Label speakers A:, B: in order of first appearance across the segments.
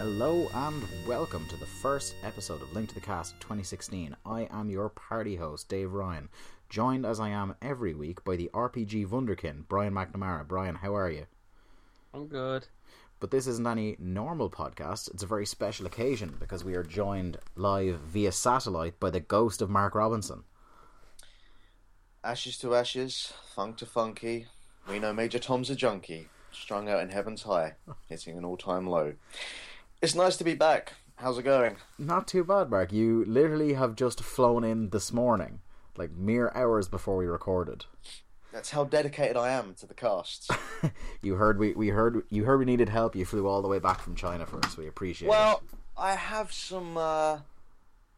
A: Hello and welcome to the first episode of Link to the Cast 2016. I am your party host, Dave Ryan, joined as I am every week by the RPG Wunderkind, Brian McNamara. Brian, how are you?
B: I'm good.
A: But this isn't any normal podcast. It's a very special occasion because we are joined live via satellite by the ghost of Mark Robinson.
C: Ashes to ashes, funk to funky. We know Major Tom's a junkie, strung out in heaven's high, hitting an all-time low. It's nice to be back. How's it going?
A: Not too bad, Mark. You literally have just flown in this morning, like mere hours before we recorded.
C: That's how dedicated I am to the cast.
A: you heard we, we heard you heard we needed help. You flew all the way back from China for us. We appreciate
C: well,
A: it.
C: I have some uh,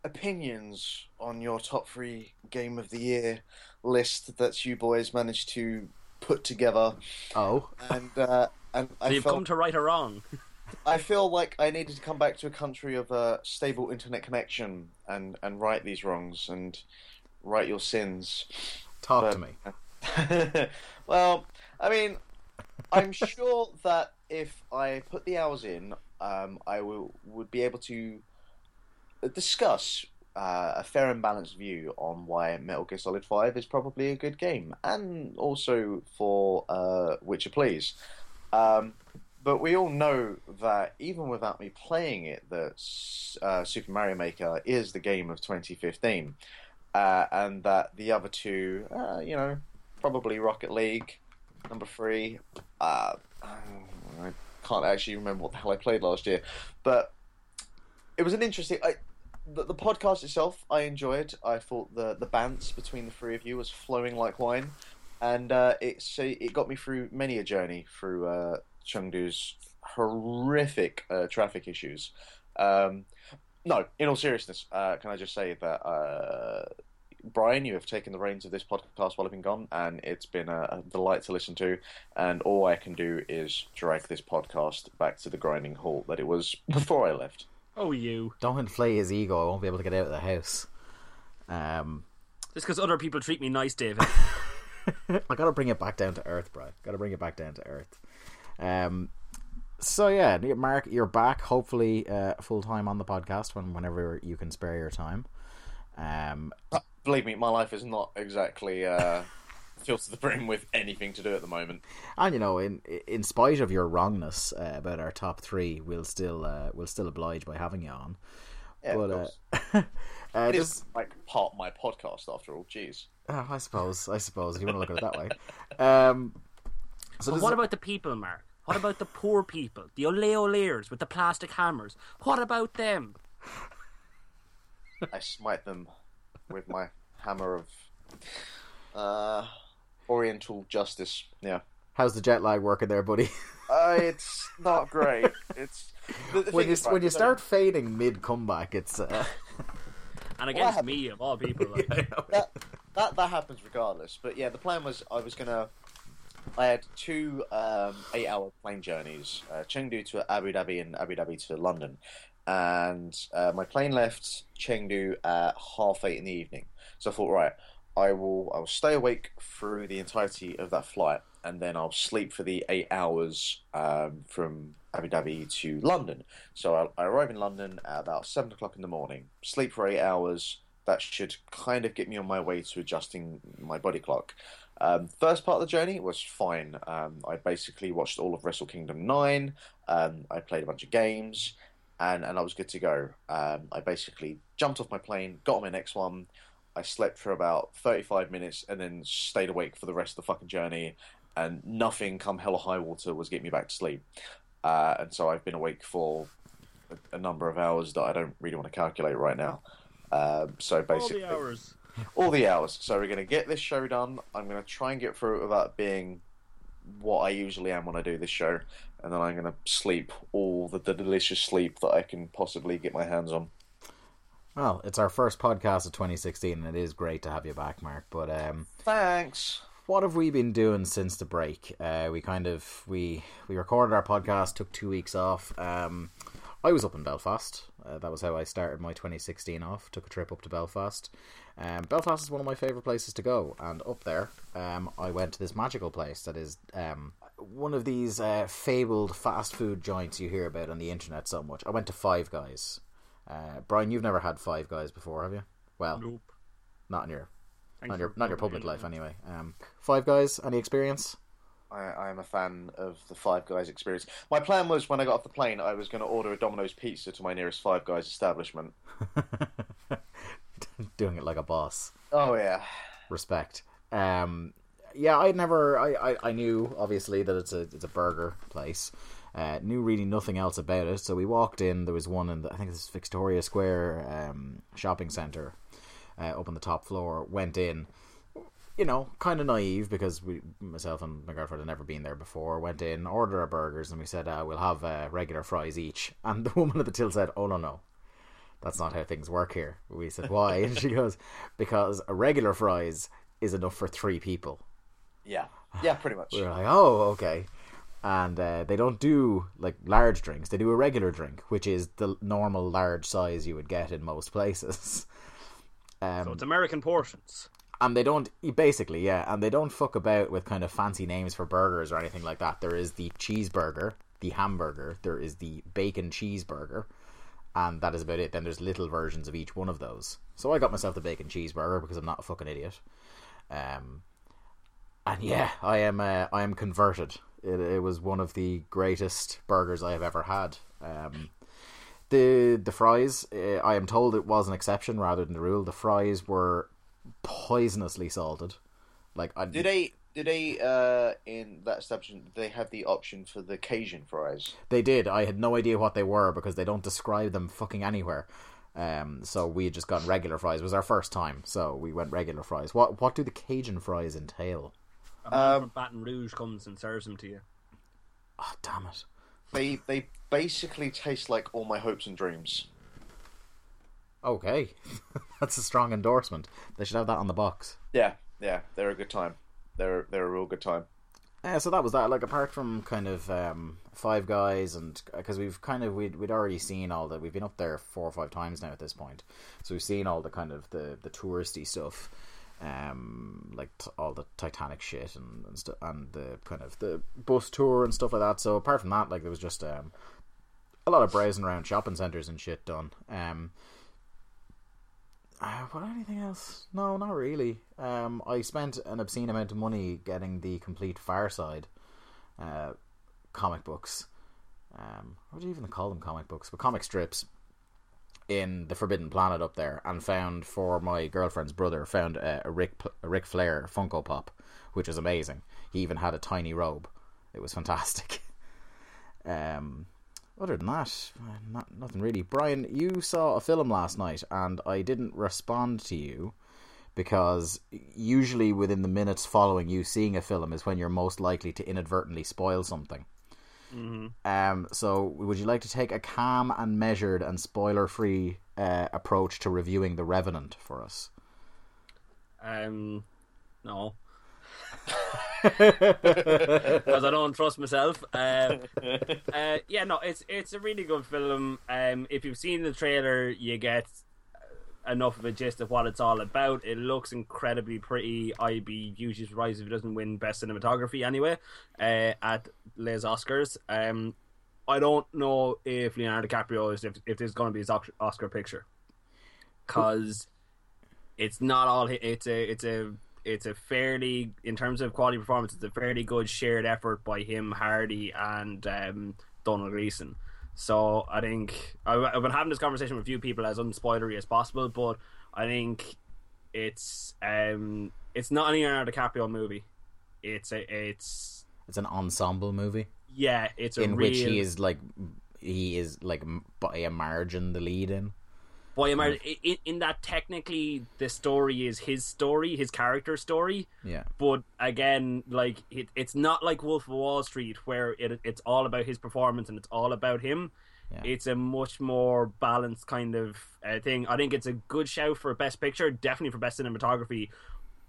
C: opinions on your top three game of the year list that you boys managed to put together.
A: Oh,
C: and uh, and
B: So
C: I
B: you've
C: felt,
B: come to right or wrong.
C: I feel like I needed to come back to a country of a stable internet connection and and right these wrongs and right your sins.
A: talk
C: But-
A: to me.
C: well, I mean, I'm sure that if I put the hours in, um, I will would be able to discuss uh, a fair and balanced view on why Metal Gear Solid Five is probably a good game, and also for uh, Witcher Please. Um, but we all know that even without me playing it, that uh, Super Mario Maker is the game of 2015, uh, and that the other two, uh, you know, probably Rocket League, number three. Uh, I can't actually remember what the hell I played last year, but it was an interesting. I, the, the podcast itself, I enjoyed. I thought the the bants between the three of you was flowing like wine, and uh, it so it got me through many a journey through uh, Chengdu's horrific uh, traffic issues. Um, no, in all seriousness, uh, can I just say that uh, Brian, you have taken the reins of this podcast while I've been gone, and it's been a, a delight to listen to. And all I can do is drag this podcast back to the grinding halt that it was before I left.
B: Oh, you.
A: Don't inflate his ego. I won't be able to get out of the house. Um,
B: Just because other people treat me nice, David.
A: I gotta bring it back down to earth, bro. Gotta bring it back down to earth. Um, so yeah, Mark, you're back. Hopefully, uh, full time on the podcast when whenever you can spare your time. Um,
C: Believe me, my life is not exactly uh, filled to the brim with anything to do at the moment.
A: and you know, in in spite of your wrongness uh, about our top three, we'll still uh, we'll still oblige by having you on.
C: Yeah,
A: but
C: of
A: uh,
C: course.
A: uh,
C: it
A: just-
C: is like part of my podcast after all. Jeez.
A: uh, I suppose, I suppose, if you want to look at it that way. Um, so
B: but
A: this
B: what
A: is-
B: about the people, Mark? What about the poor people? The ole oleers with the plastic hammers? What about them?
C: I smite them with my hammer of uh, Oriental justice. Yeah.
A: how's the jet lag working there, buddy?
C: Uh, it's not great. It's the, the
A: when you when you
C: so-
A: start fading mid comeback, it's uh,
B: And against
C: happened?
B: me, of all people. Like,
C: that, that that happens regardless. But yeah, the plan was I was gonna. I had two um, eight-hour plane journeys: uh, Chengdu to Abu Dhabi and Abu Dhabi to London. And uh, my plane left Chengdu at half eight in the evening. So I thought, right, I will I will stay awake through the entirety of that flight, and then I'll sleep for the eight hours um, from Abu Dhabi to London. So I, I arrive in London at about seven o'clock in the morning. Sleep for eight hours. That should kind of get me on my way to adjusting my body clock. Um, first part of the journey was fine. Um, I basically watched all of Wrestle Kingdom Nine. Um, I played a bunch of games, and and I was good to go. Um, I basically jumped off my plane, got on my next one. I slept for about thirty-five minutes, and then stayed awake for the rest of the fucking journey. And nothing, come hell or high water, was getting me back to sleep. Uh, and so I've been awake for a, a number of hours that I don't really want to calculate right now. Um, so
B: all
C: basically,
B: the hours.
C: All the hours. So we're going to get this show done. I'm going to try and get through it without being what I usually am when I do this show, and then I'm going to sleep all the, the delicious sleep that I can possibly get my hands on.
A: well, it's our first podcast of 2016, and it is great to have you back, Mark. But um,
C: Thanks.
A: what have we been doing since the break? Uh, we kind of we we recorded our podcast, took two weeks off. Um, I was up in Belfast. Uh, that was how I started my 2016 off. Took a trip up to Belfast. Um, Belfast is one of my favorite places to go, and up there, um, I went to this magical place that is um, one of these uh, fabled fast food joints you hear about on the internet so much. I went to Five Guys. Uh, Brian, you've never had Five Guys before, have you? Well,
B: Nope.
A: not in your
B: Thanks
A: not your not your public life anyway. Um, Five Guys, any experience?
C: I, I am a fan of the Five Guys experience. My plan was when I got off the plane, I was going to order a Domino's pizza to my nearest Five Guys establishment.
A: Doing it like a boss.
C: Oh yeah,
A: respect. Um, yeah, I never. I, I, I knew obviously that it's a it's a burger place. Uh, knew really nothing else about it. So we walked in. There was one in the, I think it's Victoria Square um, shopping center uh, up on the top floor. Went in. You know, kind of naive because we, myself and my girlfriend had never been there before. Went in, ordered our burgers, and we said uh, we'll have uh, regular fries each. And the woman at the till said, "Oh no, no, that's not how things work here." We said, "Why?" and she goes, "Because a regular fries is enough for three people."
C: yeah, yeah, pretty much.
A: We were like, "Oh, okay." And uh, they don't do like large drinks; they do a regular drink, which is the normal large size you would get in most places. Um,
B: So it's American portions.
A: And they don't basically yeah and they don't fuck about with kind of fancy names for burgers or anything like that. There is the cheeseburger the hamburger there is the bacon cheeseburger and that is about it. Then there's little versions of each one of those. So i got myself the bacon cheeseburger because i'm not a fucking idiot. Um and yeah i am uh, i am converted. It, it was one of the greatest burgers i have ever had. Um the the fries uh, i am told it was an exception rather than the rule. The fries were poisonously salted like I,
C: Did they? Did they? Uh, in that establishment, did they have the option for the Cajun fries?
A: they did i had no idea what they were because they don't describe them fucking anywhere um so we had just gotten regular fries it was our first time so we went regular fries what what do the cajun fries entail
B: A man
C: Um,
B: from Baton Rouge comes and serves them to you.
A: oh damn it
C: They they basically taste like all my hopes and dreams.
A: Okay that's a strong endorsement they should have that on the box
C: Yeah, yeah, they're a good time. They're they're a real good time.
A: Yeah, so that was that. Like apart from kind of um, Five Guys, and because we've kind of we'd we'd already seen all that. we've been up there four or five times now at this point, so we've seen all the kind of the the touristy stuff, um, like t- all the Titanic shit and and, stu- and the kind of the bus tour and stuff like that. So apart from that, like there was just um, a lot of browsing around shopping centers and shit done. Um, uh, what anything else? No, not really. Um, I spent an obscene amount of money getting the complete Far Side uh, comic books. Um, what do you even call them? Comic books, but comic strips in the Forbidden Planet up there, and found for my girlfriend's brother found a, a Ric a Flair Funko Pop, which was amazing. He even had a tiny robe. It was fantastic. um, other than that, not nothing really. Brian, you saw a film last night, and I didn't respond to you because usually within the minutes following you seeing a film is when you're most likely to inadvertently spoil something.
B: hmm
A: Um, so, would you like to take a calm and measured and spoiler-free uh, approach to reviewing The Revenant for us?
B: Um, no, because I don't trust myself. Uh, uh, yeah, no, it's it's a really good film. Um, if you've seen the trailer, you get enough of a gist of what it's all about. It looks incredibly pretty. I'd be hugely surprised if it doesn't win best cinematography anyway uh, at Les Oscars. Um, I don't know if Leonardo DiCaprio is if if this is going to be his Oscar picture, because it's not all. It's a it's a it's a fairly in terms of quality performance. It's a fairly good shared effort by him, Hardy, and um, Domhnall Gleeson. So I think I've been having this conversation with a few people as unspoilery as possible, but I think it's um it's not a Leonardo DiCaprio movie. It's a it's
A: It's an ensemble movie
B: yeah it's a
A: in
B: real,
A: which he is like he is like by a margin the lead in.
B: Boy, am I, in, in that technically the story is his story, his character story.
A: Yeah,
B: But again, like it, it's not like Wolf of Wall Street where it, it's all about his performance and it's all about him.
A: Yeah.
B: It's a much more balanced kind of uh, thing. I think it's a good shout for Best Picture, definitely for Best Cinematography.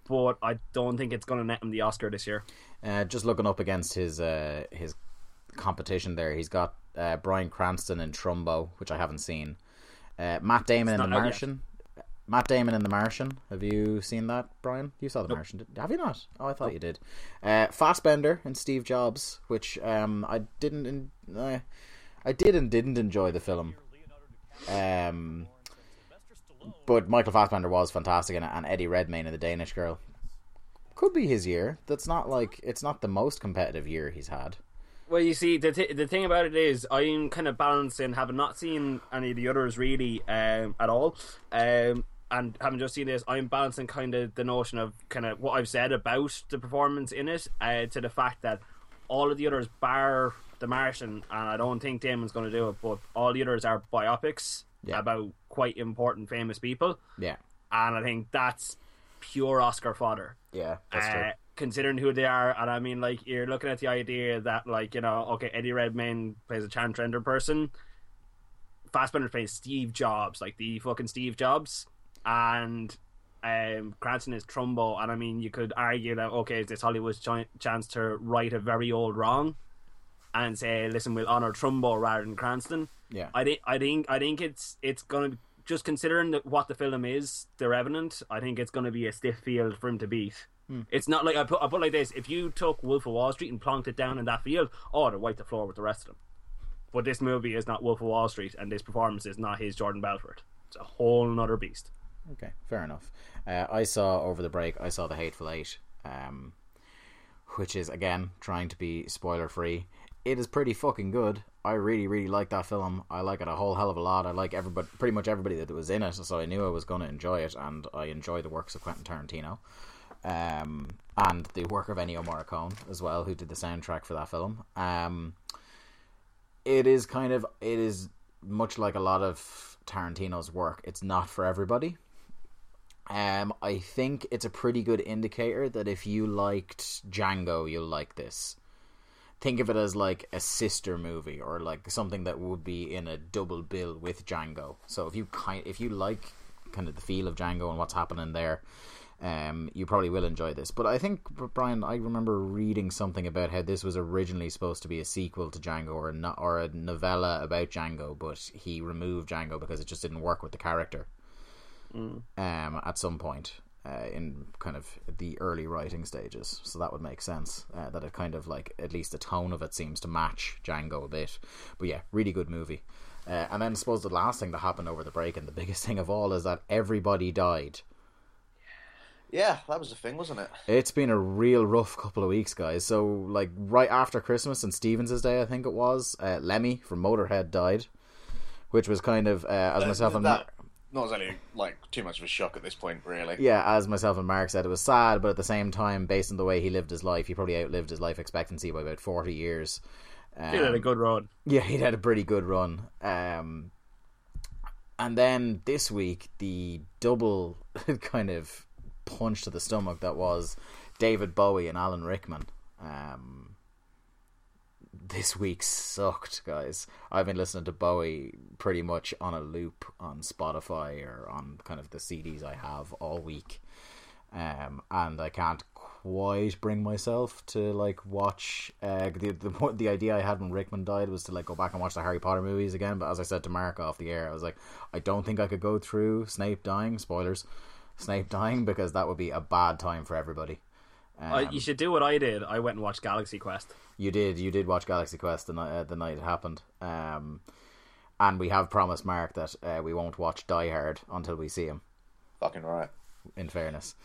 B: But I don't think it's going to net him the Oscar this year.
A: uh, just looking up against his uh, his competition there, he's got uh, Bryan Cranston in Trumbo, which I haven't seen. Uh, Matt Damon in The
B: out yet.
A: Martian. Matt Damon in The Martian. Have you seen that, Brian? You saw The
B: Nope.
A: Martian, did, have you not? Oh, I thought you did. Uh, Fassbender and Steve Jobs, which um, I didn't. En- uh, I did and didn't enjoy the film. Um, but Michael Fassbender was fantastic in it, and Eddie Redmayne in The Danish Girl could be his year. That's not like it's not the most competitive year he's had.
B: Well, you see, the th- the thing about it is, I'm kind of balancing, having not seen any of the others really um, at all, um, and having just seen this, I'm balancing kind of the notion of kind of what I've said about the performance in it uh, to the fact that all of the others, bar The Martian, and I don't think Damon's going to do it, but all the others are biopics
A: Yeah.
B: about quite important, famous people,
A: Yeah,
B: and I think that's pure Oscar fodder
A: yeah, that's true.
B: uh, considering who they are. And I mean, like, you're looking at the idea that, like, you know, okay, Eddie Redmayne plays a transgender person, Fassbender plays Steve Jobs, like the fucking Steve Jobs, and um, Cranston is Trumbo. And I mean, you could argue that, okay, is this Hollywood's ch- chance to right a very old wrong? And say, listen, we'll honor Trumbo rather than Cranston.
A: Yeah,
B: I think I think I think it's it's gonna be, just considering that what the film is, The Revenant. I think it's gonna be a stiff field for him to beat. It's not like I put I put like this: if you took Wolf of Wall Street and plonked it down in that field, oh, they'd wipe the floor with the rest of them. But this movie is not Wolf of Wall Street, and this performance is not his Jordan Belfort. It's a whole nother beast.
A: Okay, fair enough. Uh, I saw over the break. I saw the Hateful Eight, um, which is again trying to be spoiler free. It is pretty fucking good. I really, really like that film. I like it a whole hell of a lot. I like everybody, pretty much everybody that was in it. So I knew I was going to enjoy it, and I enjoy the works of Quentin Tarantino, um, and the work of Ennio Morricone as well, who did the soundtrack for that film. Um, it is kind of it is much like a lot of Tarantino's work. It's not for everybody. Um, I think it's a pretty good indicator that if you liked Django, you'll like this. Think of it as like a sister movie or like something that would be in a double bill with Django. So if you kind, if you like kind of the feel of Django and what's happening there, um, you probably will enjoy this. But I think Brian, I remember reading something about how this was originally supposed to be a sequel to Django or a no, or a novella about Django, but he removed Django because it just didn't work with the character um, at some point uh, in kind of the early writing stages. So that would make sense uh, that it kind of like at least the tone of it seems to match Django a bit. But yeah, really good movie. Uh, and then I suppose the last thing that happened over the break and the biggest thing of all is that everybody died.
C: Yeah, that was the thing, wasn't it?
A: It's been a real rough couple of weeks, guys. So, like, right after Christmas and Stephen's Day, I think it was, uh, Lemmy from Motorhead died, which was kind of, uh, as myself and
C: that, not exactly like too much of a shock at this point, really.
A: yeah, as myself and Mark said, it was sad, but at the same time, based on the way he lived his life, he probably outlived his life expectancy by about forty years. Um,
B: He had a good run.
A: yeah, he'd had a pretty good run. Um, and then this week, the double kind of punch to the stomach that was David Bowie and Alan Rickman. Um, this week sucked, guys. I've been listening to Bowie pretty much on a loop on Spotify or on kind of the CDs I have all week. Um, and I can't quite bring myself to like watch. Uh, the the the idea I had when Rickman died was to like go back and watch the Harry Potter movies again. But as I said to Mark off the air, I was like, I don't think I could go through Snape dying. Spoilers, Snape dying because that would be a bad time for everybody. Um,
B: Uh, you should do what I did. I went and watched Galaxy Quest.
A: you did. You did watch Galaxy Quest the night uh, the night it happened. Um, and we have promised Mark that uh, we won't watch Die Hard until we see him.
C: Fucking right.
A: In fairness,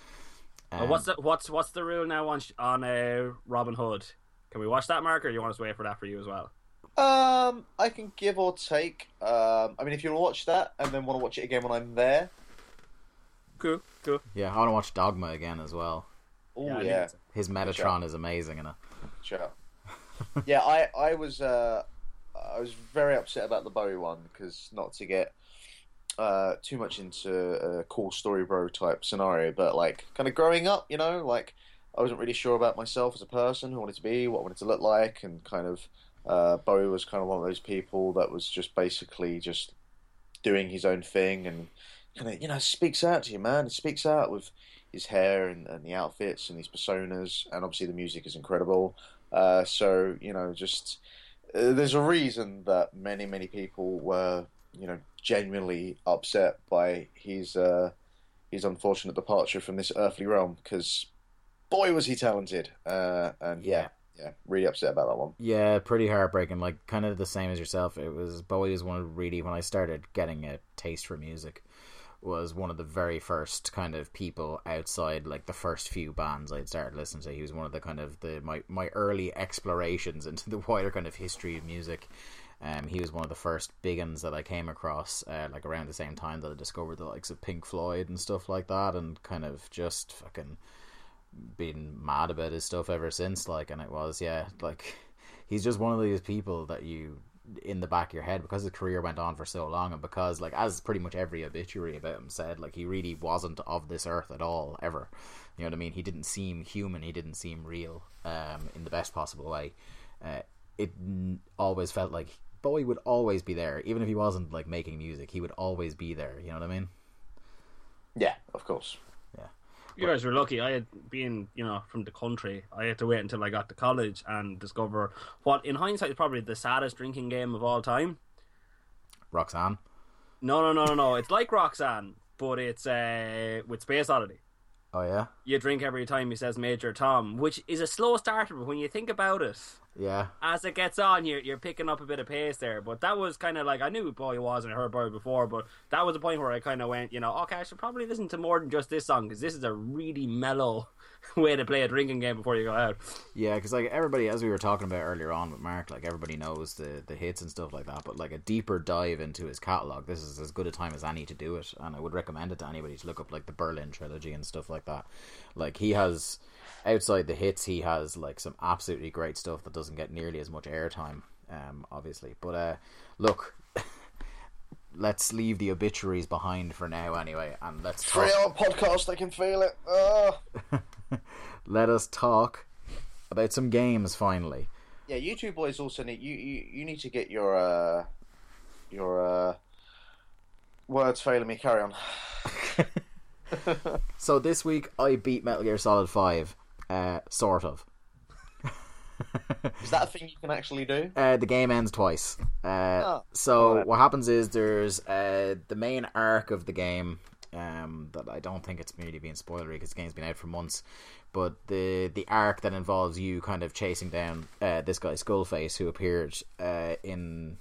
B: Uh,
A: Um,
B: what's the what's what's the rule now on sh- on uh, Robin Hood? Can we watch that, Mark, or do you want us to wait for that for you as well?
C: Um, I can give or take. Um, I mean, if you want to watch that and then want to watch it again when I'm there,
B: Cool, cool.
A: yeah, I want to watch Dogma again as well.
C: oh
B: I
C: yeah,
A: His Metatron is amazing, and
C: sure. yeah, I I was uh, I was very upset about the Bowie one because not to get uh, too much into a cool story bro type scenario, but like kind of growing up, you know, like I wasn't really sure about myself as a person, who I wanted to be, what I wanted to look like, and kind of uh, Bowie was kind of one of those people that was just basically just doing his own thing and kind of you know speaks out to you, man. It speaks out with his hair and, and the outfits and his personas, and obviously the music is incredible. Uh, so you know, just uh, there's a reason that many many people were you know genuinely upset by his uh, his unfortunate departure from this earthly realm because boy was he talented. Uh, and yeah. yeah, really upset about that one.
A: Yeah, pretty heartbreaking. Like kind of the same as yourself. It was Bowie was one of really when I started getting a taste for music was one of the very first kind of people outside like the first few bands I'd started listening to. He was one of the kind of the my my early explorations into the wider kind of history of music. Um, he was one of the first big ones that I came across, uh, like around the same time that I discovered the likes of Pink Floyd and stuff like that, and kind of just fucking been mad about his stuff ever since. Like, and it was yeah, like he's just one of these people that you in the back of your head because his career went on for so long and because like as pretty much every obituary about him said like he really wasn't of this earth at all ever. You know what i mean? He didn't seem human. He didn't seem real um, in the best possible way. Uh, it n- always felt like bowie would always be there. Even if he wasn't like making music he would always be there. You know what i mean?
C: Yeah of course
B: you guys were lucky. I had been, you know, from the country. I had to wait until I got to college and discover what, in hindsight, is probably the saddest drinking game of all time.
A: Roxanne.
B: No, no, no, no, no. It's like Roxanne, but it's uh, with Space Oddity.
A: Oh yeah.
B: You drink every time he says Major Tom, which is a slow starter, but when you think about it,
A: yeah,
B: as it gets on, you're you're picking up a bit of pace there. But that was kind of like I knew who Bowie was and I heard Bowie before, but that was the point where I kind of went, you know, okay, I should probably listen to more than just this song because this is a really mellow way to play a drinking game before you go out.
A: Yeah, because like everybody, as we were talking about earlier on with Mark, like everybody knows the the hits and stuff like that. But like a deeper dive into his catalog, this is as good a time as any to do it, and I would recommend it to anybody to look up like the Berlin trilogy and stuff like that. Like he has outside the hits, he has like some absolutely great stuff that doesn't get nearly as much airtime, um, obviously. But uh, look. let's leave the obituaries behind for now anyway and let's
C: talk... free our podcast i can feel it oh.
A: let us talk about some games finally.
C: Yeah, you two boys also need you you, you need to get your uh your uh words failing me. Carry on.
A: so this week I beat Metal Gear Solid Five, uh, sort of.
C: is that a thing you can actually do?
A: Uh, the game ends twice. Uh, oh, so right. what happens is there's uh, the main arc of the game um, that I don't think it's really being spoilery because the game's been out for months. But the the arc that involves you kind of chasing down uh, this guy Skullface who appeared uh, in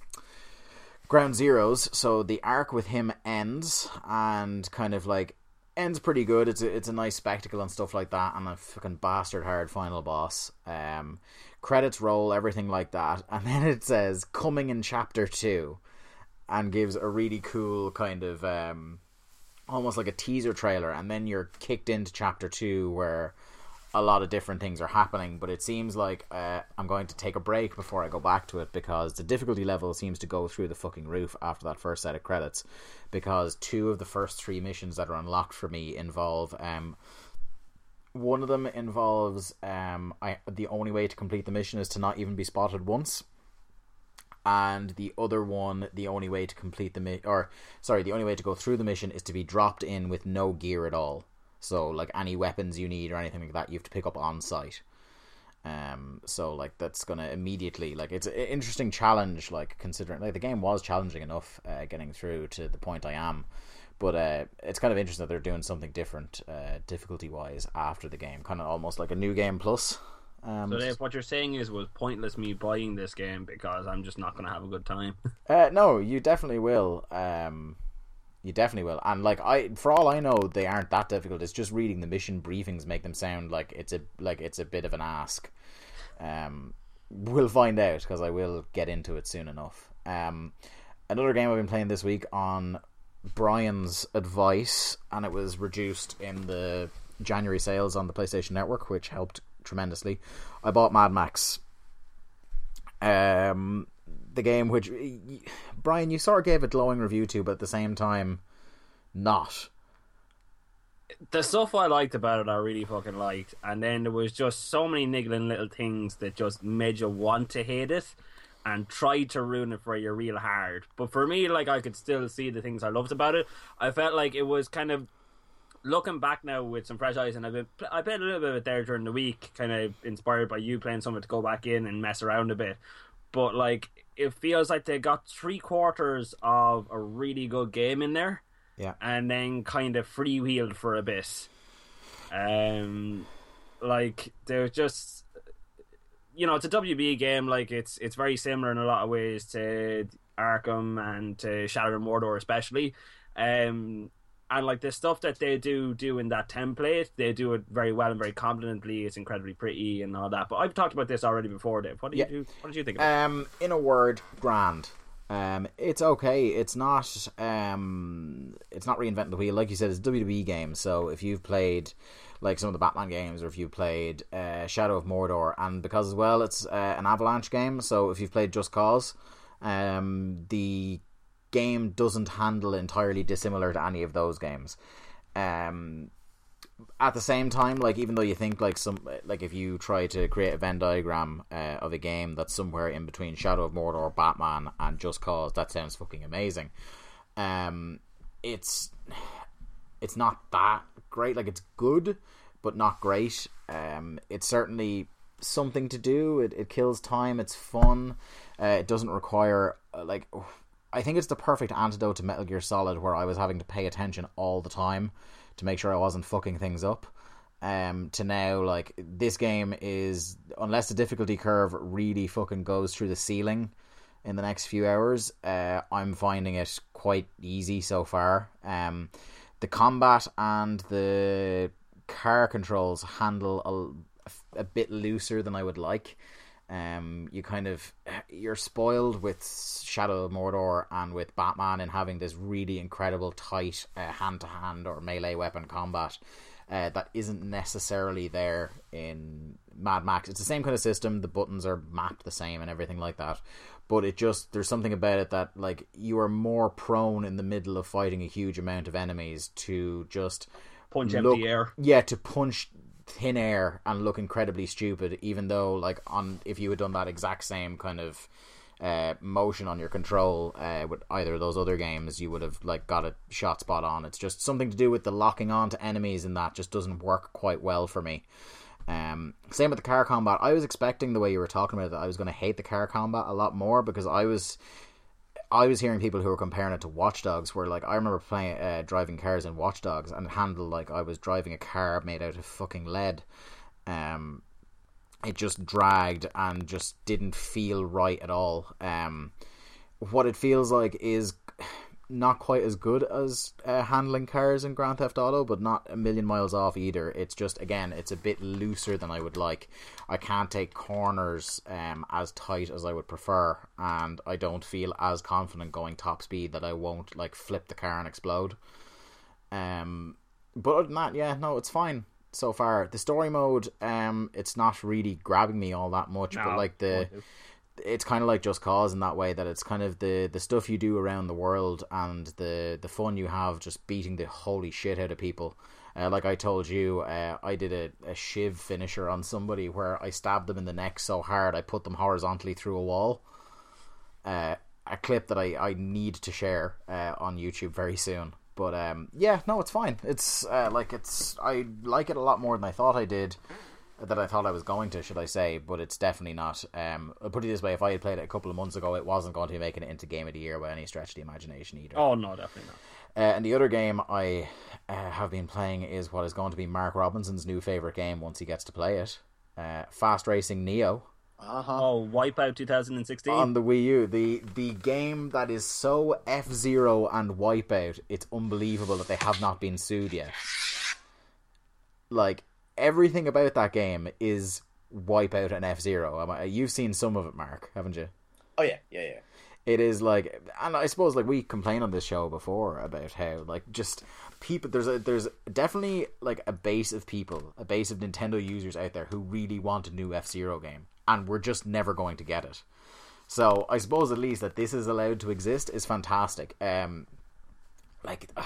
A: Ground Zeroes. So the arc with him ends and kind of like ends pretty good. It's a, it's a nice spectacle and stuff like that, and a fucking bastard hard final boss. Um, credits roll, everything like that, and then it says coming in chapter two, and gives a really cool kind of um, almost like a teaser trailer, and then you're kicked into chapter two where a lot of different things are happening. But it seems like uh, I'm going to take a break before I go back to it because the difficulty level seems to go through the fucking roof after that first set of credits. Because two of the first three missions that are unlocked for me involve. Um, one of them involves um, I the only way to complete the mission is to not even be spotted once and the other one the only way to complete the mi- or sorry the only way to go through the mission is to be dropped in with no gear at all so like any weapons you need or anything like that you have to pick up on site um so like that's gonna immediately like it's an interesting challenge like considering like the game was challenging enough uh, getting through to the point i am but uh, it's kind of interesting that they're doing something different uh, difficulty wise after the game kind of almost like a new game plus
B: um, so, Dave, what you're saying is was pointless me buying this game because I'm just not going to have a good time.
A: uh, no, you definitely will. Um, you definitely will. And like I, for all I know, they aren't that difficult. It's just reading the mission briefings make them sound like it's a like it's a bit of an ask. Um, we'll find out because I will get into it soon enough. Um, another game I've been playing this week on Brian's advice, and it was reduced in the January sales on the PlayStation Network, which helped tremendously. I bought Mad Max. Um, the game which Brian, you sort of gave a glowing review to, but at the same time, not.
B: The stuff I liked about it, I really fucking liked, and then there was just so many niggling little things that just made you want to hate it and tried to ruin it for you real hard. But for me, like I could still see the things I loved about it. I felt like it was kind of looking back now with some fresh eyes, and I've been I played a little bit of it there during the week, kind of inspired by you playing something to go back in and mess around a bit. But like, it feels like they got three quarters of a really good game in there,
A: Yeah.
B: and then kind of freewheeled for a bit. Um, like they're just, you know, it's a WB game. Like it's it's very similar in a lot of ways to Arkham and to Shadow of Mordor, especially. Um, and like the stuff that they do do in that template, they do it very well and very competently. It's incredibly pretty and all that. But I've talked about this already before, Dave. What do
A: Yeah.
B: you do? What did you think? About
A: Um, in a word, grand. Um, it's okay. It's not. Um, it's not reinventing the wheel, like you said. It's a WWE game. So if you've played like some of the Batman games, or if you've played uh, Shadow of Mordor, and because as well it's uh, an Avalanche game. So if you've played Just Cause, um, the game doesn't handle entirely dissimilar to any of those games. Um, at the same time, like even though you think like some like if you try to create a Venn diagram uh, of a game that's somewhere in between Shadow of Mordor, Batman, and Just Cause, that sounds fucking amazing. Um, it's it's not that great. Like it's good, but not great. Um, it's certainly something to do. It it kills time. It's fun. Uh, it doesn't require uh, like. I think it's the perfect antidote to Metal Gear Solid, where I was having to pay attention all the time to make sure I wasn't fucking things up. Um, to now, like this game is unless the difficulty curve really fucking goes through the ceiling in the next few hours, uh, I'm finding it quite easy so far. Um, the combat and the car controls handle a, a bit looser than I would like. Um, you kind of you're spoiled with Shadow of Mordor and with Batman and having this really incredible tight hand to hand or melee weapon combat uh, that isn't necessarily there in Mad Max. It's the same kind of system. The buttons are mapped the same and everything like that. But it just there's something about it that like you are more prone in the middle of fighting a huge amount of enemies to just
B: Punch
A: look-
B: empty air.
A: yeah, to punch thin air and look incredibly stupid, even though like on if you had done that exact same kind of uh, motion on your control uh, with either of those other games, you would have like got a shot spot on. It's just something to do with the locking on to enemies, and that just doesn't work quite well for me. Um, same with the car combat. I was expecting the way you were talking about it, that I was going to hate the car combat a lot more because I was I was hearing people who were comparing it to Watch Dogs, where like I remember playing uh, driving cars in Watch Dogs and handled like I was driving a car made out of fucking lead. Um, it just dragged and just didn't feel right at all. Um, what it feels like is not quite as good as uh, handling cars in Grand Theft Auto, but not a million miles off either. It's just again, it's a bit looser than I would like. I can't take corners um, as tight as I would prefer, and I don't feel as confident going top speed that I won't like flip the car and explode. Um, but other than that, yeah, no, it's fine so far. The story mode, um, it's not really grabbing me all that much, but like the. It's kind of like Just Cause in that way that it's kind of the the stuff you do around the world and the the fun you have just beating the holy shit out of people. Uh, like I told you, uh, I did a, a shiv finisher on somebody where I stabbed them in the neck so hard I put them horizontally through a wall. Uh, a clip that I, I need to share uh, on YouTube very soon. But um, yeah, no, it's fine. It's uh, like it's I like it a lot more than I thought I did that I thought I was going to, should I say, but it's definitely not. Um, I'll put it this way: if I had played it a couple of months ago, it wasn't going to be making it into Game of the Year by any stretch of the imagination either.
B: Oh no, definitely not.
A: Uh, and the other game I uh, have been playing is what is going to be Mark Robinson's new favorite game once he gets to play it: uh, Fast Racing Neo
C: Uh huh.
B: Oh, Wipeout 2016.
A: on the Wii U. The the game that is so F Zero and Wipeout, it's unbelievable that they have not been sued yet. Like everything about that game is Wipeout and F Zero. You've seen some of it, Mark, haven't you?
C: Oh yeah, yeah, yeah.
A: it is like and i suppose like we complained on this show before about how like just people there's a there's definitely like a base of people a base of nintendo users out there who really want a new f-zero game and we're just never going to get it so i suppose at least that this is allowed to exist is fantastic um like ugh,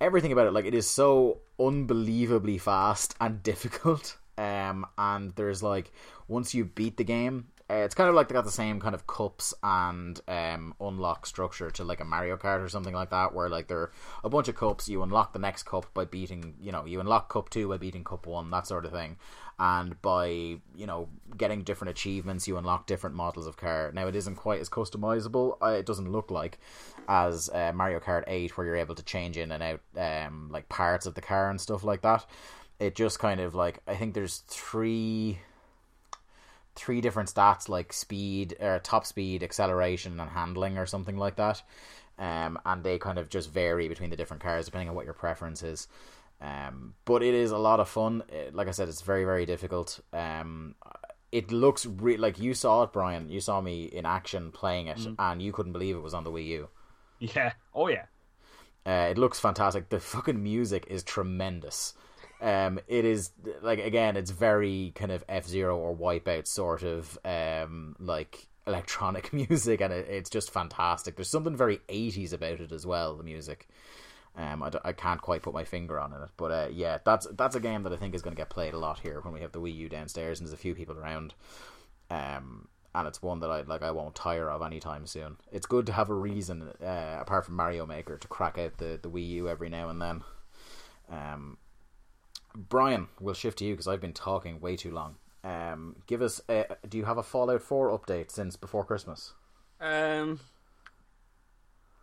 A: everything about it like it is so unbelievably fast and difficult um and there's like once you beat the game Uh, it's kind of like they got the same kind of cups and um, unlock structure to like a Mario Kart or something like that, where like there are a bunch of cups. You unlock the next cup by beating, you know, you unlock cup two by beating cup one, that sort of thing. And by you know getting different achievements, you unlock different models of car. Now it isn't quite as customizable. Uh, it doesn't look like as uh, Mario Kart Eight, where you're able to change in and out um, like parts of the car and stuff like that. It just kind of like I think there's three three different stats like speed or top speed, acceleration, and handling, or something like that. Um, and they kind of just vary between the different cars depending on what your preference is. Um, but it is a lot of fun. It, like I said, it's very very difficult. Um, it looks re- like you saw it, Brian. You saw me in action playing it, mm. and you couldn't believe it was on the Wii U.
B: Yeah. Oh yeah.
A: Uh, it looks fantastic. The fucking music is tremendous. Um, it is like again, it's very kind of F Zero or Wipeout sort of um like electronic music, and it, it's just fantastic. There's something very eighties about it as well. The music. Um, I, I can't quite put my finger on it, but uh, yeah, that's that's a game that I think is going to get played a lot here when we have the Wii U downstairs and there's a few people around. Um, and it's one that I like I won't tire of anytime soon. It's good to have a reason, uh, apart from Mario Maker, to crack out the, the Wii U every now and then. Um, Brian, we'll shift to you because I've been talking way too long. Um, give us. A, do you have a Fallout Four update since before Christmas?
B: Um.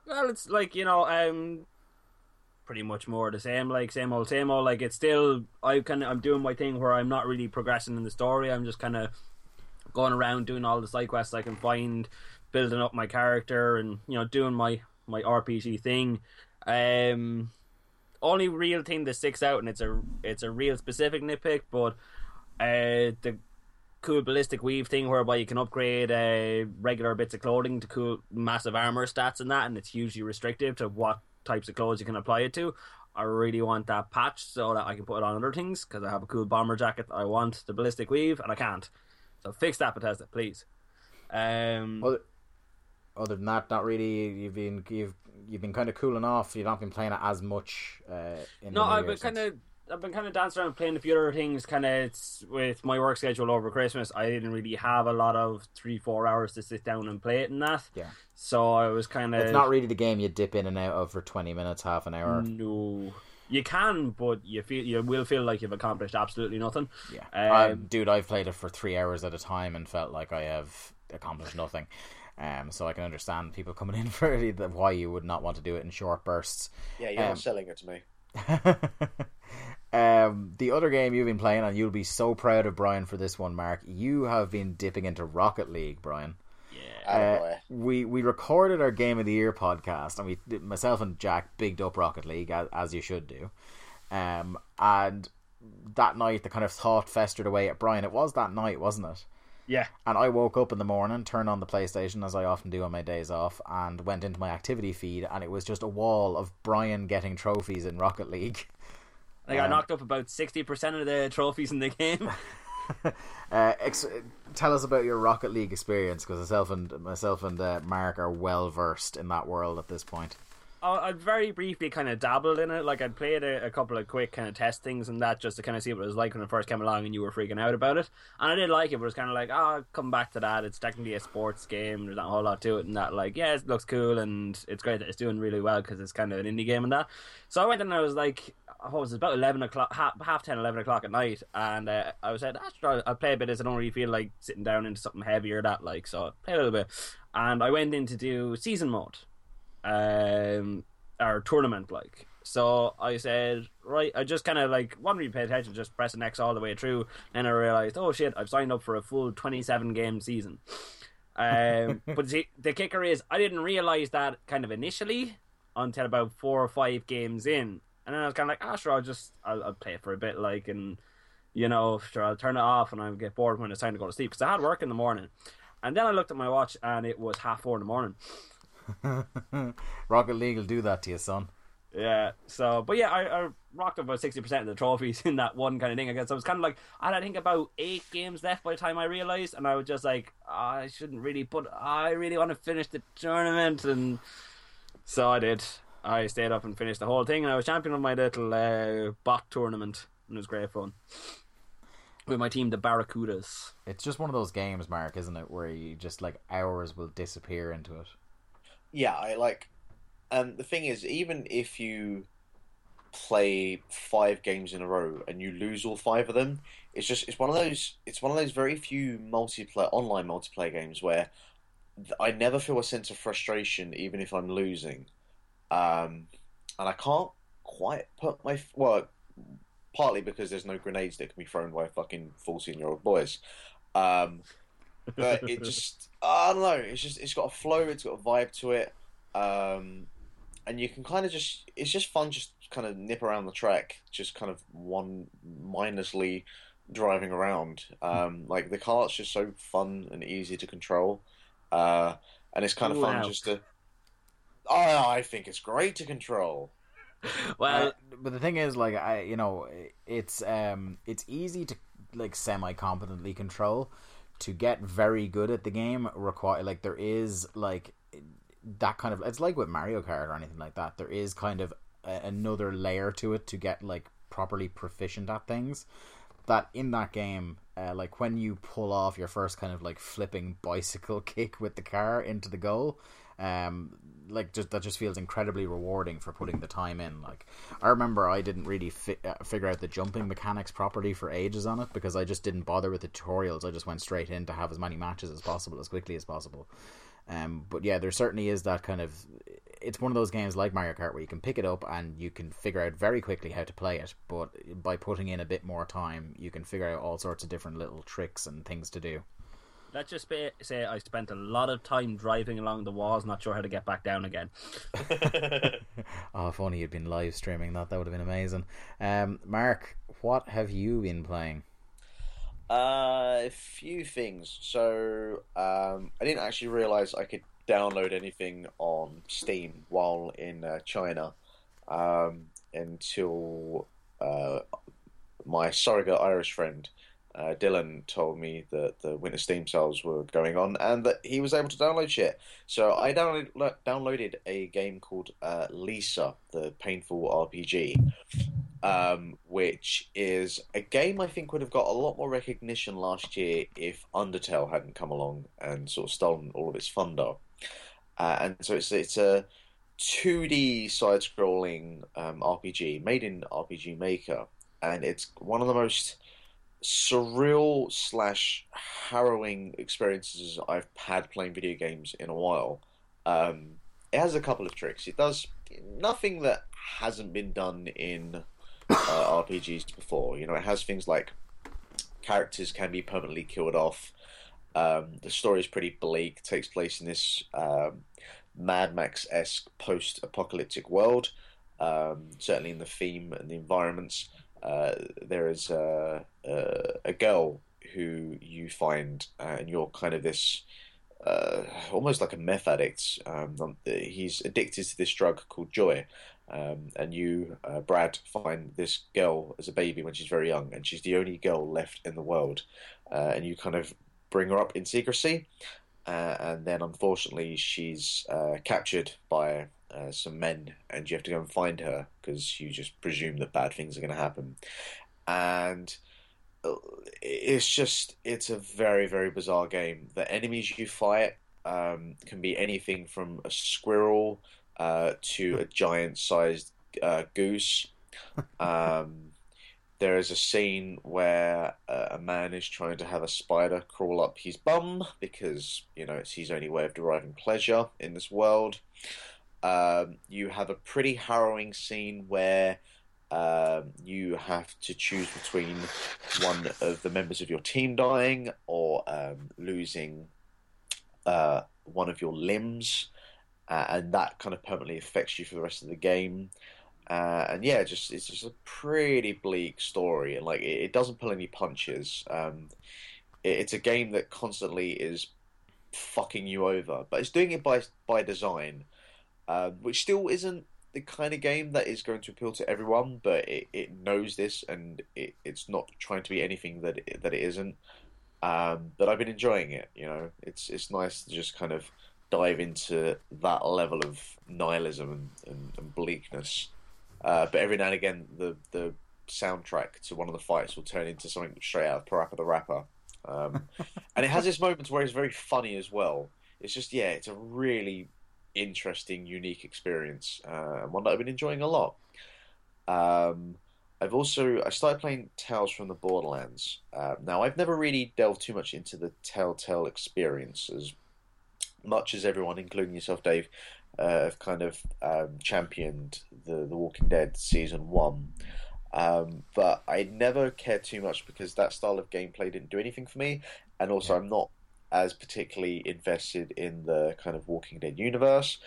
B: Well, it's like you know, um, pretty much more the same. Like same old, same old. Like it's still. I kind of. I'm doing my thing where I'm not really progressing in the story. I'm just kind of going around doing all the side quests I can find, building up my character, and you know, doing my my RPG thing. Um only real thing that sticks out, and it's a it's a real specific nitpick, but uh, the cool ballistic weave thing whereby you can upgrade uh, regular bits of clothing to cool massive armor stats and that, and it's hugely restrictive to what types of clothes you can apply it to. I really want that patch so that I can put it on other things because I have a cool bomber jacket I want the ballistic weave and I can't. So fix that, Bethesda, please. Um,
A: other, other than that, not really. You've been you've you've been kind of cooling off. You've not been playing it as much. Uh,
B: no, I've been kind of. I've been kind of dancing around playing a few other things. Kind of with my work schedule over Christmas, I didn't really have a lot of three, four hours to sit down and play it and that.
A: Yeah.
B: So I was kind of.
A: It's not really the game you dip in and out of for twenty minutes, half an hour.
B: No, you can, but you feel you will feel like you've accomplished absolutely nothing.
A: Yeah, um, dude, I've played it for three hours at a time and felt like I have accomplished nothing. Um, so I can understand people coming in for it, why you would not want to do it in short bursts.
C: Yeah, you're um, not selling it to me.
A: um, the other game you've been playing, and you'll be so proud of Brian for this one, Mark. You have been dipping into Rocket League, Brian.
B: Yeah, uh,
A: we we recorded our Game of the Year podcast, and we myself and Jack bigged up Rocket League as, as you should do. Um, and that night, the kind of thought festered away at Brian. It was that night, wasn't it?
B: Yeah.
A: And I woke up in the morning, turned on the PlayStation as I often do on my days off, and went into my activity feed, and it was just a wall of Brian getting trophies in Rocket League.
B: Like um, I knocked up about sixty percent of the trophies in the game.
A: uh, ex- tell us about your Rocket League experience, because myself and myself and uh, Mark are well versed in that world at this point.
B: I very briefly kind of dabbled in it. Like I'd played a, a, couple of quick kind of test things and that just to kind of see what it was like when it first came along and you were freaking out about it. And I did like it, but it was kind of like, oh, I'll come back to that. It's technically a sports game. There's not a whole lot to it, and that like, yeah, it looks cool and it's great that it's doing really well because it's kind of an indie game and that. So I went in and I was like, what was it, about eleven o'clock, half, half 10, 11 o'clock at night, and uh, I was like, ah, I'll play a bit as I don't really feel like sitting down into something heavier that like, so I play a little bit, and I went in to do season mode. Um, our tournament like. So I said, right, I just kind of like wanted to pay attention, just pressing X all the way through. And I realized, oh shit, I've signed up for a full 27 game season. Um, but see, the kicker is, I didn't realize that kind of initially until about four or five games in. And then I was kind of like, ah, sure, I'll just, I'll, I'll play for a bit, like, and, you know, sure, I'll turn it off and I'll get bored when it's time to go to sleep. Because I had work in the morning. And then I looked at my watch and it was half four in the morning.
A: Rocket League will do that to you, son.
B: Yeah. So, but yeah, I, I rocked about sixty percent of the trophies in that one kind of thing. I guess I was kind of like I had I think about eight games left by the time I realized, and I was just like, oh, I shouldn't really put. I really want to finish the tournament, and so I did. I stayed up and finished the whole thing, and I was champion of my little uh, bot tournament, and it was great fun. with my team, the Barracudas.
A: It's just one of those games, Mark, isn't it, where you just like hours will disappear into it.
C: Yeah, I like. And the thing is, even if you play five games in a row and you lose all five of them, it's just it's one of those it's one of those very few multiplayer online multiplayer games where I never feel a sense of frustration even if I'm losing, um, and I can't quite put my well partly because there's no grenades that can be thrown by fucking fourteen year old boys. Um, but it just I don't know. It's just it's got a flow. It's got a vibe to it, um, and you can kind of just it's just fun. Just kind of nip around the track, just kind of one mindlessly driving around. Um, like the cart's just so fun and easy to control, uh, and it's kind of fun just to. Oh, I think it's great to control.
B: Well,
A: Uh, but the thing is, like, I you know, it's um, it's easy to like semi competently control. To get very good at the game, require like there is like that kind of. It's like with Mario Kart or anything like that. There is kind of a, another layer to it to get like properly proficient at things. That in that game, uh, like when you pull off your first kind of like flipping bicycle kick with the car into the goal, um, like just that just feels incredibly rewarding for putting the time in. Like I remember I didn't really fi- uh, figure out the jumping mechanics properly for ages on it because I just didn't bother with the tutorials. I just went straight in to have as many matches as possible as quickly as possible. Um, but yeah, there certainly is that kind of. It's one of those games like Mario Kart where you can pick it up and you can figure out very quickly how to play it. But by putting in a bit more time, you can figure out all sorts of different little tricks and things to do.
B: Let's just be, say I spent a lot of time driving along the walls, not sure how to get back down again.
A: Oh, if only you'd been live streaming that, that would have been amazing. Um, Mark, what have you been playing?
C: Uh, a few things. So, um, I didn't actually realize I could download anything on Steam while in uh, China um, until uh, my surrogate Irish friend uh, Dylan told me that the Winter Steam sales were going on and that he was able to download shit. So I downloaded downloaded a game called uh, Lisa, the painful RPG um, which is a game I think would have got a lot more recognition last year if Undertale hadn't come along and sort of stolen all of its thunder. Uh, and so it's it's a 2D side-scrolling um, RPG made in RPG Maker, and it's one of the most surreal slash harrowing experiences I've had playing video games in a while. Um, it has a couple of tricks. It does nothing that hasn't been done in uh, RPGs before. You know, it has things like characters can be permanently killed off. Um, the story is pretty bleak. Takes place in this um, Mad Max esque post apocalyptic world. Um, certainly in the theme and the environments. Uh, there is a, a, a girl who you find, uh, and you're kind of this. Uh, almost like a meth addict. Um, he's addicted to this drug called joy, um, and you, uh, Brad, find this girl as a baby when she's very young, and she's the only girl left in the world. Uh, and you kind of bring her up in secrecy, uh, and then unfortunately she's uh, captured by uh, some men, and you have to go and find her because you just presume that bad things are going to happen. And uh, it's just it's a very very bizarre game. The enemies you fight um, can be anything from a squirrel uh, to a giant sized uh, goose. Um, there is a scene where uh, a man is trying to have a spider crawl up his bum because you know it's his only way of deriving pleasure in this world. Um, you have a pretty harrowing scene where um, you have to choose between one of the members of your team dying or um, losing uh, one of your limbs, uh, and that kind of permanently affects you for the rest of the game. Uh, and yeah, just it's just a pretty bleak story, and like it, it doesn't pull any punches. Um, it, it's a game that constantly is fucking you over, but it's doing it by by design, um, which still isn't the kind of game that is going to appeal to everyone. But it, it knows this, and it, it's not trying to be anything that it, that it isn't. Um, but I've been enjoying it. You know, it's it's nice to just kind of dive into that level of nihilism and, and, and bleakness. Uh, but every now and again, the the soundtrack to one of the fights will turn into something straight out of Parappa the Rapper. Um, and it has its moments where it's very funny as well. It's just yeah, it's a really interesting, unique experience, uh, and one that I've been enjoying a lot. Um, I've also I started playing Tales from the Borderlands. Uh, now I've never really delved too much into the Telltale experience as much as everyone, including yourself, Dave, uh, have kind of um, championed the The Walking Dead season one. Um, but I never cared too much because that style of gameplay didn't do anything for me, and also yeah. I'm not as particularly invested in the kind of Walking Dead universe.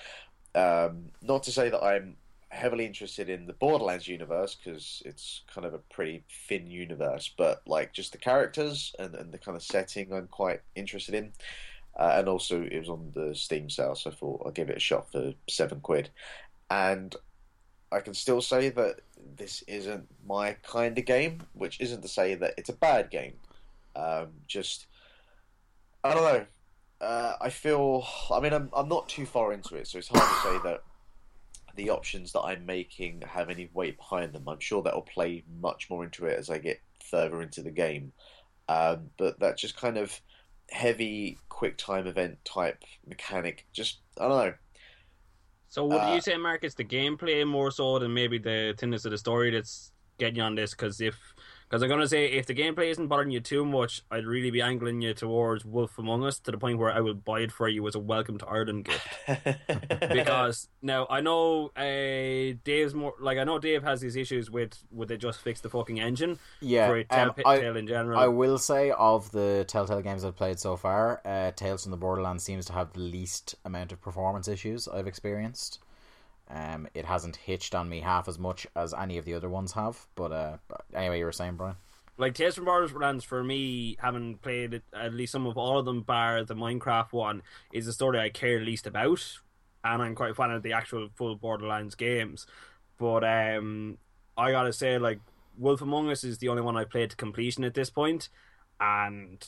C: Um, not to say that I'm heavily interested in the Borderlands universe because it's kind of a pretty thin universe, but like just the characters and, and the kind of setting I'm quite interested in. Uh, and also, it was on the Steam sale, so I thought I'll give it a shot for seven quid. And I can still say that this isn't my kind of game, which isn't to say that it's a bad game. Um, just I don't know. Uh, I feel. I mean, I'm I'm not too far into it, so it's hard to say that the options that I'm making have any weight behind them. I'm sure that'll play much more into it as I get further into the game. Um, but that just kind of heavy quick time event type mechanic, just I don't know.
B: So would uh, you say, Marcus, the gameplay more so than maybe the thinness of the story that's getting on this? Because if because I'm gonna say if the gameplay isn't bothering you too much, I'd really be angling you towards Wolf Among Us to the point where I will buy it for you as a welcome to Ireland gift. because now I know uh, Dave's more like I know Dave has these issues with would they just fix the fucking engine?
A: Yeah,
B: for
A: um, Telltale in general. I will say of the Telltale games I've played so far, uh, Tales from the Borderlands seems to have the least amount of performance issues I've experienced. Um, it hasn't hitched on me half as much as any of the other ones have. But, uh, anyway, you were saying, Brian.
B: Like Tales from Borderlands, for me, having played at least some of all of them, bar the Minecraft one, is the story I care least about, and I'm quite a fan of the actual full Borderlands games. But um, I gotta say, like Wolf Among Us is the only one I played to completion at this point, and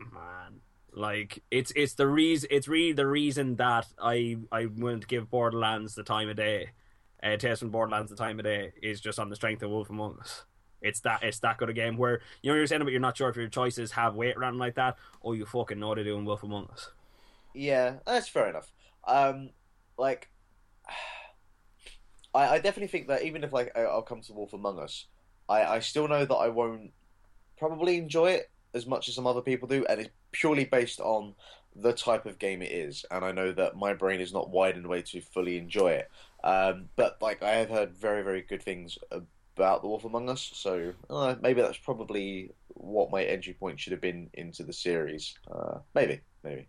B: man, like it's it's the reason it's really the reason that I I to give Borderlands the time of day. Uh, Borderlands the time of day is just on the strength of Wolf Among Us. It's that it's that good a game where you know you're saying but you're not sure if your choices have weight around like that. or you fucking know to doing Wolf Among Us.
C: Yeah, that's fair enough. Um, like, I, I definitely think that even if like I'll come to Wolf Among Us, I I still know that I won't probably enjoy it as much as some other people do, and it's purely based on the type of game it is. And I know that my brain is not wide in a way to fully enjoy it. Um, but like I have heard very very good things about The Wolf Among Us, so uh, maybe that's probably what my entry point should have been into the series. Uh, maybe, maybe.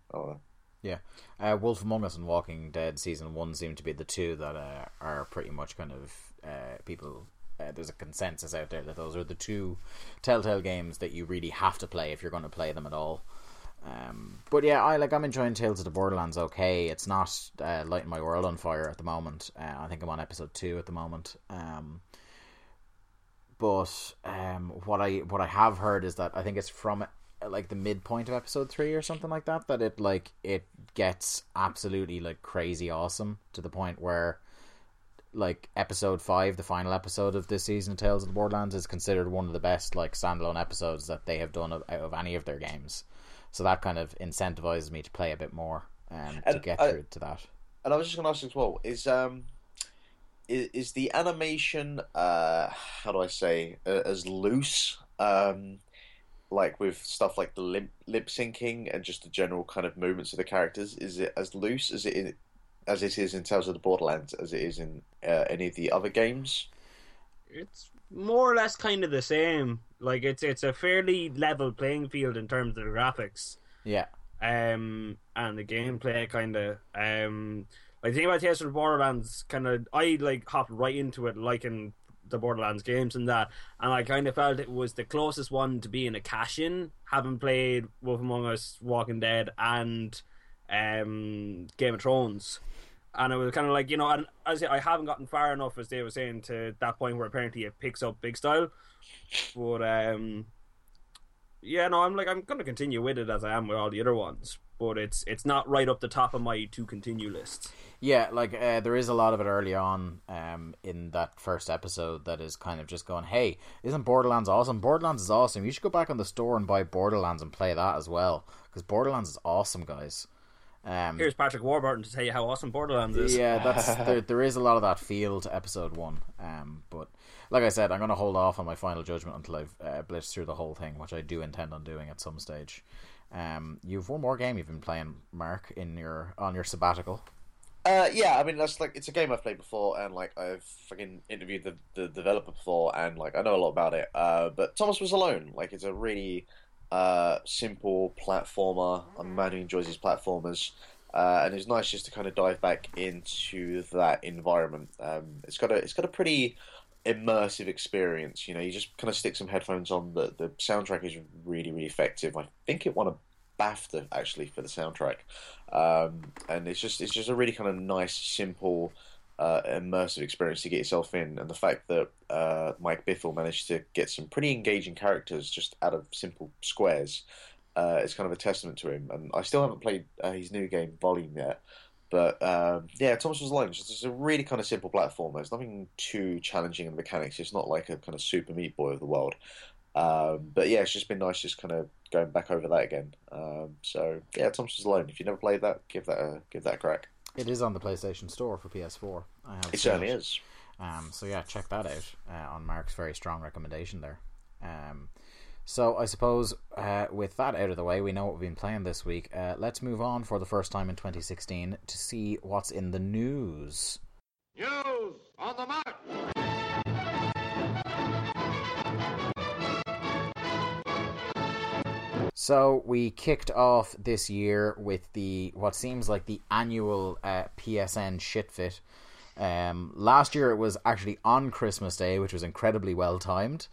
A: Yeah, uh, Wolf Among Us and Walking Dead season one seem to be the two that uh, are pretty much kind of uh, people uh, there's a consensus out there that those are the two Telltale games that you really have to play if you're going to play them at all. Um, but yeah, I like I'm enjoying Tales of the Borderlands. Okay, it's not uh, lighting my world on fire at the moment. Uh, I think I'm on episode two at the moment. Um, but um, what I what I have heard is that I think it's from like the midpoint of episode three or something like that that it like it gets absolutely like crazy awesome to the point where like episode five, the final episode of this season of Tales of the Borderlands, is considered one of the best like standalone episodes that they have done of, out of any of their games. So that kind of incentivizes me to play a bit more um, to get I, through to that.
C: And I was just going to ask as well: is um is, is the animation uh how do I say uh, as loose um like with stuff like the lip, lip syncing and just the general kind of movements of the characters is it as loose as it as it is in Tales of the Borderlands as it is in uh, any of the other games?
B: It's more or less kind of the same. Like it's it's a fairly level playing field in terms of the graphics.
A: Yeah.
B: Um, and the gameplay kind of um, like the thing about Tales of the Borderlands, kind of I like hopped right into it, liking the Borderlands games and that, and I kind of felt it was the closest one to being a cash in, having played Wolf Among Us, Walking Dead, and um, Game of Thrones and it was kind of like you know, and as I haven't gotten far enough, as they were saying, to that point where apparently it picks up big style. But um, yeah, no, I'm like I'm gonna continue with it as I am with all the other ones. but it's it's not right up the top of my to continue list.
A: Yeah, like uh, there is a lot of it early on um, in that first episode that is kind of just going, "Hey, isn't Borderlands awesome? Borderlands is awesome. You should go back on the store and buy Borderlands and play that as well because Borderlands is awesome, guys." Um,
B: Here's Patrick Warburton to tell you how awesome Borderlands is.
A: yeah, that's there. There is a lot of that feel to episode one, um, but like I said, I'm going to hold off on my final judgment until I've uh, blitzed through the whole thing, which I do intend on doing at some stage. Um, you've one more game you've been playing, Mark, in your on your sabbatical.
C: Uh, yeah, I mean that's like it's a game I've played before, and like I've fucking interviewed the, the developer before, and like I know a lot about it. Uh, but Thomas was alone. Like it's a really simple platformer. I'm a man who enjoys his platformers, uh, and it's nice just to kind of dive back into that environment. Um, it's got a it's got a pretty immersive experience. You know, you just kind of stick some headphones on. The the soundtrack is really really effective. I think it won a BAFTA actually for the soundtrack, um, and it's just it's just a really kind of nice, simple, uh, immersive experience to get yourself in. And the fact that uh, Mike Bithell managed to get some pretty engaging characters just out of simple squares uh, is kind of a testament to him. And I still haven't played uh, his new game Volume yet. But um, yeah, Thomas was alone. It's a really kind of simple platformer. There's nothing too challenging in the mechanics. It's not like a kind of Super Meat Boy of the world. Um, but yeah, it's just been nice just kind of going back over that again. Um, so yeah, Thomas was alone. If you never played that, give that a give that a crack.
A: It is on the PlayStation Store for PS4. I have
C: It certainly is.
A: Um, so yeah, check that out uh, on Mark's very strong recommendation there. Um, so I suppose uh, with that out of the way, we know what we've been playing this week. Uh, let's move on for the first time in 2016 to see what's in the news.
D: News on the mark.
A: So we kicked off this year with the what seems like the annual uh, PSN shitfit. Um, last year it was actually on Christmas Day, which was incredibly well timed.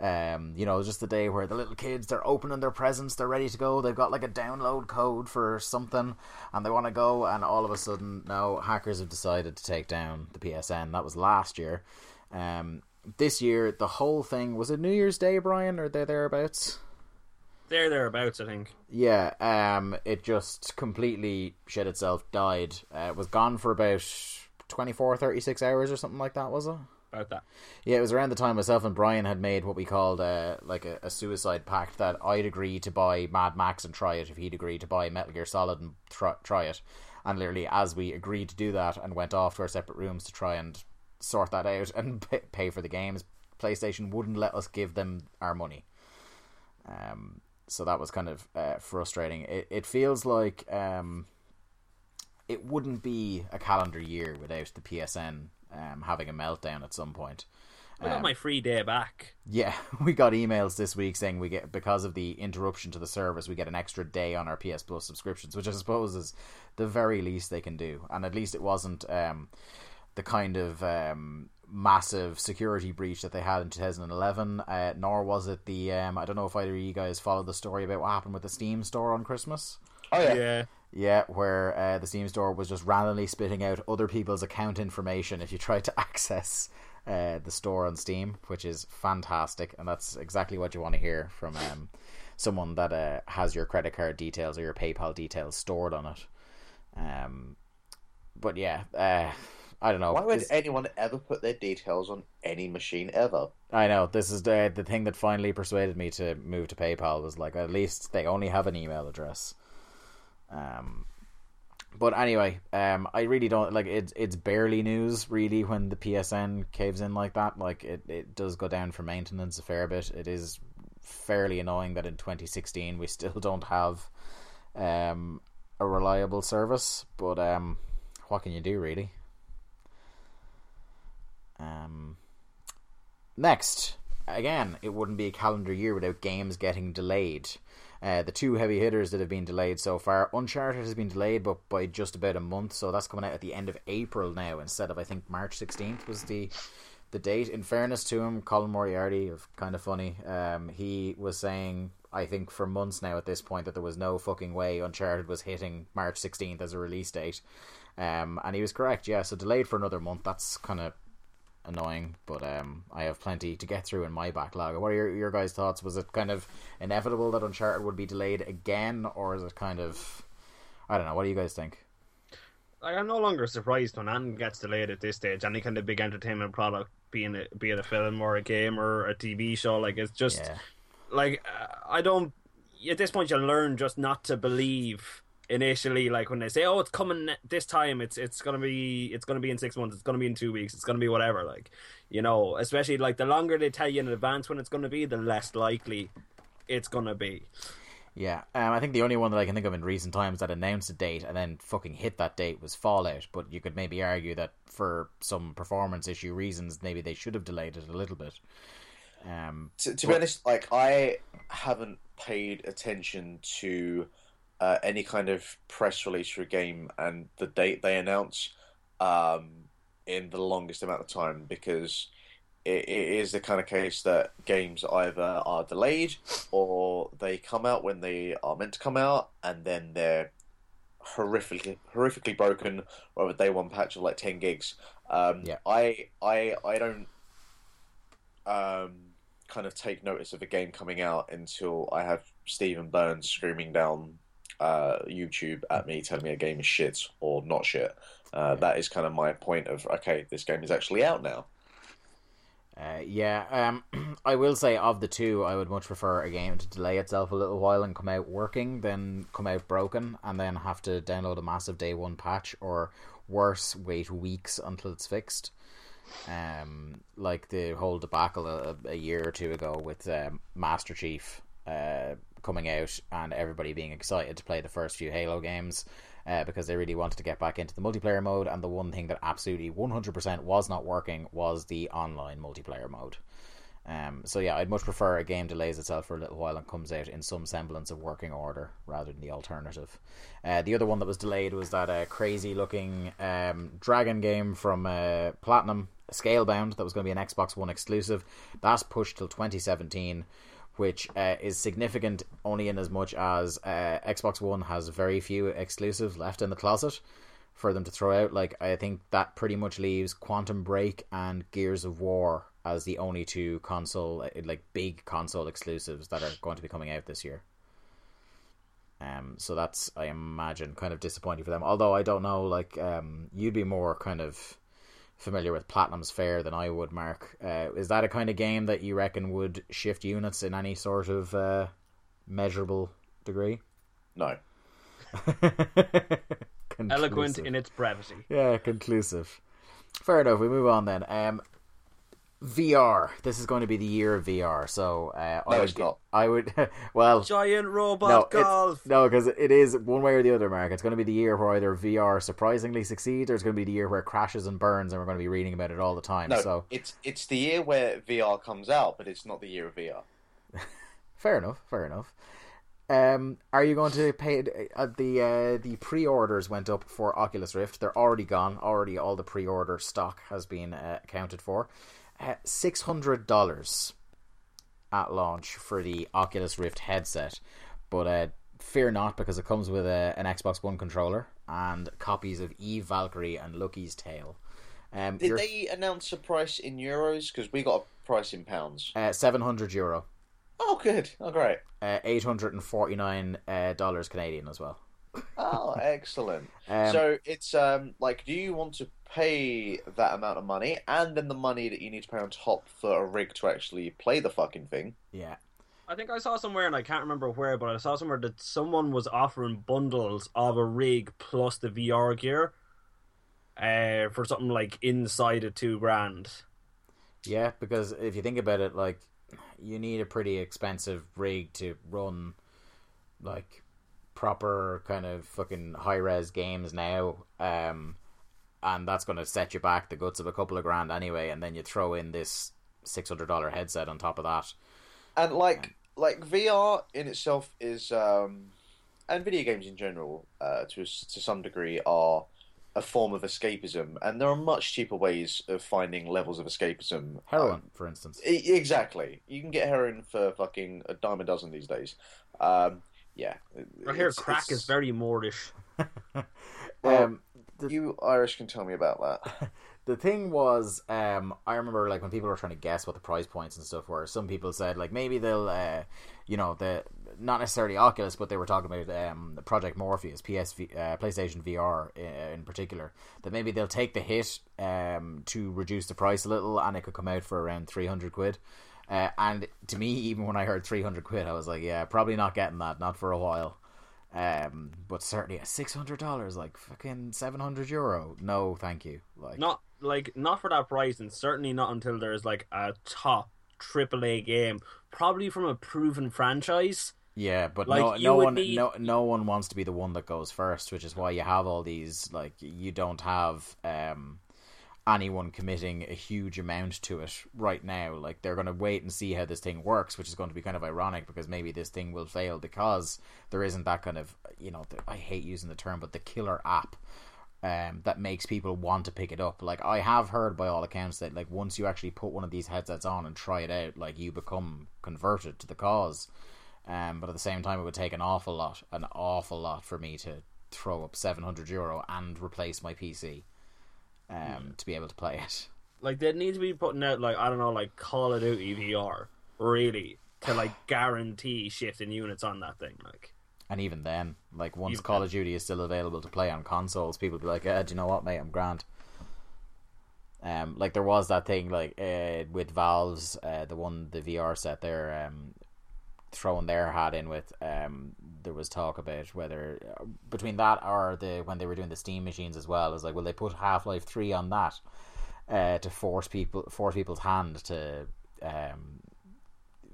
A: Um, you know, just the day where the little kids they're opening their presents, they're ready to go. They've got like a download code for something, and they want to go. And all of a sudden, now hackers have decided to take down the PSN. That was last year. Um, this year, the whole thing was it New Year's Day, Brian, or there thereabouts.
B: There, thereabouts, I think.
A: Yeah, um, it just completely shit itself, died. Uh, it was gone for about 24, 36 hours or something like that, was it?
B: About that.
A: Yeah, it was around the time myself and Brian had made what we called uh, like a, a suicide pact that I'd agree to buy Mad Max and try it if he'd agree to buy Metal Gear Solid and try, try it. And literally, as we agreed to do that and went off to our separate rooms to try and sort that out and pay, pay for the games, PlayStation wouldn't let us give them our money. Um, so that was kind of uh, frustrating. It, it feels like um, it wouldn't be a calendar year without the PSN um, having a meltdown at some point.
B: I got
A: Um,
B: my free day back.
A: Yeah, we got emails this week saying we get because of the interruption to the service, we get an extra day on our PS Plus subscriptions, which I suppose is the very least they can do. And at least it wasn't um, the kind of um, massive security breach that they had in 2011. Uh, nor was it the um, I don't know if either of you guys followed the story about what happened with the Steam store on Christmas.
C: Oh yeah.
B: Yeah.
A: Yeah, where uh, the Steam store was just randomly spitting out other people's account information if you tried to access uh, the store on Steam, which is fantastic, and that's exactly what you want to hear from um, someone that uh, has your credit card details or your PayPal details stored on it. Um, but yeah, uh, I don't know.
C: Why would anyone ever put their details on any machine ever?
A: I know this is the the thing that finally persuaded me to move to PayPal was like at least they only have an email address. Um, but anyway, um, I really don't like it's it's barely news really when the PSN caves in like that. Like it, it does go down for maintenance a fair bit. It is fairly annoying that in 2016 we still don't have um a reliable service. But um, what can you do really? Um. Next, again, it wouldn't be a calendar year without games getting delayed. Uh, the two heavy hitters that have been delayed so far, Uncharted has been delayed, but by just about a month, so that's coming out at the end of April now instead of I think March sixteenth was the the date. In fairness to him, Colin Moriarty, kind of funny, um, he was saying I think for months now at this point that there was no fucking way Uncharted was hitting March sixteenth as a release date, um, and he was correct. Yeah, so delayed for another month. That's kind of annoying, but um, I have plenty to get through in my backlog. What are your, your guys' thoughts? Was it kind of inevitable that Uncharted would be delayed again, or is it kind of I don't know. What do you guys think?
E: Like, I'm no longer surprised when anything gets delayed at this stage. Any kind of big entertainment product, being it, be it a film or a game or a TV show, like it's just
A: Yeah.
E: like uh, I don't. At this point, you learn just not to believe initially. Like when they say, "Oh, it's coming this time," it's it's gonna be it's gonna be in six months, it's gonna be in two weeks, it's gonna be whatever. Like you know, especially like the longer they tell you in advance when it's gonna be, the less likely it's gonna be.
A: Yeah, um, I think the only one that I can think of in recent times that announced a date and then fucking hit that date was Fallout. But you could maybe argue that for some performance issue reasons, maybe they should have delayed it a little bit. Um,
C: to, to be honest, like I haven't paid attention to uh, any kind of press release for a game and the date they announce um, in the longest amount of time because it, it is the kind of case that games either are delayed or they come out when they are meant to come out and then they're horrifically horrifically broken or have a day one patch of like 10 gigs um,
A: Yeah.
C: I I I don't um, kind of take notice of a game coming out until I have Stephen Burns screaming down uh, YouTube at me, telling me a game is shit or not shit. Uh, that is kind of my point of okay, this game is actually out now.
A: Uh, yeah, um, I will say of the two, I would much prefer a game to delay itself a little while and come out working than come out broken and then have to download a massive day one patch or worse, wait weeks until it's fixed. Um, like the whole debacle a, a year or two ago with um, Master Chief uh, coming out and everybody being excited to play the first few Halo games uh, because they really wanted to get back into the multiplayer mode. And the one thing that absolutely 100% was not working was the online multiplayer mode. Um, so yeah, I'd much prefer a game delays itself for a little while and comes out in some semblance of working order rather than the alternative. Uh, the other one that was delayed was that uh, crazy looking um, dragon game from uh, Platinum, Scalebound, that was going to be an Xbox One exclusive. That's pushed till 2017 which uh, is significant only in as much as uh, Xbox One has very few exclusives left in the closet for them to throw out. Like I think that pretty much leaves Quantum Break and Gears of War as the only two console like big console exclusives that are going to be coming out this year. Um, so that's I imagine kind of disappointing for them. Although I don't know, like um, you'd be more kind of familiar with Platinum's fare than I would, Mark. Uh, is that a kind of game that you reckon would shift units in any sort of uh, measurable degree?
C: No,
E: Eloquent in its brevity.
A: Yeah, conclusive. Fair enough. We move on then. Um, VR. This is going to be the year of VR. So uh, I
C: No,
A: would,
C: it's not.
A: I would. Well,
E: Giant robot
A: no,
E: golf.
A: no, because it is one way or the other, Mark. It's going to be the year where either VR surprisingly succeeds, or it's going to be the year where it crashes and burns, and we're going to be reading about it all the time.
C: no,
A: So
C: it's it's the year where VR comes out, but it's not the year of VR.
A: fair enough. Fair enough. Um, are you going to pay uh, the uh, the pre-orders went up for Oculus Rift? They're already gone. Already, all the pre-order stock has been uh, accounted for. Uh, Six hundred dollars at launch for the Oculus Rift headset, but uh, fear not because it comes with a, an Xbox One controller and copies of Eve Valkyrie and Lucky's Tale. Um,
C: Did
A: you're-
C: they announce a price in euros? Because we got a price in pounds.
A: uh, seven hundred euro,
C: Oh, good. Oh, great.
A: uh, eight hundred and forty nine uh, dollars Canadian as well.
C: Oh, excellent.
A: Um,
C: so it's um like, do you want to pay that amount of money and then the money that you need to pay on top for a rig to actually play the fucking thing?
A: yeah,
E: I think I saw somewhere, and I can't remember where, but I saw somewhere that someone was offering bundles of a rig plus the VR gear uh, for something like inside of two grand.
A: Yeah, because if you think about it, like you need a pretty expensive rig to run like proper kind of fucking high res games now. Um and that's gonna set you back the guts of a couple of grand anyway, and then you throw in this six hundred dollar headset on top of that.
C: And like like VR in itself is um and video games in general uh, to to some degree are a form of escapism and there are much cheaper ways of finding levels of escapism.
A: Heroin,
C: Um,
A: for instance.
C: E- Exactly. You can get heroin for fucking a dime a dozen these days. Um, yeah.
E: I hear crack
C: it's-
E: is very Moorish.
C: well,
A: um the,
C: You Irish can tell me about that.
A: the thing was, um, I remember like when people were trying to guess what the price points and stuff were. Some people said like maybe they'll, uh, you know, the not necessarily Oculus, but they were talking about um, Project Morpheus, PSV, uh, PlayStation VR in, uh, in, particular. That maybe they'll take the hit um, to reduce the price a little, and it could come out for around three hundred quid. Uh, and to me, even when I heard three hundred quid, I was like, yeah, probably not getting that, not for a while. Um, but certainly at six hundred dollars, like fucking seven hundred euro, no, thank you. Like
E: not like not for that price, and certainly not until there's like a top AAA game, probably from a proven franchise.
A: Yeah, but like, no, no one, need... no, no one wants to be the one that goes first, which is why you have all these. Like, you don't have um, anyone committing a huge amount to it right now. Like, they're going to wait and see how this thing works, which is going to be kind of ironic because maybe this thing will fail because there isn't that kind of, you know, I hate using the term, but the killer app um, that makes people want to pick it up. Like I have heard by all accounts that like once you actually put one of these headsets on and try it out, like you become converted to the cause. Um, but at the same time, it would take an awful lot, an awful lot for me to throw up seven hundred euro and replace my PC um, mm. to be able to play it.
E: Like they need to be putting out like I don't know, like Call of Duty VR, really to like guarantee shifting units on that thing, like.
A: And even then, like once even Call of Duty is still available to play on consoles, people be like, eh, "Do you know what, mate? I'm grand." Um, like there was that thing like uh, with Valve's uh, the one the VR set there um, throwing their hat in with. Um, there was talk about whether uh, between that or the when they were doing the Steam machines as well. It was like, will they put Half Life Three on that uh, to force people force people's hand to um,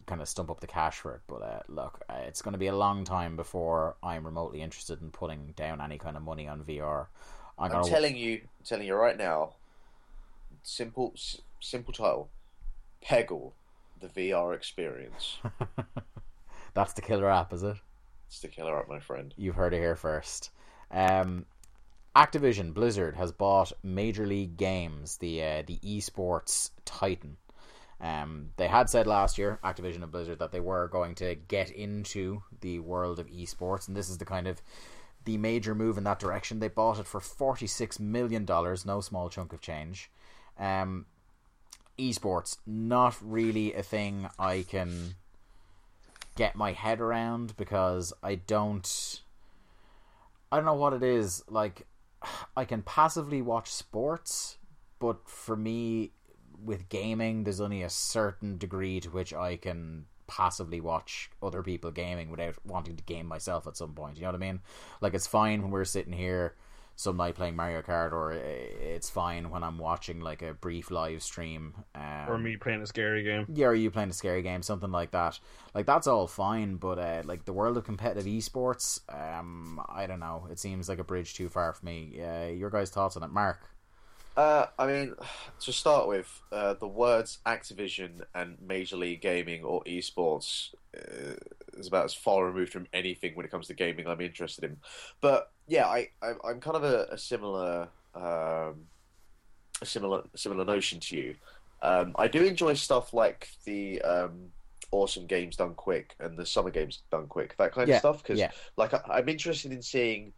A: kind of stump up the cash for it. But uh, look, uh, it's going to be a long time before I'm remotely interested in putting down any kind of money on VR.
C: I'm, I'm telling you, I'm telling you right now. Simple, simple title: Peggle, the VR experience.
A: That's the killer app, is it?
C: It's the killer app, my friend.
A: You've heard it here first. Um, Activision Blizzard has bought Major League Games, the uh, the esports titan. Um, they had said last year, Activision and Blizzard, that they were going to get into the world of esports, and this is the kind of the major move in that direction. They bought it for forty six million dollars, no small chunk of change. Um, esports, not really a thing I can get my head around because I don't. I don't know what it is. Like, I can passively watch sports, but for me, with gaming, there's only a certain degree to which I can passively watch other people gaming without wanting to game myself at some point. You know what I mean? Like it's fine when we're sitting here some night playing Mario Kart, or it's fine when I'm watching like a brief live stream, um,
E: or me playing a scary game.
A: Yeah, or you playing a scary game, something like that. Like that's all fine, but uh, like the world of competitive esports, um, I don't know. It seems like a bridge too far for me. Uh, your guys' thoughts on it, Mark?
C: Uh, I mean, to start with, uh, the words Activision and Major League Gaming or esports uh, is about as far removed from anything when it comes to gaming I'm interested in. But yeah, I, I am kind of a, a similar um, a similar similar notion to you. Um, I do enjoy stuff like the um, awesome games done quick and the summer games done quick, that kind
A: yeah,
C: of stuff. Because
A: yeah.
C: like I, am interested in seeing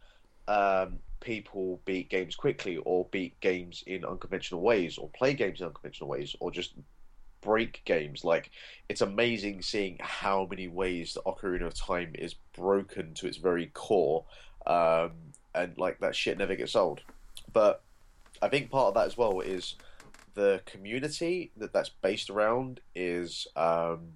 C: um, people beat games quickly or beat games in unconventional ways or play games in unconventional ways or just break games. Like it's amazing seeing how many ways the Ocarina of Time is broken to its very core, um, and like that shit never gets old. But I think part of that as well is the community that that's based around is um,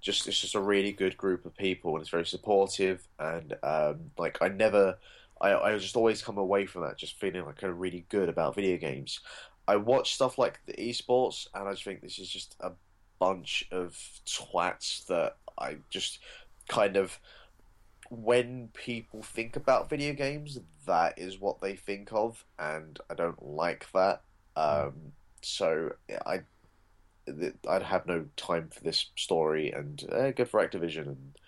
C: just it's just a really good group of people and it's very supportive and um, like I never I, I just always come away from that just feeling like kind of really good about video games. I watch stuff like the esports, and I just think this is just a bunch of twats that I just kind of. When people think about video games, that is what they think of, and I don't like that. Um, so I, I'd have no time for this story, and uh, good for Activision, and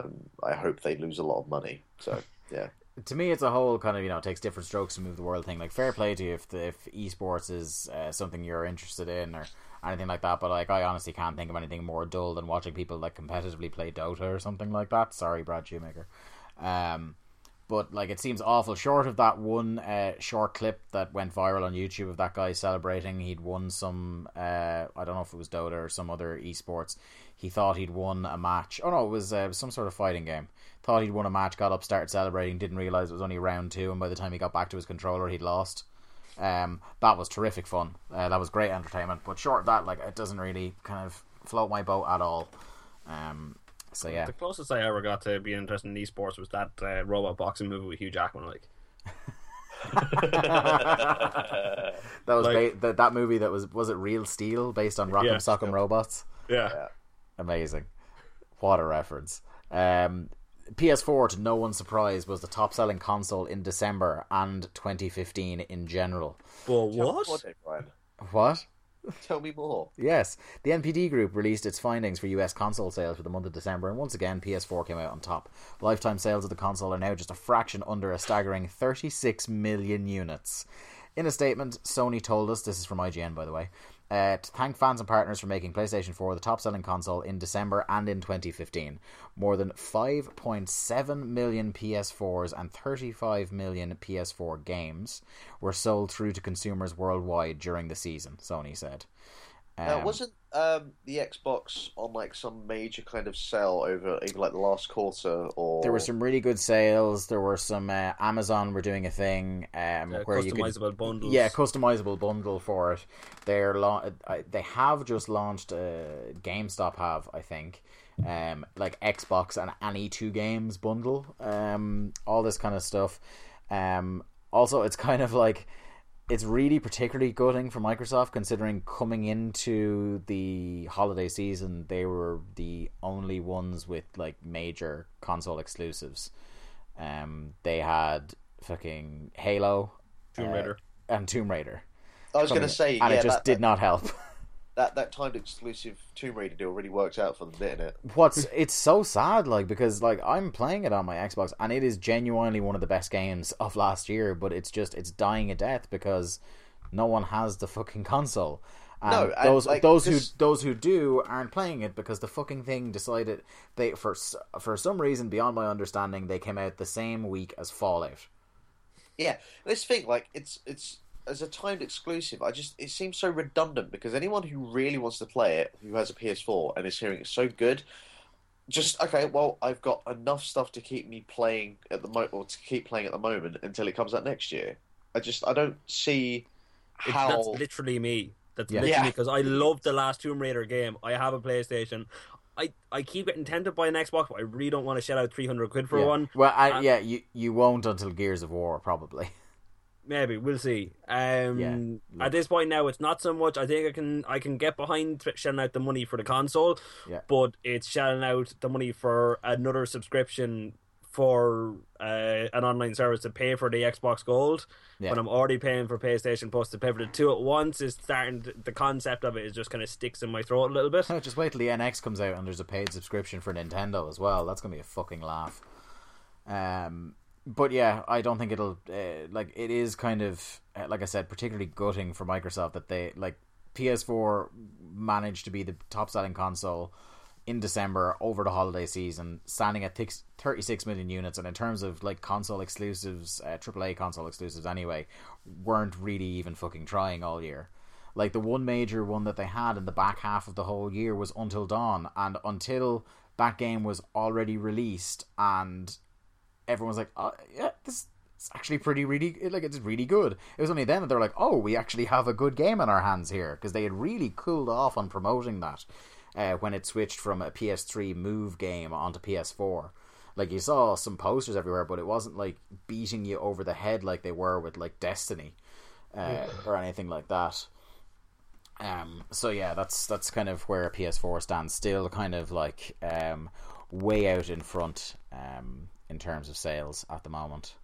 C: um, I hope they lose a lot of money. So yeah
A: to me, it's a whole kind of you know takes different strokes to move the world thing. Like fair play to you if the, if esports is uh, something you're interested in or anything like that. But like I honestly can't think of anything more dull than watching people like competitively play Dota or something like that. Sorry, Brad Shoemaker. Um, but like it seems awful. Short of that one uh, short clip that went viral on YouTube of that guy celebrating, he'd won some. Uh, I don't know if it was Dota or some other esports. He thought he'd won a match. Oh no, it was, uh, some sort of fighting game. Thought he'd won a match, got up, started celebrating, didn't realize it was only round two, and by the time he got back to his controller, he'd lost. Um, that was terrific fun. Uh, that was great entertainment. But short of that, like it doesn't really kind of float my boat at all. Um, so yeah,
E: The closest I ever got to being interested in esports was that uh, robot boxing movie with Hugh Jackman. Like,
A: that was
E: like-
A: ba- that that movie that was was it Real Steel based on Rock'em
E: Yeah.
A: Sock'em Robots.
E: yeah,
A: Amazing, what a reference. Um, PS4, to no one's surprise, was the top selling console in December and 2015 in general.
E: but
C: Tell me
E: what?
C: more, Dave Ryan.
A: What?
C: Tell me more.
A: Yes, the NPD Group released its findings for US console sales for the month of December, and once again, PS4 came out on top. Lifetime sales of the console are now just a fraction under a staggering 36 million units. In a statement, Sony told us, this is from IGN by the way, uh, to thank fans and partners for making PlayStation 4 the top selling console in December and in 2015. More than 5.7 million PS4s and 35 million PS4 games were sold through to consumers worldwide during the season, Sony said.
C: Now,
A: Um,
C: wasn't um, the Xbox on like some major kind of sell over even like the last quarter or
A: There were some really good sales. There were some uh, Amazon were doing a thing um,
E: Uh,
A: where you could
E: customizable bundles.
A: yeah customizable bundle for it. They're la- uh, they have just launched. Uh, GameStop have I think um, like Xbox and any two games bundle. Um, all this kind of stuff. Um, also, it's kind of like it's really particularly gutting for Microsoft considering coming into the holiday season they were the only ones with like major console exclusives. Um, they had fucking Halo,
E: Tomb
A: uh,
E: Raider.
A: and Tomb Raider,
C: I was going to say,
A: and
C: yeah,
A: it just
C: that,
A: did
C: that,
A: not help.
C: that that timed exclusive Tomb Raider deal really worked out for them, didn't it?
A: What's it's so sad, like because like I'm playing it on my Xbox and it is genuinely one of the best games of last year, but it's just it's dying a death because no one has the fucking console. And
C: No, and,
A: those
C: like,
A: those who those who do aren't playing it because the fucking thing decided they for for some reason beyond my understanding they came out the same week as Fallout.
C: Yeah, this thing like it's it's as a timed exclusive. I just it seems so redundant because anyone who really wants to play it, who has a PS4 and is hearing it's so good, just okay. Well, I've got enough stuff to keep me playing at the moment, or to keep playing at the moment until it comes out next year. I just I don't see
E: It-
C: how
E: that's literally me. That's
A: Yeah.
E: literally
C: Yeah.
E: because I love the last Tomb Raider game. I have a PlayStation. I, I keep getting tempted by an Xbox, but I really don't want to shell out three hundred quid for
A: yeah.
E: one.
A: Well, I,
E: Uh,
A: yeah, you you won't until Gears of War probably.
E: Maybe we'll see. Um,
A: Yeah.
E: At this point now, it's not so much. I think I can I can get behind shelling out the money for the console,
A: Yeah.
E: but it's shelling out the money for another subscription for uh, an online service to pay for the Xbox Gold.
A: Yeah.
E: When I'm already paying for PlayStation Plus to pay for the two at once is starting. To, the concept of it is just kind of sticks in my throat a little bit.
A: Just wait till the NX comes out and there's a paid subscription for Nintendo as well. That's gonna be a fucking laugh. Um, but yeah, I don't think it'll uh, like it is kind of uh, like I said, particularly gutting for Microsoft that they like PS4 managed to be the top selling console in December over the holiday season, standing at thix- 36 million units. And in terms of like console exclusives, uh, AAA console exclusives anyway, weren't really even fucking trying all year. Like the one major one that they had in the back half of the whole year was Until Dawn, and until that game was already released, and everyone was like, oh, "Yeah, this is actually pretty really like it's really good." It was only then that they're like, "Oh, we actually have a good game in our hands here," because they had really cooled off on promoting that uh, when it switched from a PS3 Move game onto PS4. Like you saw some posters everywhere, but it wasn't like beating you over the head like they were with like Destiny uh, or anything like that. Um, so yeah, that's that's kind of where PS4 stands. Still, kind of like um, way out in front um, in terms of sales at the moment.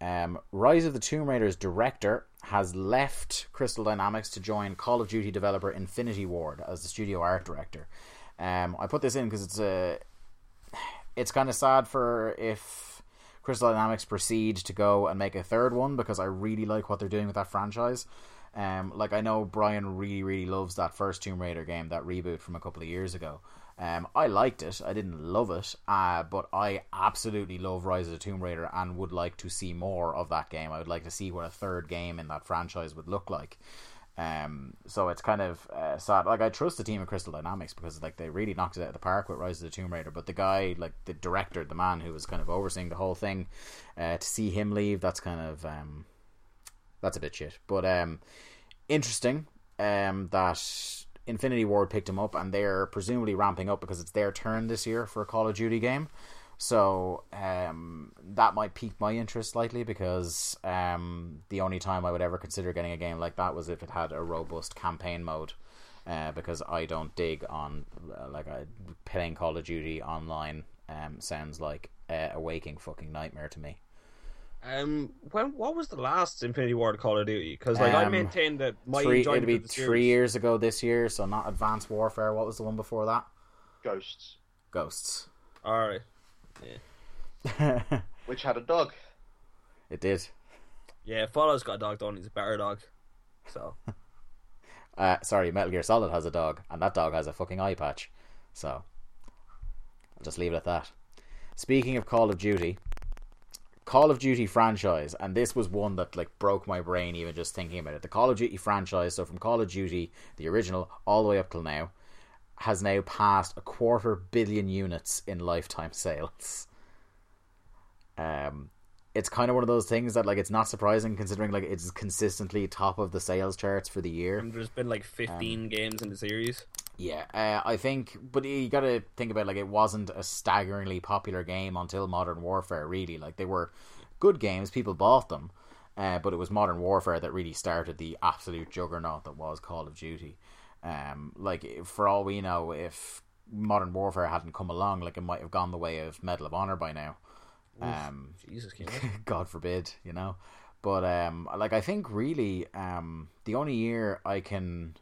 A: Um, Rise of the Tomb Raider's director has left Crystal Dynamics to join Call of Duty developer Infinity Ward as the studio art director. Um, I put this in because it's a it's kind of sad for if Crystal Dynamics proceed to go and make a third one because I really like what they're doing with that franchise. Um, like I know Brian really, really loves that first Tomb Raider game, that reboot from a couple of years ago. Um, I liked it. I didn't love it, uh, but I absolutely love Rise of the Tomb Raider and would like to see more of that game. I would like to see what a third game in that franchise would look like. Um, so it's kind of uh, sad. Like I trust the team of Crystal Dynamics because like they really knocked it out of the park with Rise of the Tomb Raider. But the guy, like the director, the man who was kind of overseeing the whole thing, uh, to see him leave, that's kind of um, that's a bit shit. But um, interesting um, that Infinity Ward picked him up, and they're presumably ramping up because it's their turn this year for a Call of Duty game. So um, that might pique my interest slightly because um, the only time I would ever consider getting a game like that was if it had a robust campaign mode. Uh, because I don't dig on uh, like uh, playing Call of Duty online. Um, sounds like uh, a waking fucking nightmare to me.
E: Um, when what was the last Infinity Ward Call of Duty? Because like I
A: Um,
E: maintain that my
A: Three,
E: enjoyment
A: it'd be
E: of the
A: three
E: series-
A: years ago this year, so not Advanced Warfare. What was the one before that?
C: Ghosts,
A: Ghosts.
E: All right. Yeah.
C: which had a dog.
A: it did.
E: Yeah, Fallout's got a dog, don't? He's a better dog. So
A: Uh, sorry, Metal Gear Solid has a dog, and that dog has a fucking eye patch. So I'll just leave it at that. Speaking of Call of Duty, Call of Duty franchise, and this was one that like broke my brain even just thinking about it. The Call of Duty franchise, so from Call of Duty, the original, all the way up till now, has now passed a quarter billion units in lifetime sales. Um, it's kind of one of those things that like it's not surprising considering like it's consistently top of the sales charts for the year.
E: and there's been like 15 games in the series.
A: Yeah, uh, I think, but you got to think about like it wasn't a staggeringly popular game until Modern Warfare. Really, like they were good games, people bought them, uh, but it was Modern Warfare that really started the absolute juggernaut that was Call of Duty. Um, like for all we know, if Modern Warfare hadn't come along, like it might have gone the way of Medal of Honor by now. Um,
E: Jesus,
A: God forbid, you know. But um, like I think really, um, the only year I can,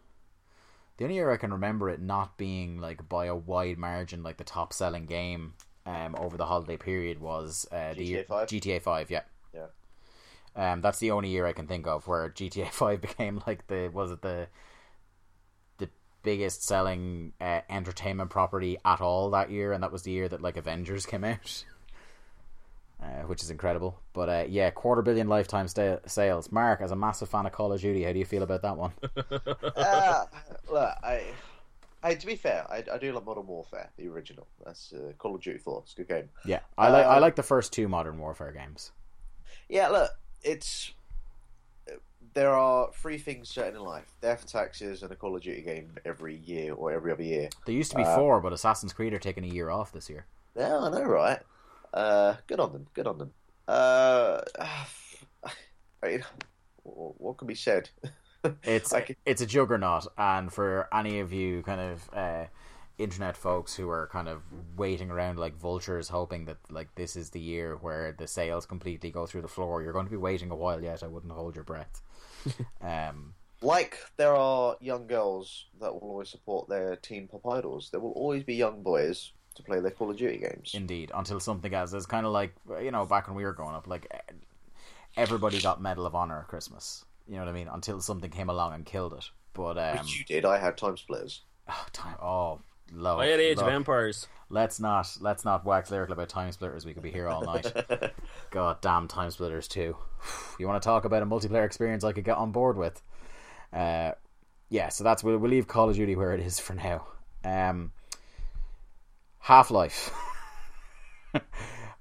A: the only year I can remember it not being like by a wide margin, like the top selling game, um, over the holiday period was uh, the year
C: GTA 5?
A: GTA Five. Yeah,
C: Yeah.
A: um, that's the only year I can think of where GTA Five became like the was it the the biggest selling uh, entertainment property at all that year, and that was the year that like Avengers came out. Uh, which is incredible, but uh, yeah, quarter billion lifetime sta- sales. Mark, as a massive fan of Call of Duty, how do you feel about that one?
C: uh, look, I, I, to be fair, I, I do love Modern Warfare, the original. That's uh, Call of Duty 4. It's a good game.
A: yeah, I like I
C: Uh,
A: like the first two Modern Warfare games.
C: Yeah, look, it's there are three things certain in life: death, taxes, and a Call of Duty game every year or every other year.
A: There used to be
C: uh,
A: four, but Assassin's Creed are taking a year off this year.
C: Yeah, I know, right? Uh, good on them. Good on them. Uh, I mean, what can be said?
A: It's
C: can-
A: it's a juggernaut, and for any of you kind of uh, internet folks who are kind of waiting around like vultures, hoping that like this is the year where the sales completely go through the floor, you're going to be waiting a while yet. I wouldn't hold your breath. um,
C: like there are young girls that will always support their teen pop idols, there will always be young boys to play their Call of Duty games.
A: Indeed, until something else. It's kind of like you know back when we were growing up, like everybody got Medal of Honor at Christmas. You know what I mean? Until something came along and killed it. But um,
C: Which you did. I had TimeSplitters.
A: oh, time, oh, low.
E: I had Age of Empires.
A: Let's not let's not wax lyrical about TimeSplitters. We could be here all night. God damn TimeSplitters too. You want to talk about a multiplayer experience I could get on board with? Uh, yeah. So that's we'll, we'll leave Call of Duty where it is for now. Um, Half Life.
C: That's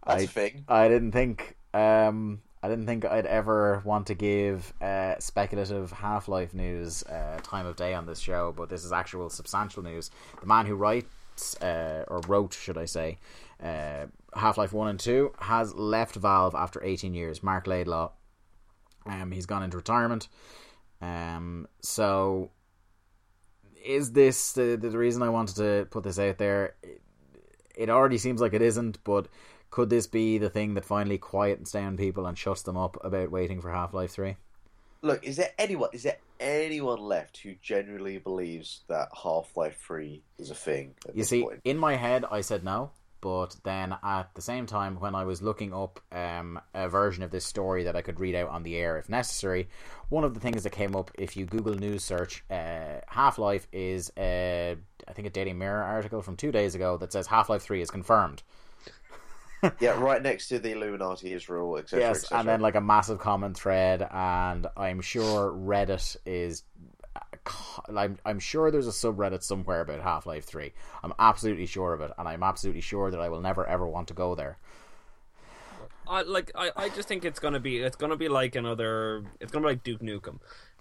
A: I
C: a thing.
A: I didn't think um I didn't think I'd ever want to give uh, speculative Half Life news uh, time of day on this show, but this is actual substantial news. The man who writes uh, or wrote, should I say, uh, Half Life One and Two has left Valve after 18 years. Marc Laidlaw. Um, he's gone into retirement. Um, so is this the, the reason I wanted to put this out there? It, already seems like it isn't, but could this be the thing that finally quiets down people and shuts them up about waiting for Half Life Three?
C: Look, is there anyone? Is there anyone left who genuinely believes that Half Life Three is a thing? At
A: You see,
C: point?
A: in my head, I said no. But then at the same time, when I was looking up um, a version of this story that I could read out on the air if necessary, one of the things that came up if you Google news search uh, Half Life is a, I think a Daily Mirror article from two days ago that says Half Life Three is confirmed.
C: yeah, right next to the Illuminati Israel, etc.
A: Yes,
C: etc.
A: and then like a massive comment thread, and I'm sure Reddit is. I'm, I'm sure there's a subreddit somewhere about Half Life 3. I'm absolutely sure of it, and I'm absolutely sure that I will never ever want to go there.
E: I like I, I just think it's gonna be it's gonna be like another it's gonna be like Duke Nukem.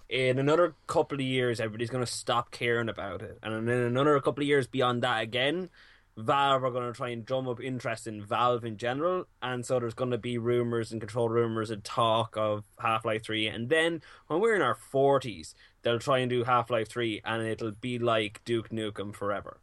E: In another couple of years, everybody's gonna stop caring about it, and in another couple of years beyond that, again, Valve are gonna try and drum up interest in Valve in general, and so there's gonna be rumors and control rumors and talk of Half Life Three, and then when we're in our forties, they'll try and do Half Life Three, and it'll be like Duke Nukem forever.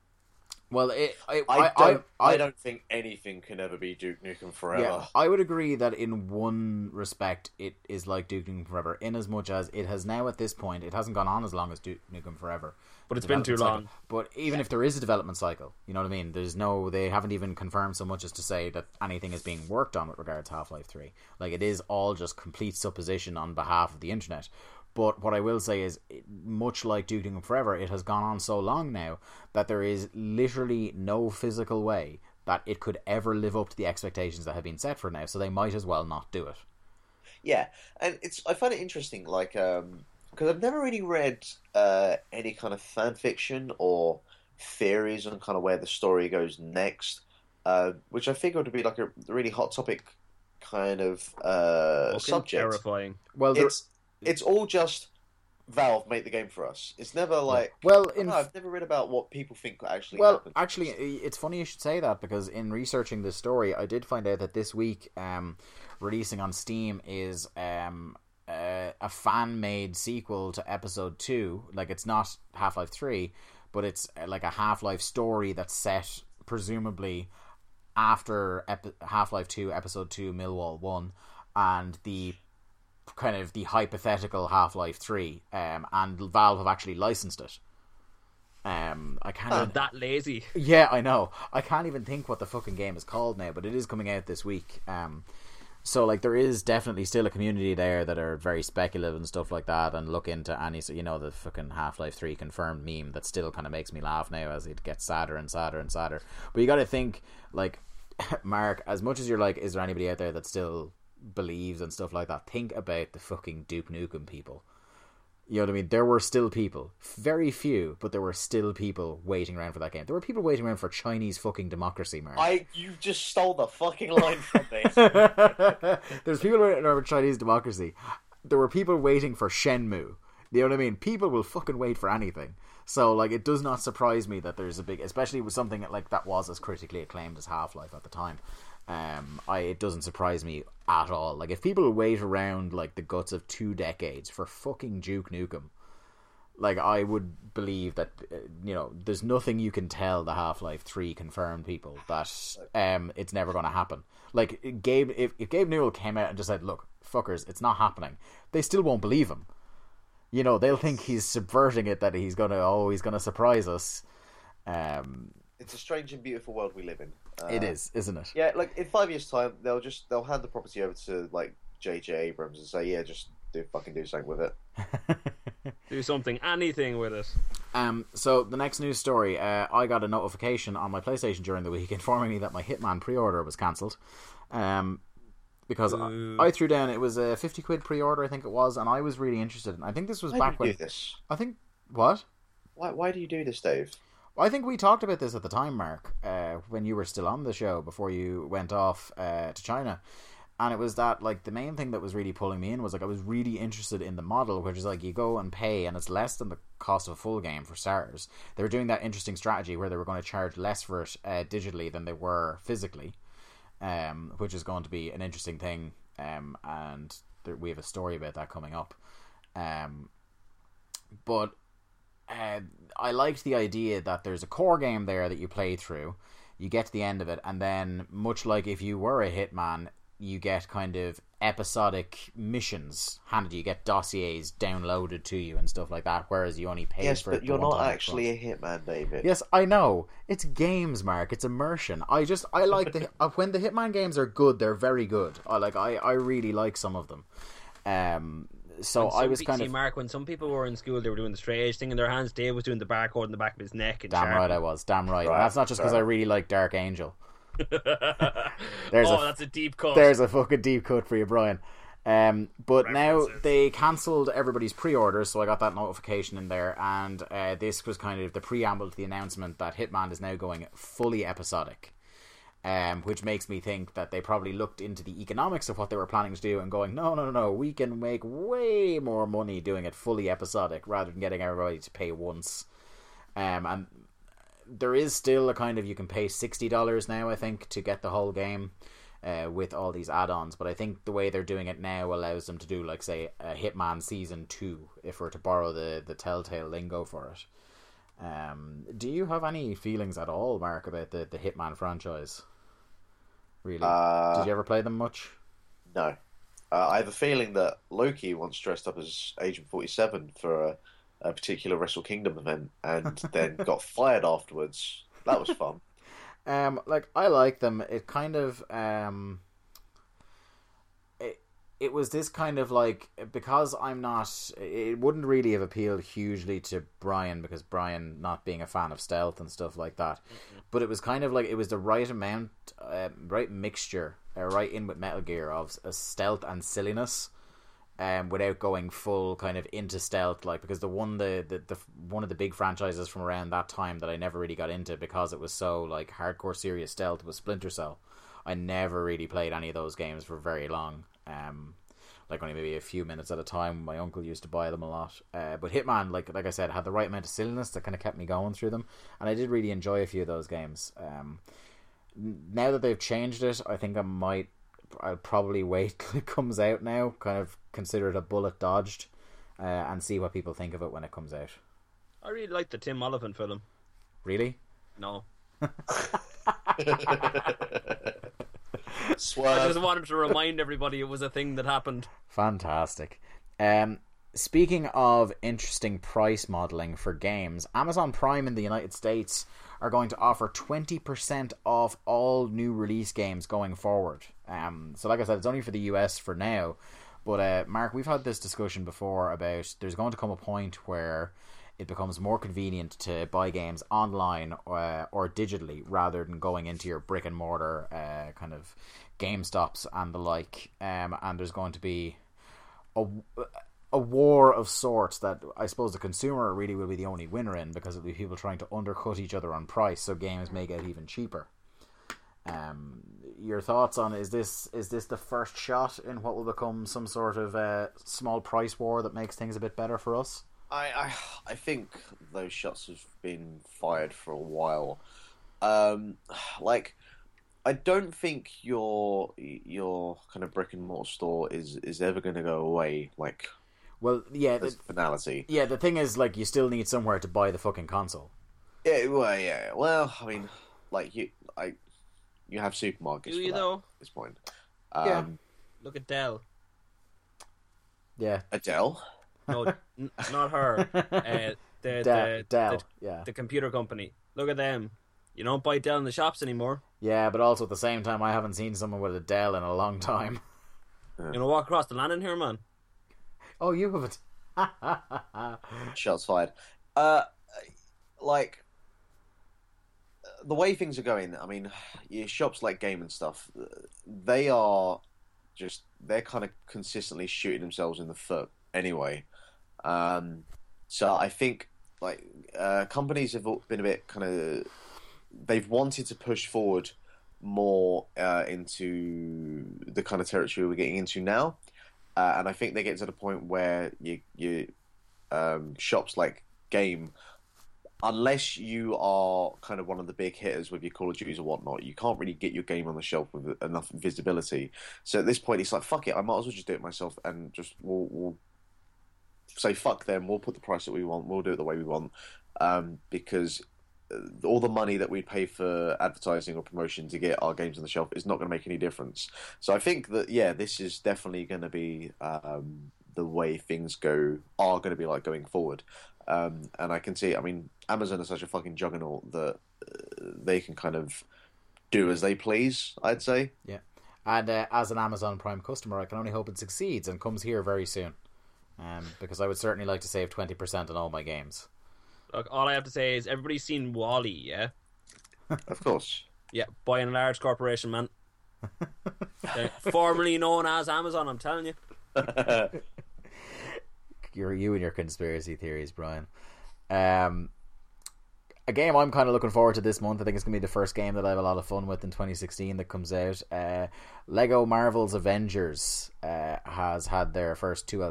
A: Well, it, I,
C: I
A: I,
C: don't,
A: I,
C: I, don't think anything can ever be Duke Nukem forever.
A: Yeah, I would agree that in one respect it is like Duke Nukem Forever, in as much as it has now at this point it hasn't gone on as long as Duke Nukem Forever.
E: But it's been too
A: Development
E: long.
A: cycle. But even if there is a development cycle, you know what I mean. There's no, they haven't even confirmed so much as to say that anything is being worked on with regards to Half Life Three. Like it is all just complete supposition on behalf of the internet. But what I will say is, much like Duke Nukem Forever, it has gone on so long now that there is literally no physical way that it could ever live up to the expectations that have been set for now. So they might as well not do it.
C: Yeah, and it's I find it interesting, like um, because I've never really read uh, any kind of fan fiction or theories on kind of where the story goes next, uh, which I figured would be like a really hot topic kind of uh, subject.
E: terrifying.
A: Well, there,
C: It's it's all just Valve make the game for us. It's never like
A: well, in...
C: know, I've never read about what people think actually
A: Well,
C: happened.
A: actually, it's funny you should say that because in researching this story, I did find out that this week, um, releasing on Steam is um, uh, a fan made sequel to Episode 2. Like, it's not Half Life 3, but it's uh, like a Half Life story that's set, presumably, after Ep- Half Life 2, Episode 2, Millwall 1, and the kind of the hypothetical Half Life 3. Um, and Valve have actually licensed it. Um, I can't.
E: Uh,
A: even-
E: that lazy.
A: yeah, I know. I can't even think what the fucking game is called now, but it is coming out this week. Um, so like there is definitely still a community there that are very speculative and stuff like that, and look into any so you know the fucking Half Life Three confirmed meme that still kind of makes me laugh now as it gets sadder and sadder and sadder. But you got to think like Mark, as much as you're like, is there anybody out there that still believes and stuff like that? Think about the fucking Duke Nukem people. You know what I mean? There were still people, very few, but there were still people waiting around for that game. There were people waiting around for Chinese fucking democracy, Mark.
C: I you just stole the fucking line from me.
A: There's people waiting around for Chinese democracy. There were people waiting for Shenmue. You know what I mean? People will fucking wait for anything. So, like, it does not surprise me that there's a big, especially with something like that was as critically acclaimed as Half Life at the time. Um, I it doesn't surprise me at all. Like, if people wait around like the guts of two decades for fucking Duke Nukem, like I would believe that uh, you know there's nothing you can tell the Half Life Three confirmed people that um it's never going to happen. Like Gabe, if, if Gabe Newell came out and just said, "Look, fuckers, it's not happening," they still won't believe him. You know, they'll think he's subverting it, that he's gonna oh he's gonna surprise us. Um,
C: it's a strange and beautiful world we live in. Uh,
A: it is, isn't it?
C: Yeah, like in five years' time, they'll just they'll hand the property over to like J.J. Abrams and say, "Yeah, just do fucking do something with it."
E: Do something, anything with it.
A: Um, so the next news story, uh, I got a notification on my PlayStation during the week informing me that my Hitman pre-order was cancelled. Um, because I, I threw down it was a fifty quid pre-order, I think it was, and I was really interested. And I think this was
C: Why
A: back
C: do you
A: when
C: do this?
A: I think what
C: Why why do you do this, Dave?
A: I think we talked about this at the time, Mark, uh, when you were still on the show before you went off uh, to China. And it was that, like, the main thing that was really pulling me in was, like, I was really interested in the model, which is, like, you go and pay, and it's less than the cost of a full game for starters. They were doing that interesting strategy where they were going to charge less for it uh, digitally than they were physically, um, which is going to be an interesting thing. Um, and there, we have a story about that coming up. Um, but uh, I liked the idea that there's a core game there that you play through. You get to the end of it, and then, much like if you were a hitman, you get kind of episodic missions handed you. You get dossiers downloaded to you and stuff like that, whereas you only pay
C: Yes,
A: for
C: but
A: it
C: you're not actually a hitman, David.
A: Yes, I know. It's games, Mark. It's immersion. I just I like the uh, when the Hitman games are good, they're very good. I like I I really like some of them. Um so
E: When
A: I was
E: pe-
A: kind
E: see,
A: of
E: Mark, when some people were in school, they were doing the straight edge thing in their hands. Dave was doing the barcode in the back of his neck. And
A: damn
E: Sharpie.
A: right I was. Damn right.
C: Right,
A: And that's not just because I really like Dark Angel. There's
E: oh,
A: a
E: that's a deep cut.
A: There's a fucking deep cut for you, Brian. Um, but now they cancelled everybody's pre-orders, so I got that notification in there, and uh, this was kind of the preamble to the announcement that Hitman is now going fully episodic. Um, which makes me think that they probably looked into the economics of what they were planning to do and going, no, no, no, no, we can make way more money doing it fully episodic rather than getting everybody to pay once. Um, and there is still a kind of you can pay sixty dollars now, I think, to get the whole game uh, with all these add-ons. But I think the way they're doing it now allows them to do, like, say, a Hitman season two, if we're to borrow the the Telltale lingo for it. Um, do you have any feelings at all, Mark, about the the Hitman franchise? Really?
C: Uh,
A: Did you ever play them much?
C: No. Uh, I have a feeling that Loki once dressed up as Agent 47 for a, a particular Wrestle Kingdom event and then got fired afterwards. That was fun.
A: Um, like I like them. It kind of um, it was this kind of like because I'm not. It wouldn't really have appealed hugely to Brian because Brian not being a fan of stealth and stuff like that. But it was kind of like it was the right amount, uh, right mixture, uh, right in with Metal Gear of uh, stealth and silliness. Um, without going full kind of into stealth, like because the one the, the the one of the big franchises from around that time that I never really got into because it was so like hardcore serious stealth was Splinter Cell. I never really played any of those games for very long. Um, like only maybe a few minutes at a time. My uncle used to buy them a lot. Uh, but Hitman, like like I said, had the right amount of silliness that kind of kept me going through them, and I did really enjoy a few of those games. Um, now that they've changed it, I think I might. I'll probably wait till it comes out now. Kind of consider it a bullet dodged, uh, and see what people think of it when it comes out.
E: I really like the Tim Olyphant film.
A: Really?
E: No, I just wanted to remind everybody it was a thing that happened.
A: Fantastic. Um, speaking of interesting price modeling for games, Amazon Prime in the United States are going to offer 20% off all new release games going forward. Um, so, like I said, it's only for the US for now. But, uh, Mark, we've had this discussion before about there's going to come a point where it becomes more convenient to buy games online uh, or digitally rather than going into your brick and mortar uh, kind of game stops and the like. Um, and there's going to be a, a war of sorts that I suppose the consumer really will be the only winner in because it'll be people trying to undercut each other on price, so games may get even cheaper. Um, your thoughts on is this is this the first shot in what will become some sort of uh, small price war that makes things a bit better for us?
C: I, I I think those shots have been fired for a while. Um, like, I don't think your your kind of brick and mortar store is is ever going to go away. Like,
A: Well, yeah, the,
C: finality.
A: yeah. The thing is, like, you still need somewhere to buy the fucking console.
C: Yeah, well, yeah. Well, I mean, like you, I, you have supermarkets.
E: Do
C: for
E: you
C: that
E: though?
C: At this point, um,
A: Yeah.
E: Look at Dell.
A: Yeah,
C: Adele.
E: No, n- not her. Uh, the,
A: Dell,
E: the,
A: Dell.
E: the,
A: yeah,
E: the computer company. Look at them. You don't buy Dell in the shops anymore.
A: yeah. But also at the same time, I haven't seen someone with a Dell in a long time.
E: You know, walk across the landing here, man.
A: Oh, you haven't.
C: Shots fired. Uh, like the way things are going. I mean, your shops like Game and stuff. They are just they're kind of consistently shooting themselves in the foot anyway. Um, so I think like uh, companies have been a bit kind of they've wanted to push forward more uh, into the kind of territory we're getting into now. Uh, and I think they get to the point where you you um, shops like Game, unless you are kind of one of the big hitters with your Call of Duties or whatnot, you can't really get your game on the shelf with enough visibility. So at this point, it's like fuck it, I might as well just do it myself and just we'll, we'll say fuck them. We'll put the price that we want. We'll do it the way we want um, because uh, all the money that we pay for advertising or promotion to get our games on the shelf is not going to make any difference. So I think that yeah, this is definitely going to be um, the way things go are going to be like going forward. Um, and I can see, I mean, Amazon is such a fucking juggernaut that uh, they can kind of do as they please. I'd say.
A: Yeah. And uh, as an Amazon Prime customer, I can only hope it succeeds and comes here very soon. Um, because I would certainly like to save 20% on all my games.
E: Look, all I have to say is everybody's seen WALL-E, yeah?
C: Of course.
E: Yeah, Buy n Large corporation, man. Uh, formerly known as Amazon, I'm telling you.
A: You're you and your conspiracy theories, Brian. Um, a game I'm kind of looking forward to this month. I think it's going to be the first game that I have a lot of fun with in 2016 that comes out. Uh, Lego Marvel's Avengers uh, has had their first two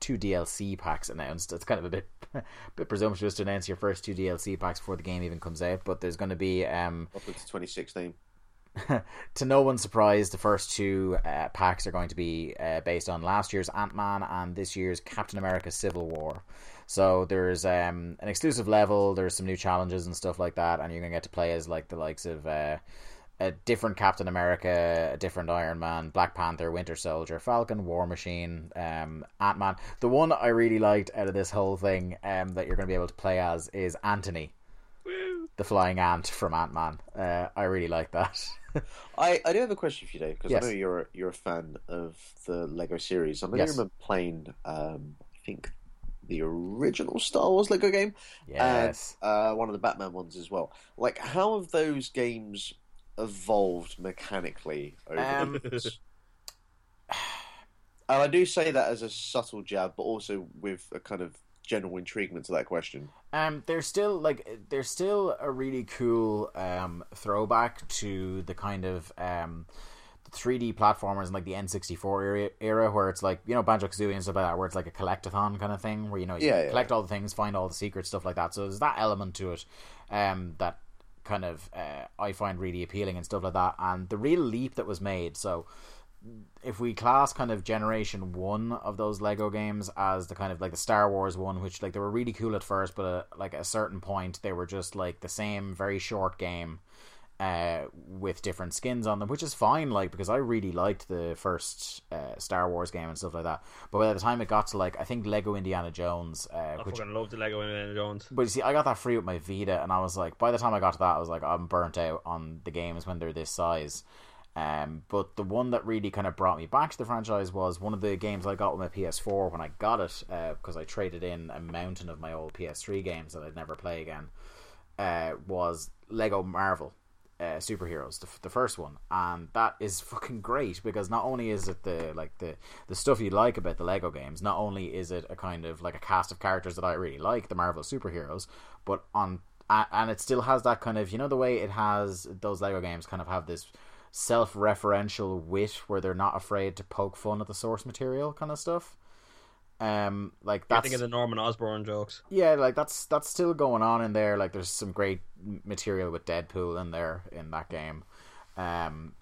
A: two DLC packs announced. It's kind of a bit bit presumptuous to announce your first two DLC packs before the game even comes out, but there's going to be um,
C: Up to 2016.
A: to no one's surprise, the first two uh, packs are going to be uh, based on last year's Ant Man and this year's Captain America: Civil War. So there's um, an exclusive level. There's some new challenges and stuff like that, and you're gonna get to play as like the likes of uh, a different Captain America, a different Iron Man, Black Panther, Winter Soldier, Falcon, War Machine, um, Ant Man. The one I really liked out of this whole thing um, that you're going to be able to play as is Anthony, the flying ant from Ant Man. Uh, I really like that.
C: I, I do have a question for you, Dave, because
A: Yes.
C: I know you're a, you're a fan of the Lego series. I mean,
A: Yes.
C: Remember playing, um, I think, the original Star Wars Lego game
A: yes.
C: and uh, one of the Batman ones as well. Like, how have those games evolved mechanically over
A: Um,
C: the years? and I do say that as a subtle jab, but also with a kind of general intriguement to that question.
A: Um, there's still like there's still a really cool um throwback to the kind of um. 3D platformers in like the N64 era, era where it's like you know Banjo Kazooie and stuff like that, where it's like a collectathon kind of thing, where you know you
C: Yeah, yeah.
A: collect all the things, find all the secrets, stuff like that. So there's that element to it, um, that kind of uh, I find really appealing and stuff like that. And the real leap that was made, so if we class kind of generation one of those Lego games as the kind of like the Star Wars one, which like they were really cool at first, but uh, like at a certain point they were just like the same very short game uh, with different skins on them, which is fine, like because I really liked the first uh, Star Wars game and stuff like that. But by the time it got to like I think Lego Indiana Jones, uh,
E: I
A: which
E: fucking love the Lego Indiana Jones.
A: but you see, I got that free with my Vita, and I was like, by the time I got to that, I was like, I'm burnt out on the games when they're this size. Um, but the one that really kind of brought me back to the franchise was one of the games I got with my PS4 when I got it, because I traded in a mountain of my old PS3 games that I'd never play again. Uh, was Lego Marvel uh, superheroes, the, the first one, and that is fucking great because not only is it the like the the stuff you like about the Lego games, not only is it a kind of like a cast of characters that I really like, the Marvel superheroes, but on and it still has that kind of you know the way it has those Lego games kind of have this self-referential wit where they're not afraid to poke fun at the source material kind of stuff. Um, like
E: I
A: that's
E: think of the Norman Osborn jokes.
A: yeah, like that's that's still going on in there. Like there's some great material with Deadpool in there in that game. Um,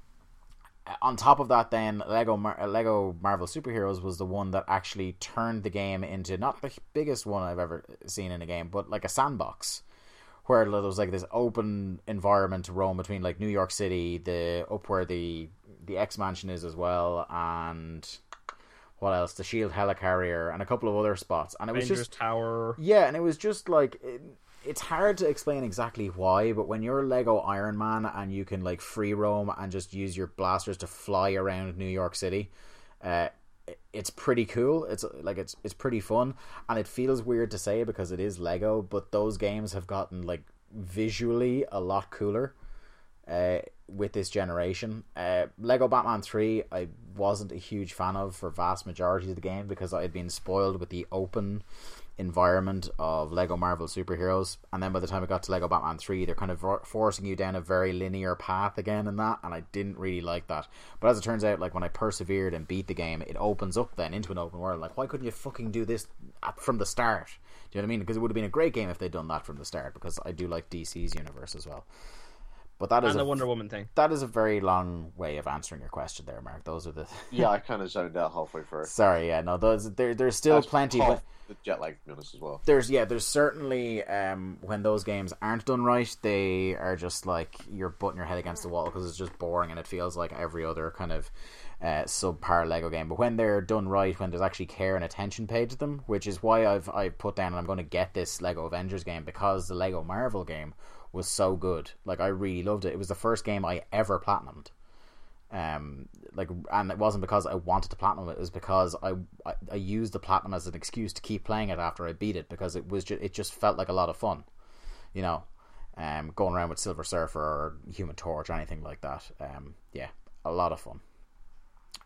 A: on top of that, then Lego Mar- Lego Marvel Superheroes was the one that actually turned the game into not the biggest one I've ever seen in a game, but like a sandbox where there was like this open environment to roam between like New York City, the up where the the X Mansion is as well, and what else? The Shield Helicarrier and a couple of other spots, and it was just
E: Tower.
A: yeah, and it was just like it, it's hard to explain exactly why, but when you're Lego Iron Man and you can like free roam and just use your blasters to fly around New York City, uh, it- it's pretty cool. It's like it's it's pretty fun, and it feels weird to say because it is Lego, but those games have gotten like visually a lot cooler uh, with this generation. Uh, Lego Batman 3, I wasn't a huge fan of for vast majority of the game because I had been spoiled with the open environment of Lego Marvel superheroes. And then by the time I got to Lego Batman 3, they're kind of forcing you down a very linear path again in that, and I didn't really like that. But as it turns out, like when I persevered and beat the game, it opens up then into an open world. Like, why couldn't you fucking do this from the start? Do you know what I mean? Because it would have been a great game if they'd done that from the start, because I do like DC's universe as well. But that is
E: and
A: a,
E: the Wonder Woman thing.
A: that is a very long way of answering your question there, Mark. Those are the
C: Yeah, I kind of zoned out halfway through.
A: sorry, yeah, no, those there there's still
C: That's
A: plenty.
C: half
A: But
C: the jet lag, to be honest, as well.
A: there's yeah, there's certainly um, when those games aren't done right, they are just like you're butting your head against the wall because it's just boring and it feels like every other kind of uh, subpar Lego game. But when they're done right, when there's actually care and attention paid to them, which is why I've I put down and I'm going to get this Lego Avengers game because the Lego Marvel game was so good. Like I really loved it. It was the first game I ever platinumed. Um like and it wasn't because I wanted to platinum it, it was because I, I I used the platinum as an excuse to keep playing it after I beat it because it was ju- it just felt like a lot of fun you know? Um going around with Silver Surfer or Human Torch or anything like that. Um yeah a lot of fun.